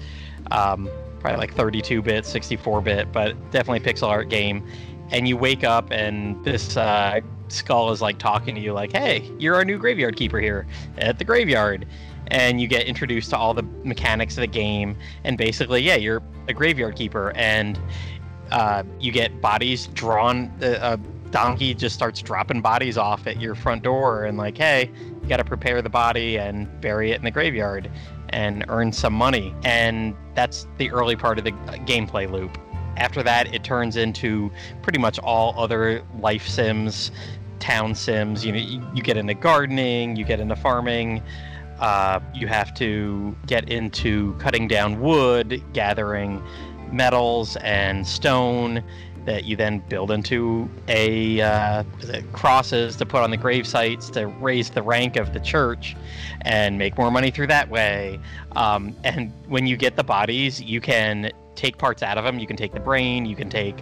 Um, probably like 32 bit, 64 bit, but definitely pixel art game. And you wake up and this uh, skull is like talking to you, like, "Hey, you're our new graveyard keeper here at the graveyard." And you get introduced to all the mechanics of the game, and basically, yeah, you're a graveyard keeper, and uh, you get bodies drawn. Uh, a donkey just starts dropping bodies off at your front door, and like, hey, you got to prepare the body and bury it in the graveyard and earn some money. And that's the early part of the gameplay loop. After that, it turns into pretty much all other life sims, town sims. You know, you get into gardening, you get into farming. Uh, you have to get into cutting down wood, gathering metals and stone that you then build into a uh, crosses to put on the grave sites to raise the rank of the church and make more money through that way. Um, and when you get the bodies, you can take parts out of them. You can take the brain, you can take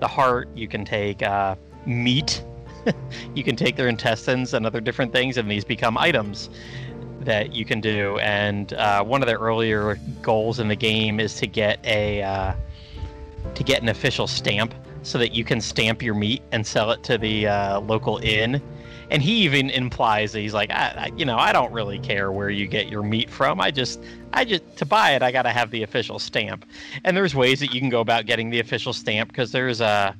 the heart, you can take uh, meat, you can take their intestines and other different things, and these become items that you can do. And uh, one of the earlier goals in the game is to get a uh, to get an official stamp so that you can stamp your meat and sell it to the uh, local inn. And he even implies that he's like, I, I, you know, I don't really care where you get your meat from. I just, I just to buy it, I got to have the official stamp. And there's ways that you can go about getting the official stamp because there's uh,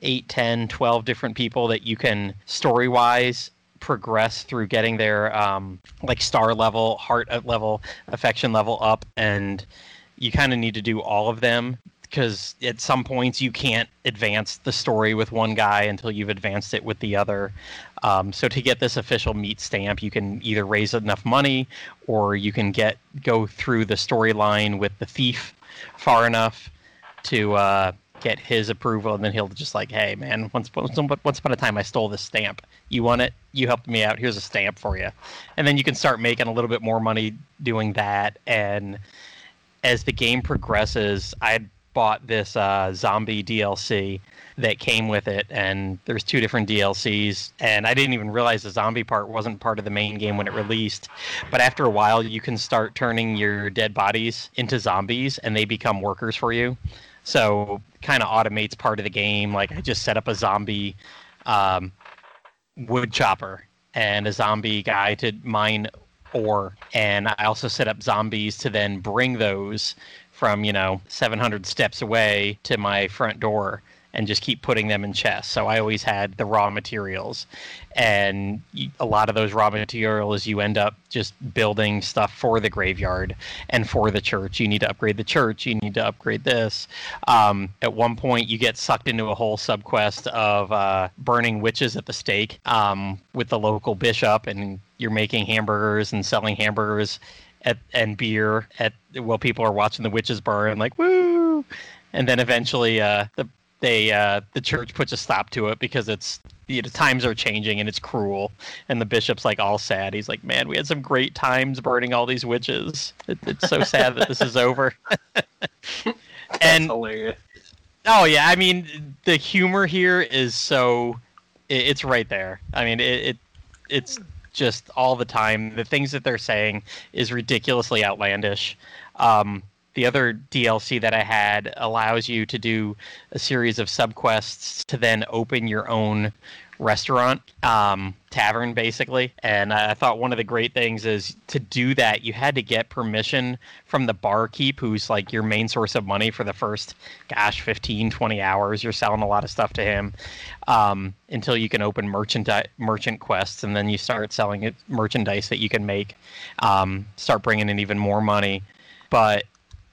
8, 10, 12 different people that you can story wise progress through getting their um, like star level, heart level, affection level up, and you kind of need to do all of them because at some points you can't advance the story with one guy until you've advanced it with the other. Um, so to get this official meat stamp, you can either raise enough money or you can get go through the storyline with the thief far enough to uh, get his approval, and then he'll just like, "Hey, man, once once upon a time I stole this stamp. You want it? You helped me out. Here's a stamp for you." And then you can start making a little bit more money doing that. And as the game progresses, I bought this uh, zombie DLC that came with it, and there's two different DLCs. And I didn't even realize the zombie part wasn't part of the main game when it released. But after a while, you can start turning your dead bodies into zombies, and they become workers for you. So kind of automates part of the game. Like I just set up a zombie um, wood chopper and a zombie guy to mine ore, and I also set up zombies to then bring those from you know 700 steps away to my front door and just keep putting them in chests. So I always had the raw materials, and a lot of those raw materials you end up just building stuff for the graveyard and for the church. You need to upgrade the church. You need to upgrade this. Um, at one point, you get sucked into a whole subquest of uh, burning witches at the stake um, with the local bishop, and you're making hamburgers and selling hamburgers. At, and beer at while people are watching the witches burn like woo and then eventually uh, the they uh, the church puts a stop to it because it's you know, times are changing and it's cruel. And the bishop's like all sad. He's like, "Man, we had some great times burning all these witches. It, it's so sad that this is over." and hilarious. oh yeah, I mean the humor here is so it, it's right there. I mean it, it it's just all the time. The things that they're saying is ridiculously outlandish. Um, the other DLC that I had allows you to do a series of subquests to then open your own restaurant, um, tavern, basically. And I thought one of the great things is to do that, you had to get permission from the barkeep, who's like your main source of money for the first, gosh, 15, 20 hours. You're selling a lot of stuff to him um, until you can open merchant merchant quests, and then you start selling it, merchandise that you can make, um, start bringing in even more money. But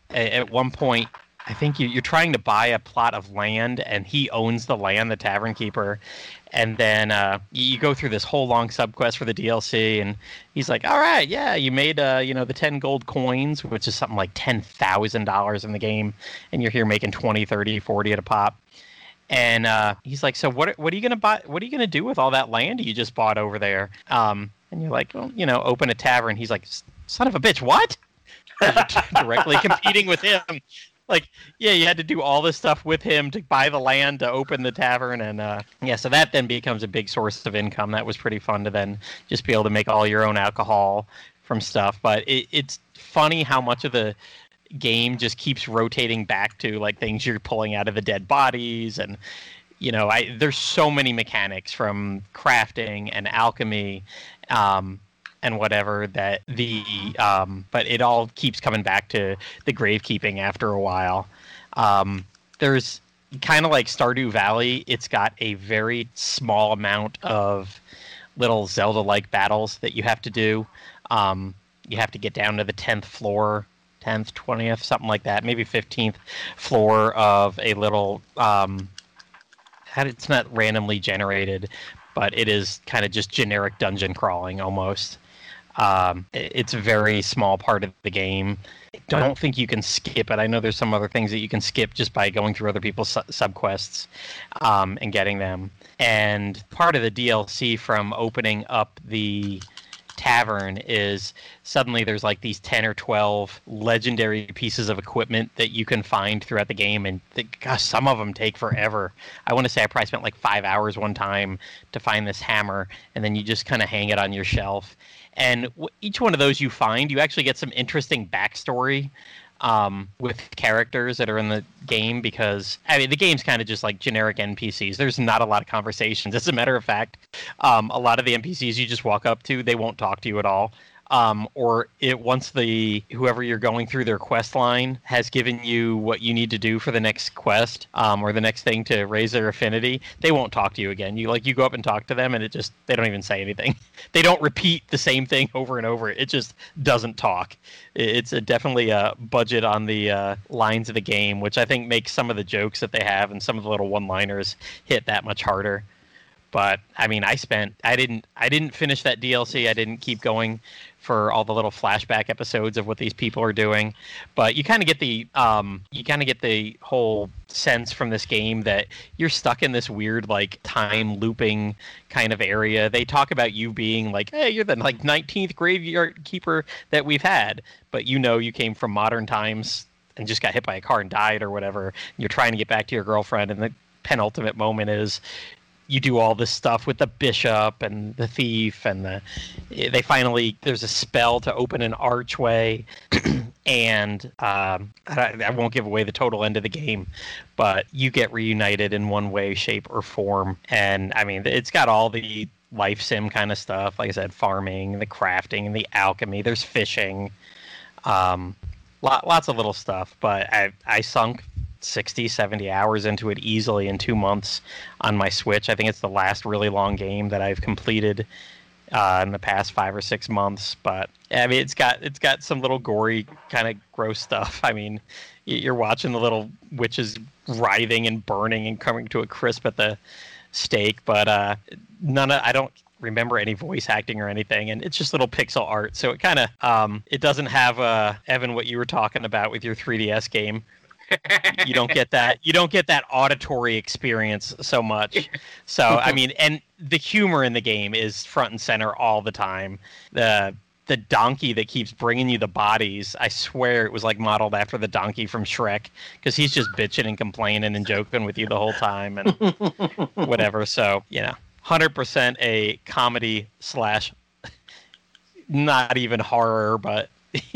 at one point I think you, are trying to buy a plot of land, and he owns the land, the tavern keeper. And then uh, you go through this whole long subquest for the DLC, and he's like, "All right, yeah, you made uh, you know the ten gold coins, which is something like ten thousand dollars in the game, and you're here making 20, 30, 40 at a pop." and uh, he's like, "So what? What are you gonna buy? What are you gonna do with all that land you just bought over there?" Um, and you're like, "Well, you know, open a tavern." He's like, "Son of a bitch, what?" directly competing with him. Like, yeah, you had to do all this stuff with him to buy the land to open the tavern, and uh, yeah, so that then becomes a big source of income. That was pretty fun to then just be able to make all your own alcohol from stuff. But it, it's funny how much of the game just keeps rotating back to like things you're pulling out of the dead bodies and you know i there's so many mechanics from crafting and alchemy um, and whatever that the um, but it all keeps coming back to the gravekeeping after a while. Um, there's kind of like stardew valley it's got a very small amount of little zelda like battles that you have to do. Um, you have to get down to the 10th floor 10th 20th something like that maybe 15th floor of a little um, it's not randomly generated but it is kind of just generic dungeon crawling almost um, it's a very small part of the game. I don't think you can skip it. I know there's some other things that you can skip just by going through other people's su- subquests um, and getting them. And part of the DLC from opening up the tavern is suddenly there's like these 10 or 12 legendary pieces of equipment that you can find throughout the game and the, gosh some of them take forever i want to say i probably spent like five hours one time to find this hammer and then you just kind of hang it on your shelf and w- each one of those you find, you actually get some interesting backstory um, with characters that are in the game because I mean the game's kind of just like generic NPCs. There's not a lot of conversations. As a matter of fact, um, a lot of the NPCs you just walk up to, they won't talk to you at all um, or it once the whoever you're going through their quest line has given you what you need to do for the next quest um, or the next thing to raise their affinity, they won't talk to you again. You like you go up and talk to them, and it just they don't even say anything. they don't repeat the same thing over and over. It just doesn't talk. It's a, definitely a budget on the uh, lines of the game, which I think makes some of the jokes that they have and some of the little one-liners hit that much harder but I mean, I spent I didn't I didn't finish that DLC. I didn't keep going for all the little flashback episodes of what these people are doing. But you kind of get the um, you kind of get the whole sense from this game that you're stuck in this weird like time looping kind of area. They talk about you being like, hey, you're the like 19th graveyard keeper that we've had, but you know you came from modern times and just got hit by a car and died or whatever. You're trying to get back to your girlfriend, and the penultimate moment is you do all this stuff with the bishop and the thief and the they finally there's a spell to open an archway. And um, I, I, won't give away the total end of the game but you get reunited in one way shape or form. And i mean it's got all the life sim kind of stuff. Like i said farming the crafting and the alchemy there's fishing um, lot, lots of little stuff. But i i sunk 60, 70 hours into it easily in two months on my Switch. I think it's the last really long game that I've completed uh, in the past five or six months. But I mean, it's got it's got some little gory kind of gross stuff. I mean, you're watching the little witches writhing and burning and coming to a crisp at the stake, but uh, none of I don't remember any voice acting or anything, and it's just little pixel art. So it kind of um, it doesn't have uh, Evan what you were talking about with your 3DS game you don't get that you don't get that auditory experience so much. So i mean and the humor in the game is front and center all the time. The the donkey that keeps bringing you the bodies i swear it was like modeled after the donkey from shrek because he's just bitching and complaining and joking with you the whole time and whatever. So you know 100% a comedy slash not even horror but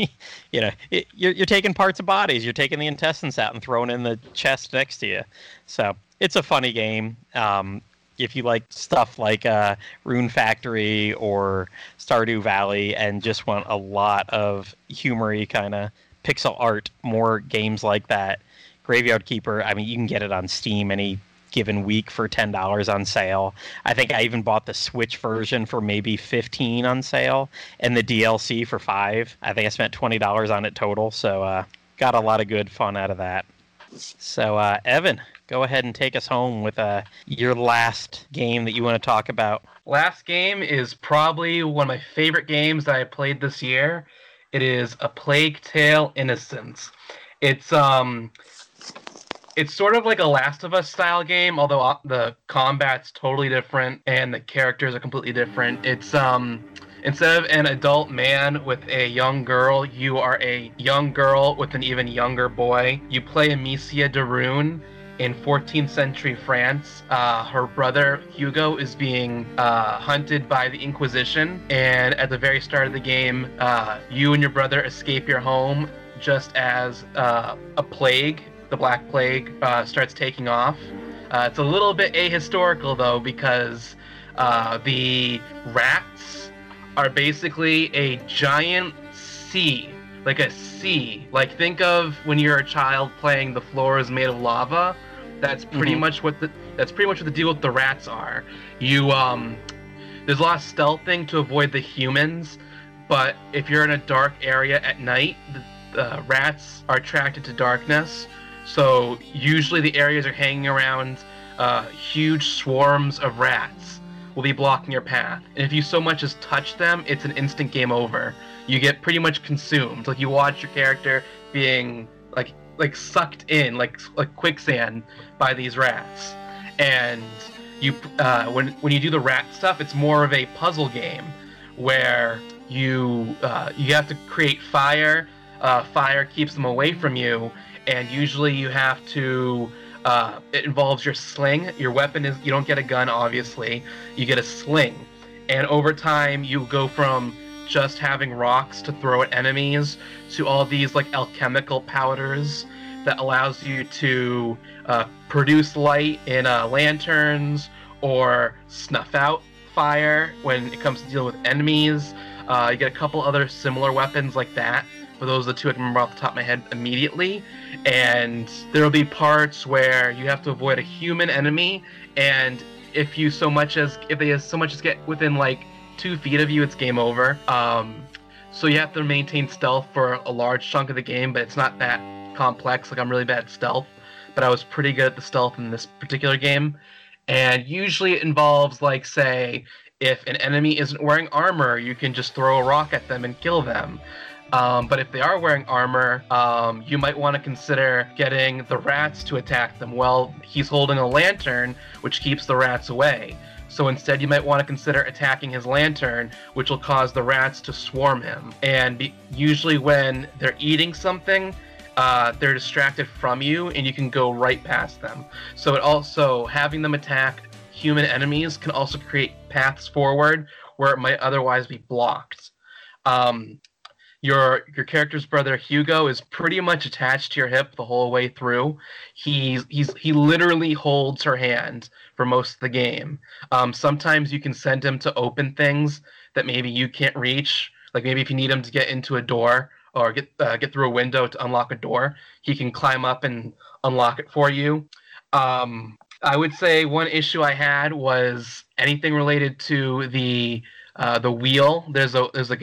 you know, it, you're, you're taking parts of bodies, you're taking the intestines out and throwing in the chest next to you. So it's a funny game. Um, if you like stuff like uh, Rune Factory or Stardew Valley and just want a lot of humory kind of pixel art, more games like that, Graveyard Keeper, I mean, you can get it on Steam any given week for ten dollars on sale. I think I even bought the Switch version for maybe fifteen on sale, and the DLC for five. I think I spent twenty dollars on it total, so uh, got a lot of good fun out of that. So, uh, Evan, go ahead and take us home with uh, your last game that you want to talk about. Last game is probably one of my favorite games that I played this year. It is A Plague Tale Innocence. It's um it's sort of like a Last of Us style game, although uh, the combat's totally different and the characters are completely different. It's um instead of an adult man with a young girl, you are a young girl with an even younger boy. You play Amicia de Rune in 14th century France. Uh, her brother Hugo is being uh, hunted by the Inquisition, and at the very start of the game, uh, you and your brother escape your home just as uh, a plague, the Black Plague, uh, starts taking off. Uh, it's a little bit ahistorical though because the rats are basically a giant sea like a sea. Like think of when you're a child playing the floor is made of lava. That's pretty Mhm. much what the that's pretty much what the deal with the rats are. You um there's a lot of stealthing to avoid the humans, but if you're in a dark area at night, the, the rats are attracted to darkness. So usually the areas are hanging around uh, huge swarms of rats will be blocking your path. And if you so much as touch them, it's an instant game over. You get pretty much consumed. Like you watch your character being like like sucked in like like quicksand by these rats. And you uh, when when you do the rat stuff, it's more of a puzzle game where you uh, you have to create fire. Uh, fire keeps them away from you, and usually you have to. Uh, it involves your sling. Your weapon is you don't get a gun, obviously. You get a sling, and over time you go from just having rocks to throw at enemies to all these like alchemical powders that allows you to uh, produce light in uh, lanterns or snuff out fire when it comes to dealing with enemies. Uh, you get a couple other similar weapons like that. But those are the two I can remember off the top of my head immediately. And there will be parts where you have to avoid a human enemy, and if you so much as if they so much as get within like two feet of you, it's game over. Um, so you have to maintain stealth for a large chunk of the game, but it's not that complex. Like I'm really bad at stealth, but I was pretty good at the stealth in this particular game. And usually it involves like say if an enemy isn't wearing armor, you can just throw a rock at them and kill them. Um, but if they are wearing armor, um, you might want to consider getting the rats to attack them. Well, he's holding a lantern, which keeps the rats away. So instead, you might want to consider attacking his lantern, which will cause the rats to swarm him. And be- usually, when they're eating something, uh, they're distracted from you, and you can go right past them. So it also having them attack human enemies can also create paths forward where it might otherwise be blocked. Um, your your character's brother Hugo is pretty much attached to your hip the whole way through. He's he's he literally holds her hand for most of the game. Um, sometimes you can send him to open things that maybe you can't reach. Like maybe if you need him to get into a door or get uh, get through a window to unlock a door, he can climb up and unlock it for you. Um, I would say one issue I had was anything related to the uh, the wheel. There's a there's a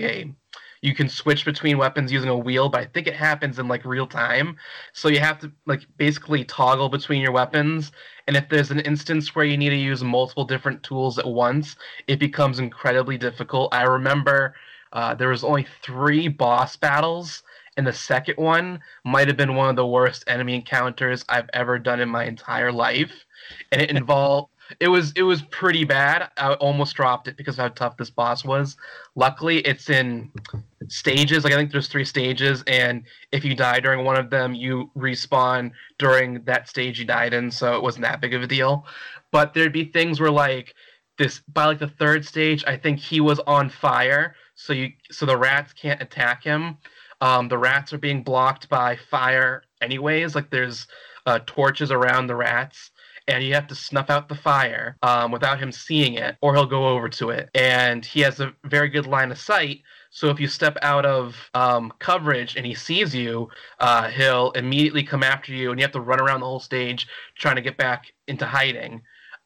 you can switch between weapons using a wheel, but I think it happens in like real time. So you have to like basically toggle between your weapons. And if there's an instance where you need to use multiple different tools at once, it becomes incredibly difficult. I remember uh, there was only three boss battles, and the second one might have been one of the worst enemy encounters I've ever done in my entire life. And it involved it was it was pretty bad. I almost dropped it because of how tough this boss was. Luckily, it's in stages. Like I think there's three stages, and if you die during one of them, you respawn during that stage you died in. So it wasn't that big of a deal. But there'd be things where like this by like the third stage, I think he was on fire. So you so the rats can't attack him. Um, the rats are being blocked by fire anyways. Like there's uh, torches around the rats and you have to snuff out the fire um, without him seeing it, or he'll go over to it. And he has a very good line of sight. So if you step out of um, coverage and he sees you, uh, he'll immediately come after you, and you have to run around the whole stage trying to get back into hiding.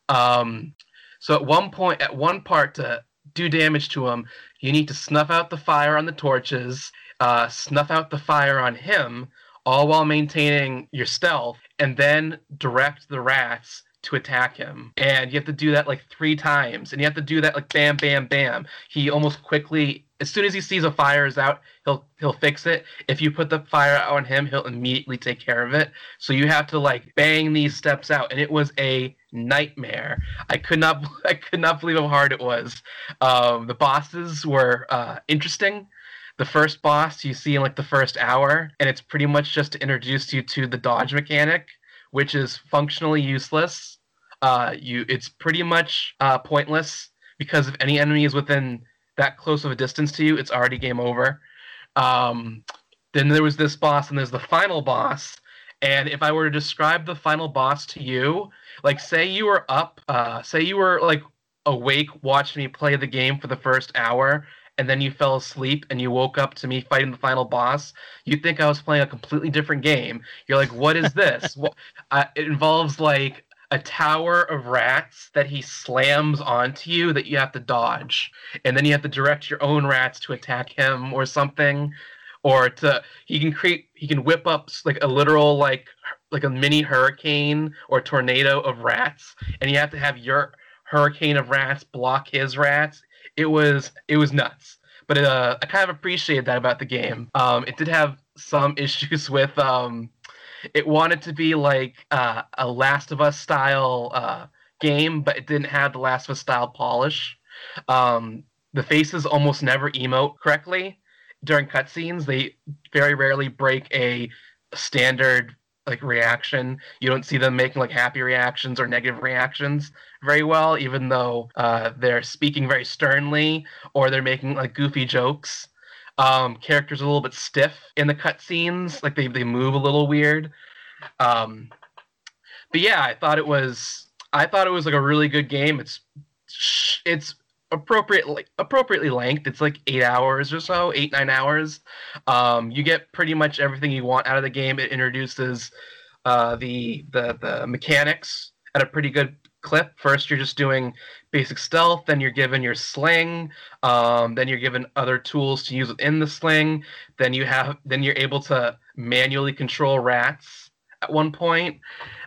Um, so at one point, at one part to do damage to him, you need to snuff out the fire on the torches, uh, snuff out the fire on him, all while maintaining your stealth, and then direct the rats to attack him. And you have to do that like three times. And you have to do that like bam, bam, bam. He almost quickly as soon as he sees a fire is out, he'll he'll fix it. If you put the fire on him, he'll immediately take care of it. So you have to like bang these steps out, and it was a nightmare. I could not I could not believe how hard it was. Um, the bosses were uh, interesting. The first boss you see in like the first hour, and it's pretty much just to introduce you to the dodge mechanic, which is functionally useless. Uh, you it's pretty much uh, pointless because if any enemy is within that close of a distance to you, it's already game over. Um, then there was this boss, and there's the final boss. And if I were to describe the final boss to you, like say you were up, uh, say you were like awake watching me play the game for the first hour, and then you fell asleep and you woke up to me fighting the final boss, you'd think I was playing a completely different game. You're like, what is this? well, uh, it involves like a tower of rats that he slams onto you that you have to dodge and then you have to direct your own rats to attack him or something or to he can create he can whip up like a literal like like a mini hurricane or tornado of rats and you have to have your hurricane of rats block his rats it was it was nuts but uh, i kind of appreciated that about the game um, it did have some issues with um, it wanted to be like uh, a Last of Us style uh, game, but it didn't have the Last of Us style polish. Um, the faces almost never emote correctly during cutscenes. They very rarely break a standard like reaction. You don't see them making like happy reactions or negative reactions very well, even though uh, they're speaking very sternly or they're making like goofy jokes. Um, characters are a little bit stiff in the cutscenes, like they, they move a little weird. Um, but yeah, I thought it was I thought it was like a really good game. It's it's appropriately appropriately length. It's like eight hours or so, eight nine hours. Um, you get pretty much everything you want out of the game. It introduces uh, the the the mechanics at a pretty good clip. First, you're just doing basic stealth. Then you're given your sling. Um, then you're given other tools to use within the sling. Then you have then you're able to manually control rats at one point.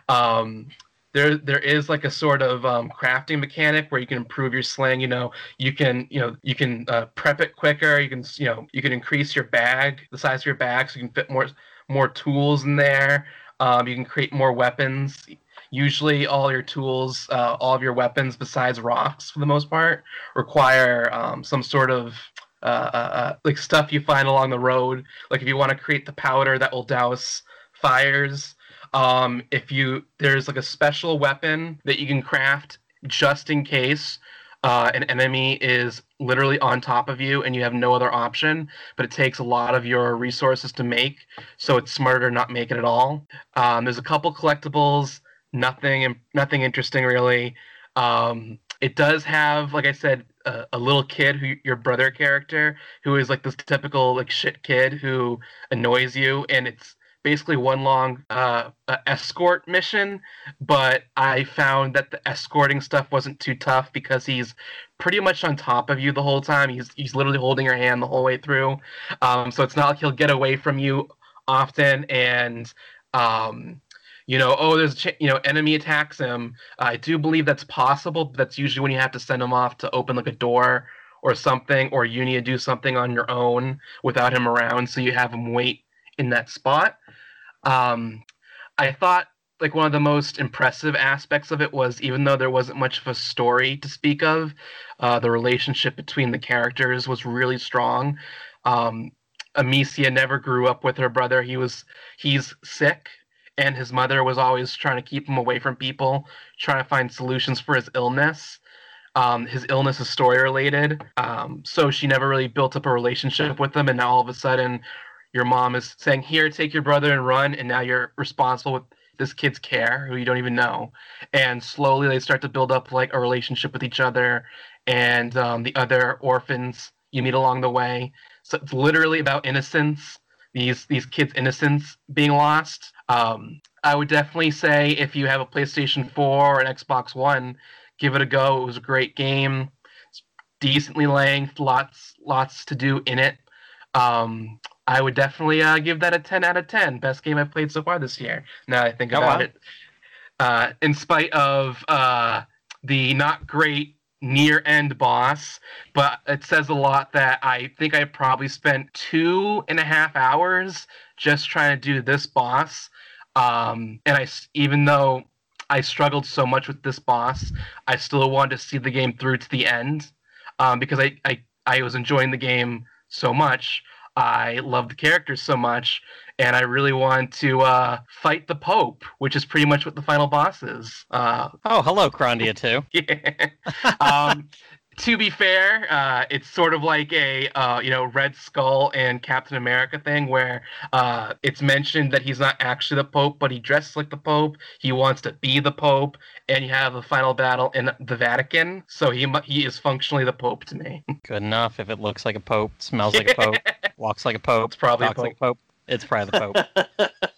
Um, there there is like a sort of um, crafting mechanic where you can improve your sling. You know, you can you know you can uh, prep it quicker. You can you know you can increase your bag, the size of your bag, so you can fit more more tools in there. Um, you can create more weapons usually all your tools, uh, all of your weapons, besides rocks for the most part, require um, some sort of uh, uh, uh, like stuff you find along the road. Like if you want to create the powder that will douse fires, um, if you there's like a special weapon that you can craft just in case uh, an enemy is literally on top of you and you have no other option, but it takes a lot of your resources to make, so it's smarter not make it at all. Um, there's a couple collectibles nothing and nothing interesting really. Um, it does have, like I said, a, a, little kid who your brother character who is like this typical like shit kid who annoys you, and it's basically one long uh, escort mission. But I found that the escorting stuff wasn't too tough because he's pretty much on top of you the whole time. He's he's literally holding your hand the whole way through. Um, so it's not like he'll get away from you often and um, you know, oh, there's ch- you know, enemy attacks him. I do believe that's possible. But that's usually when you have to send him off to open like a door or something, or you need to do something on your own without him around, so you have him wait in that spot. Um, I thought like one of the most impressive aspects of it was even though there wasn't much of a story to speak of, uh, the relationship between the characters was really strong. Um, Amicia never grew up with her brother. He was he's sick and his mother was always trying to keep him away from people, trying to find solutions for his illness. Um, his illness is story related, um, so she never really built up a relationship with him. And now all of a sudden, your mom is saying, "Here, take your brother and run," and now you're responsible with this kid's care, who you don't even know. And slowly, they start to build up like a relationship with each other and um, the other orphans you meet along the way. So it's literally about innocence these these kids' innocence being lost. Um, I would definitely say if you have a PlayStation 4 or an Xbox One, give it a go. It was a great game. It's decently length, lots lots to do in it. Um, I would definitely uh, give that a 10 out of 10. Best game I've played so far this year. Now I think Oh, about wow. it. uh, in spite of uh, the not great near end boss. But it says a lot that I think I probably spent two and a half hours just trying to do this boss. Um, and I, even though I struggled so much with this boss, I still wanted to see the game through to the end um, because I, I I was enjoying the game so much. I love the characters so much, and I really want to uh, fight the Pope, which is pretty much what the final boss is. Uh, Oh, hello, Grandia 2. yeah. um, to be fair, uh, it's sort of like a uh, you know Red Skull and Captain America thing where uh, it's mentioned that he's not actually the Pope, but he dresses like the Pope. He wants to be the Pope, and you have a final battle in the Vatican, so he he is functionally the Pope to me. Good enough. If it looks like a pope, smells like a pope, walks like a pope, It's probably a talks like a pope, it's probably the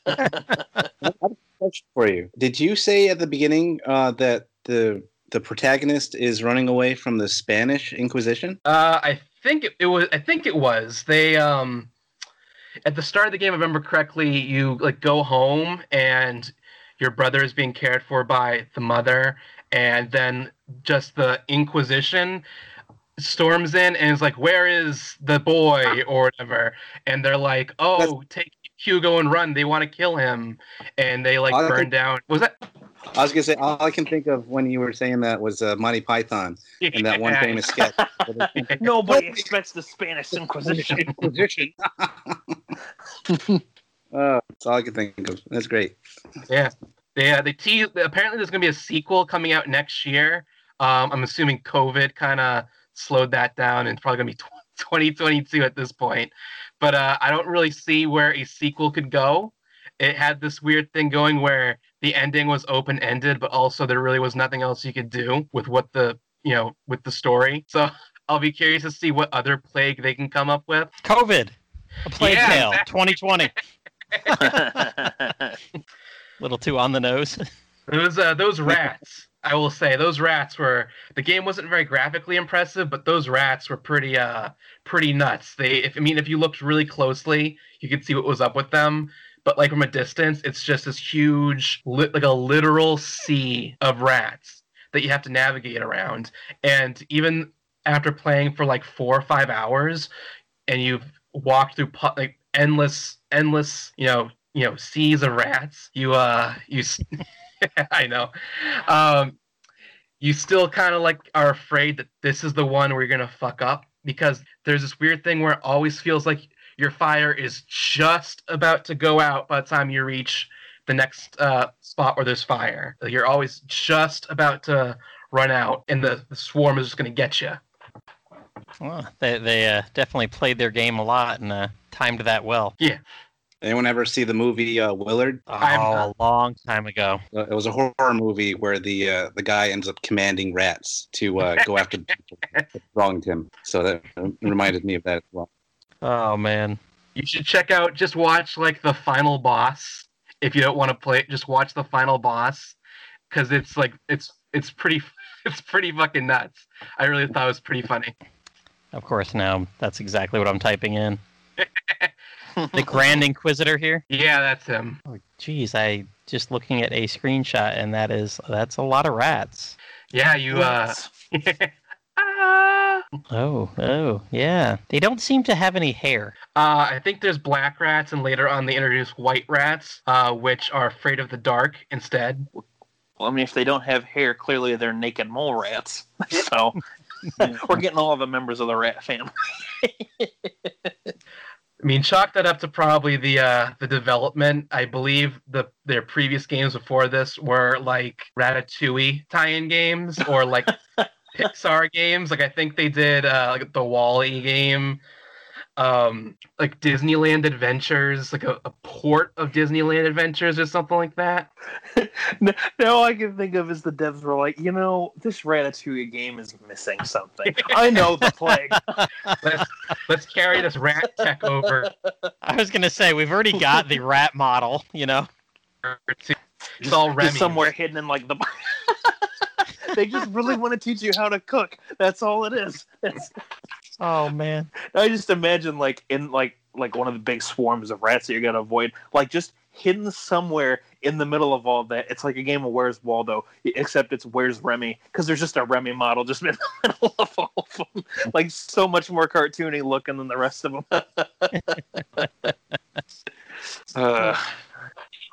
pope. Question for you. Did you say at the beginning uh, that the the protagonist is running away from the Spanish Inquisition? Uh, I think it, it was. I think it was. They um, at the start of the game, if I remember correctly, you like go home and your brother is being cared for by the mother, and then just the Inquisition storms in and is like, "Where is the boy?" or whatever, and they're like, "Oh, take Hugo and run! They want to kill him," and they like I burn think- down. Was that? I was gonna say all I can think of when you were saying that was uh, Monty Python and that one famous sketch. Nobody expects the Spanish Inquisition. Inquisition. uh, that's all I can think of. That's great. Yeah, they uh, they tease. Apparently, there's gonna be a sequel coming out next year. Um, I'm assuming COVID kind of slowed that down, and it's probably gonna be 2022 at this point. But uh, I don't really see where a sequel could go. It had this weird thing going where the ending was open ended, but also there really was nothing else you could do with what the you know with the story. So I'll be curious to see what other plague they can come up with. COVID, a plague Yeah, tale, exactly. 2020. little too on the nose. Those uh, those rats, I will say, those rats were the game wasn't very graphically impressive, but those rats were pretty uh pretty nuts. They, if I mean, if you looked really closely, you could see what was up with them. But like from a distance, it's just this huge, li- like a literal sea of rats that you have to navigate around. And even after playing for like four or five hours, and you've walked through pu- like endless, endless, you know, you know, seas of rats, you uh, you. I know. Um, you still kind of like are afraid that this is the one where you're gonna fuck up because there's this weird thing where it always feels like your fire is just about to go out by the time you reach the next uh, spot where there's fire. You're always just about to run out, and the, the swarm is just gonna get you. Well, they they uh, definitely played their game a lot and uh, timed that well. Anyone ever see the movie uh, Willard? Oh, a long time ago. Uh, it was a horror movie where the uh, the guy ends up commanding rats to uh, go after wronged him. So that reminded me of that as well. Oh man, You should check out. Just watch like the final boss. If you don't want to play it, just watch the final boss because it's like it's it's pretty it's pretty fucking nuts. I really thought it was pretty funny. of course now that's exactly what I'm typing in. The Grand Inquisitor here. Yeah, that's him. Oh, geez, I just looking at a screenshot and that is that's a lot of rats. Yeah, you uh. Ah. Oh, oh, yeah. They don't seem to have any hair. Uh, I think there's black rats, and later on they introduce white rats, uh, which are afraid of the dark instead. Well, I mean, if they don't have hair, clearly they're naked mole rats. So we're getting all the members of the rat family. I mean, chalk that up to probably the uh, the development. I believe the their previous games before this were like Ratatouille tie-in games or like Pixar games. Like I think they did uh, like the Wall-E game, um, like Disneyland Adventures, like a, a port of Disneyland Adventures or something like that. now all I can think of is the devs were like, you know, this Ratatouille game is missing something. I know the plague. Let's let's carry this rat tech over I was gonna say we've already got the rat model, you know. it's all Just Remy. somewhere hidden in like the. they just really want to teach you how to cook. That's all it is. It's, Oh man. I just imagine like in like like one of the big swarms of rats that you're gonna avoid, like just hidden somewhere in the middle of all that. It's like a game of Where's Waldo, except it's Where's Remy because there's just a Remy model just in the middle of all of them, like so much more cartoony looking than the rest of them. uh,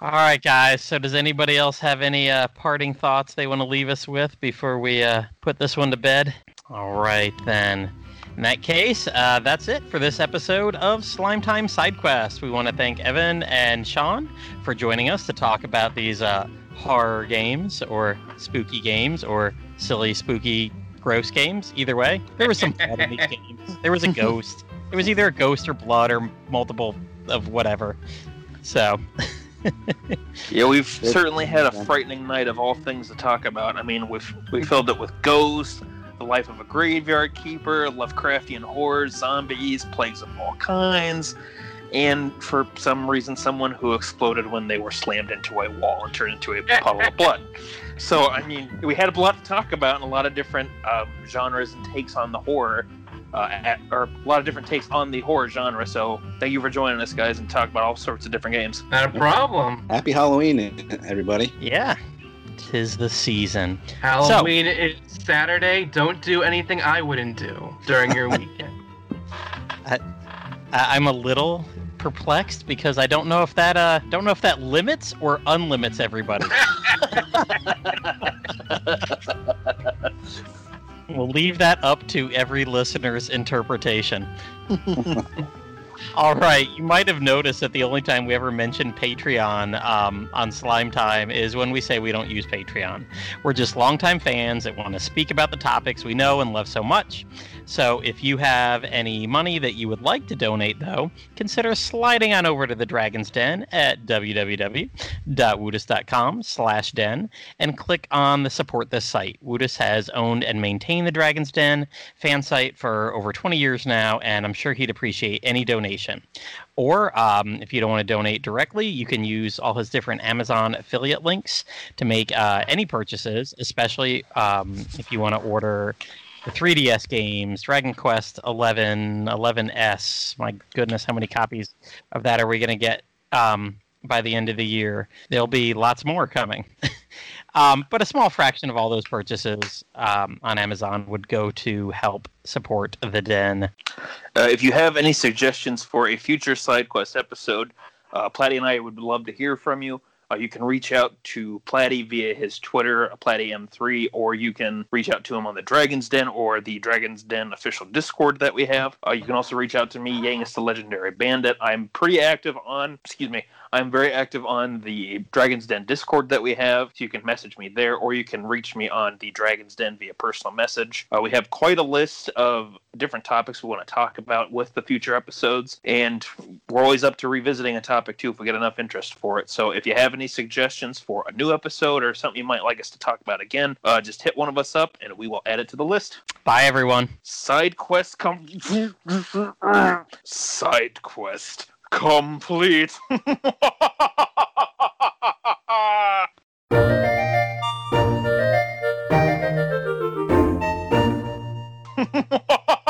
All right, guys. So, does anybody else have any uh, parting thoughts they want to leave us with before we uh, put this one to bed? All right, then. In that case, uh, that's it for this episode of Slime Time Side Quest. We want to thank Evan and Sean for joining us to talk about these uh, horror games or spooky games or silly, spooky, gross games. Either way, there was some blood in these games. There was a ghost. It was either a ghost or blood or multiple of whatever. So. yeah, we've certainly had a frightening night of all things to talk about. I mean, we've we filled it with ghosts, the life of a graveyard keeper, Lovecraftian horrors, zombies, plagues of all kinds, and for some reason, someone who exploded when they were slammed into a wall and turned into a puddle of blood. So, I mean, we had a lot to talk about and a lot of different um, genres and takes on the horror. Uh, at, or a lot of different takes on the horror genre. So thank you for joining us, guys, and talk about all sorts of different games. Not a problem. Happy Halloween, everybody. Yeah, tis the season. Halloween is Saturday. Don't do anything I wouldn't do during your weekend. I, I'm a little perplexed because I don't know if that uh don't know if that limits or unlimits everybody. we'll leave that up to every listener's interpretation. All right, you might have noticed that the only time we ever mention Patreon um, on Slime Time is when we say we don't use Patreon. We're just longtime fans that want to speak about the topics we know and love so much. So if you have any money that you would like to donate, though, consider sliding on over to the Dragon's Den at www.woodus.com slash den and click on the support this site. Woodus has owned and maintained the Dragon's Den fan site for over 20 years now, and I'm sure he'd appreciate any donation. Or um, if you don't want to donate directly, you can use all his different Amazon affiliate links to make uh, any purchases, especially um, if you want to order the 3DS games, Dragon Quest 11, 11S. My goodness, how many copies of that are we going to get um, by the end of the year? There'll be lots more coming. um, but a small fraction of all those purchases um, on Amazon would go to help support the den. Uh, if you have any suggestions for a future side quest episode, uh, Platty and I would love to hear from you. Uh, you can reach out to Platty via his Twitter, PlattyM3, or you can reach out to him on the Dragon's Den or the Dragon's Den official Discord that we have. Uh, you can also reach out to me, Yangus the Legendary Bandit. I'm pretty active on, excuse me, I'm very active on the Dragon's Den Discord that we have. So you can message me there, or you can reach me on the Dragon's Den via personal message. Uh, we have quite a list of different topics we want to talk about with the future episodes, and we're always up to revisiting a topic too if we get enough interest for it. So if you have any suggestions for a new episode or something you might like us to talk about again, uh, just hit one of us up and we will add it to the list. Bye, everyone. Side quest com- Side quest complete.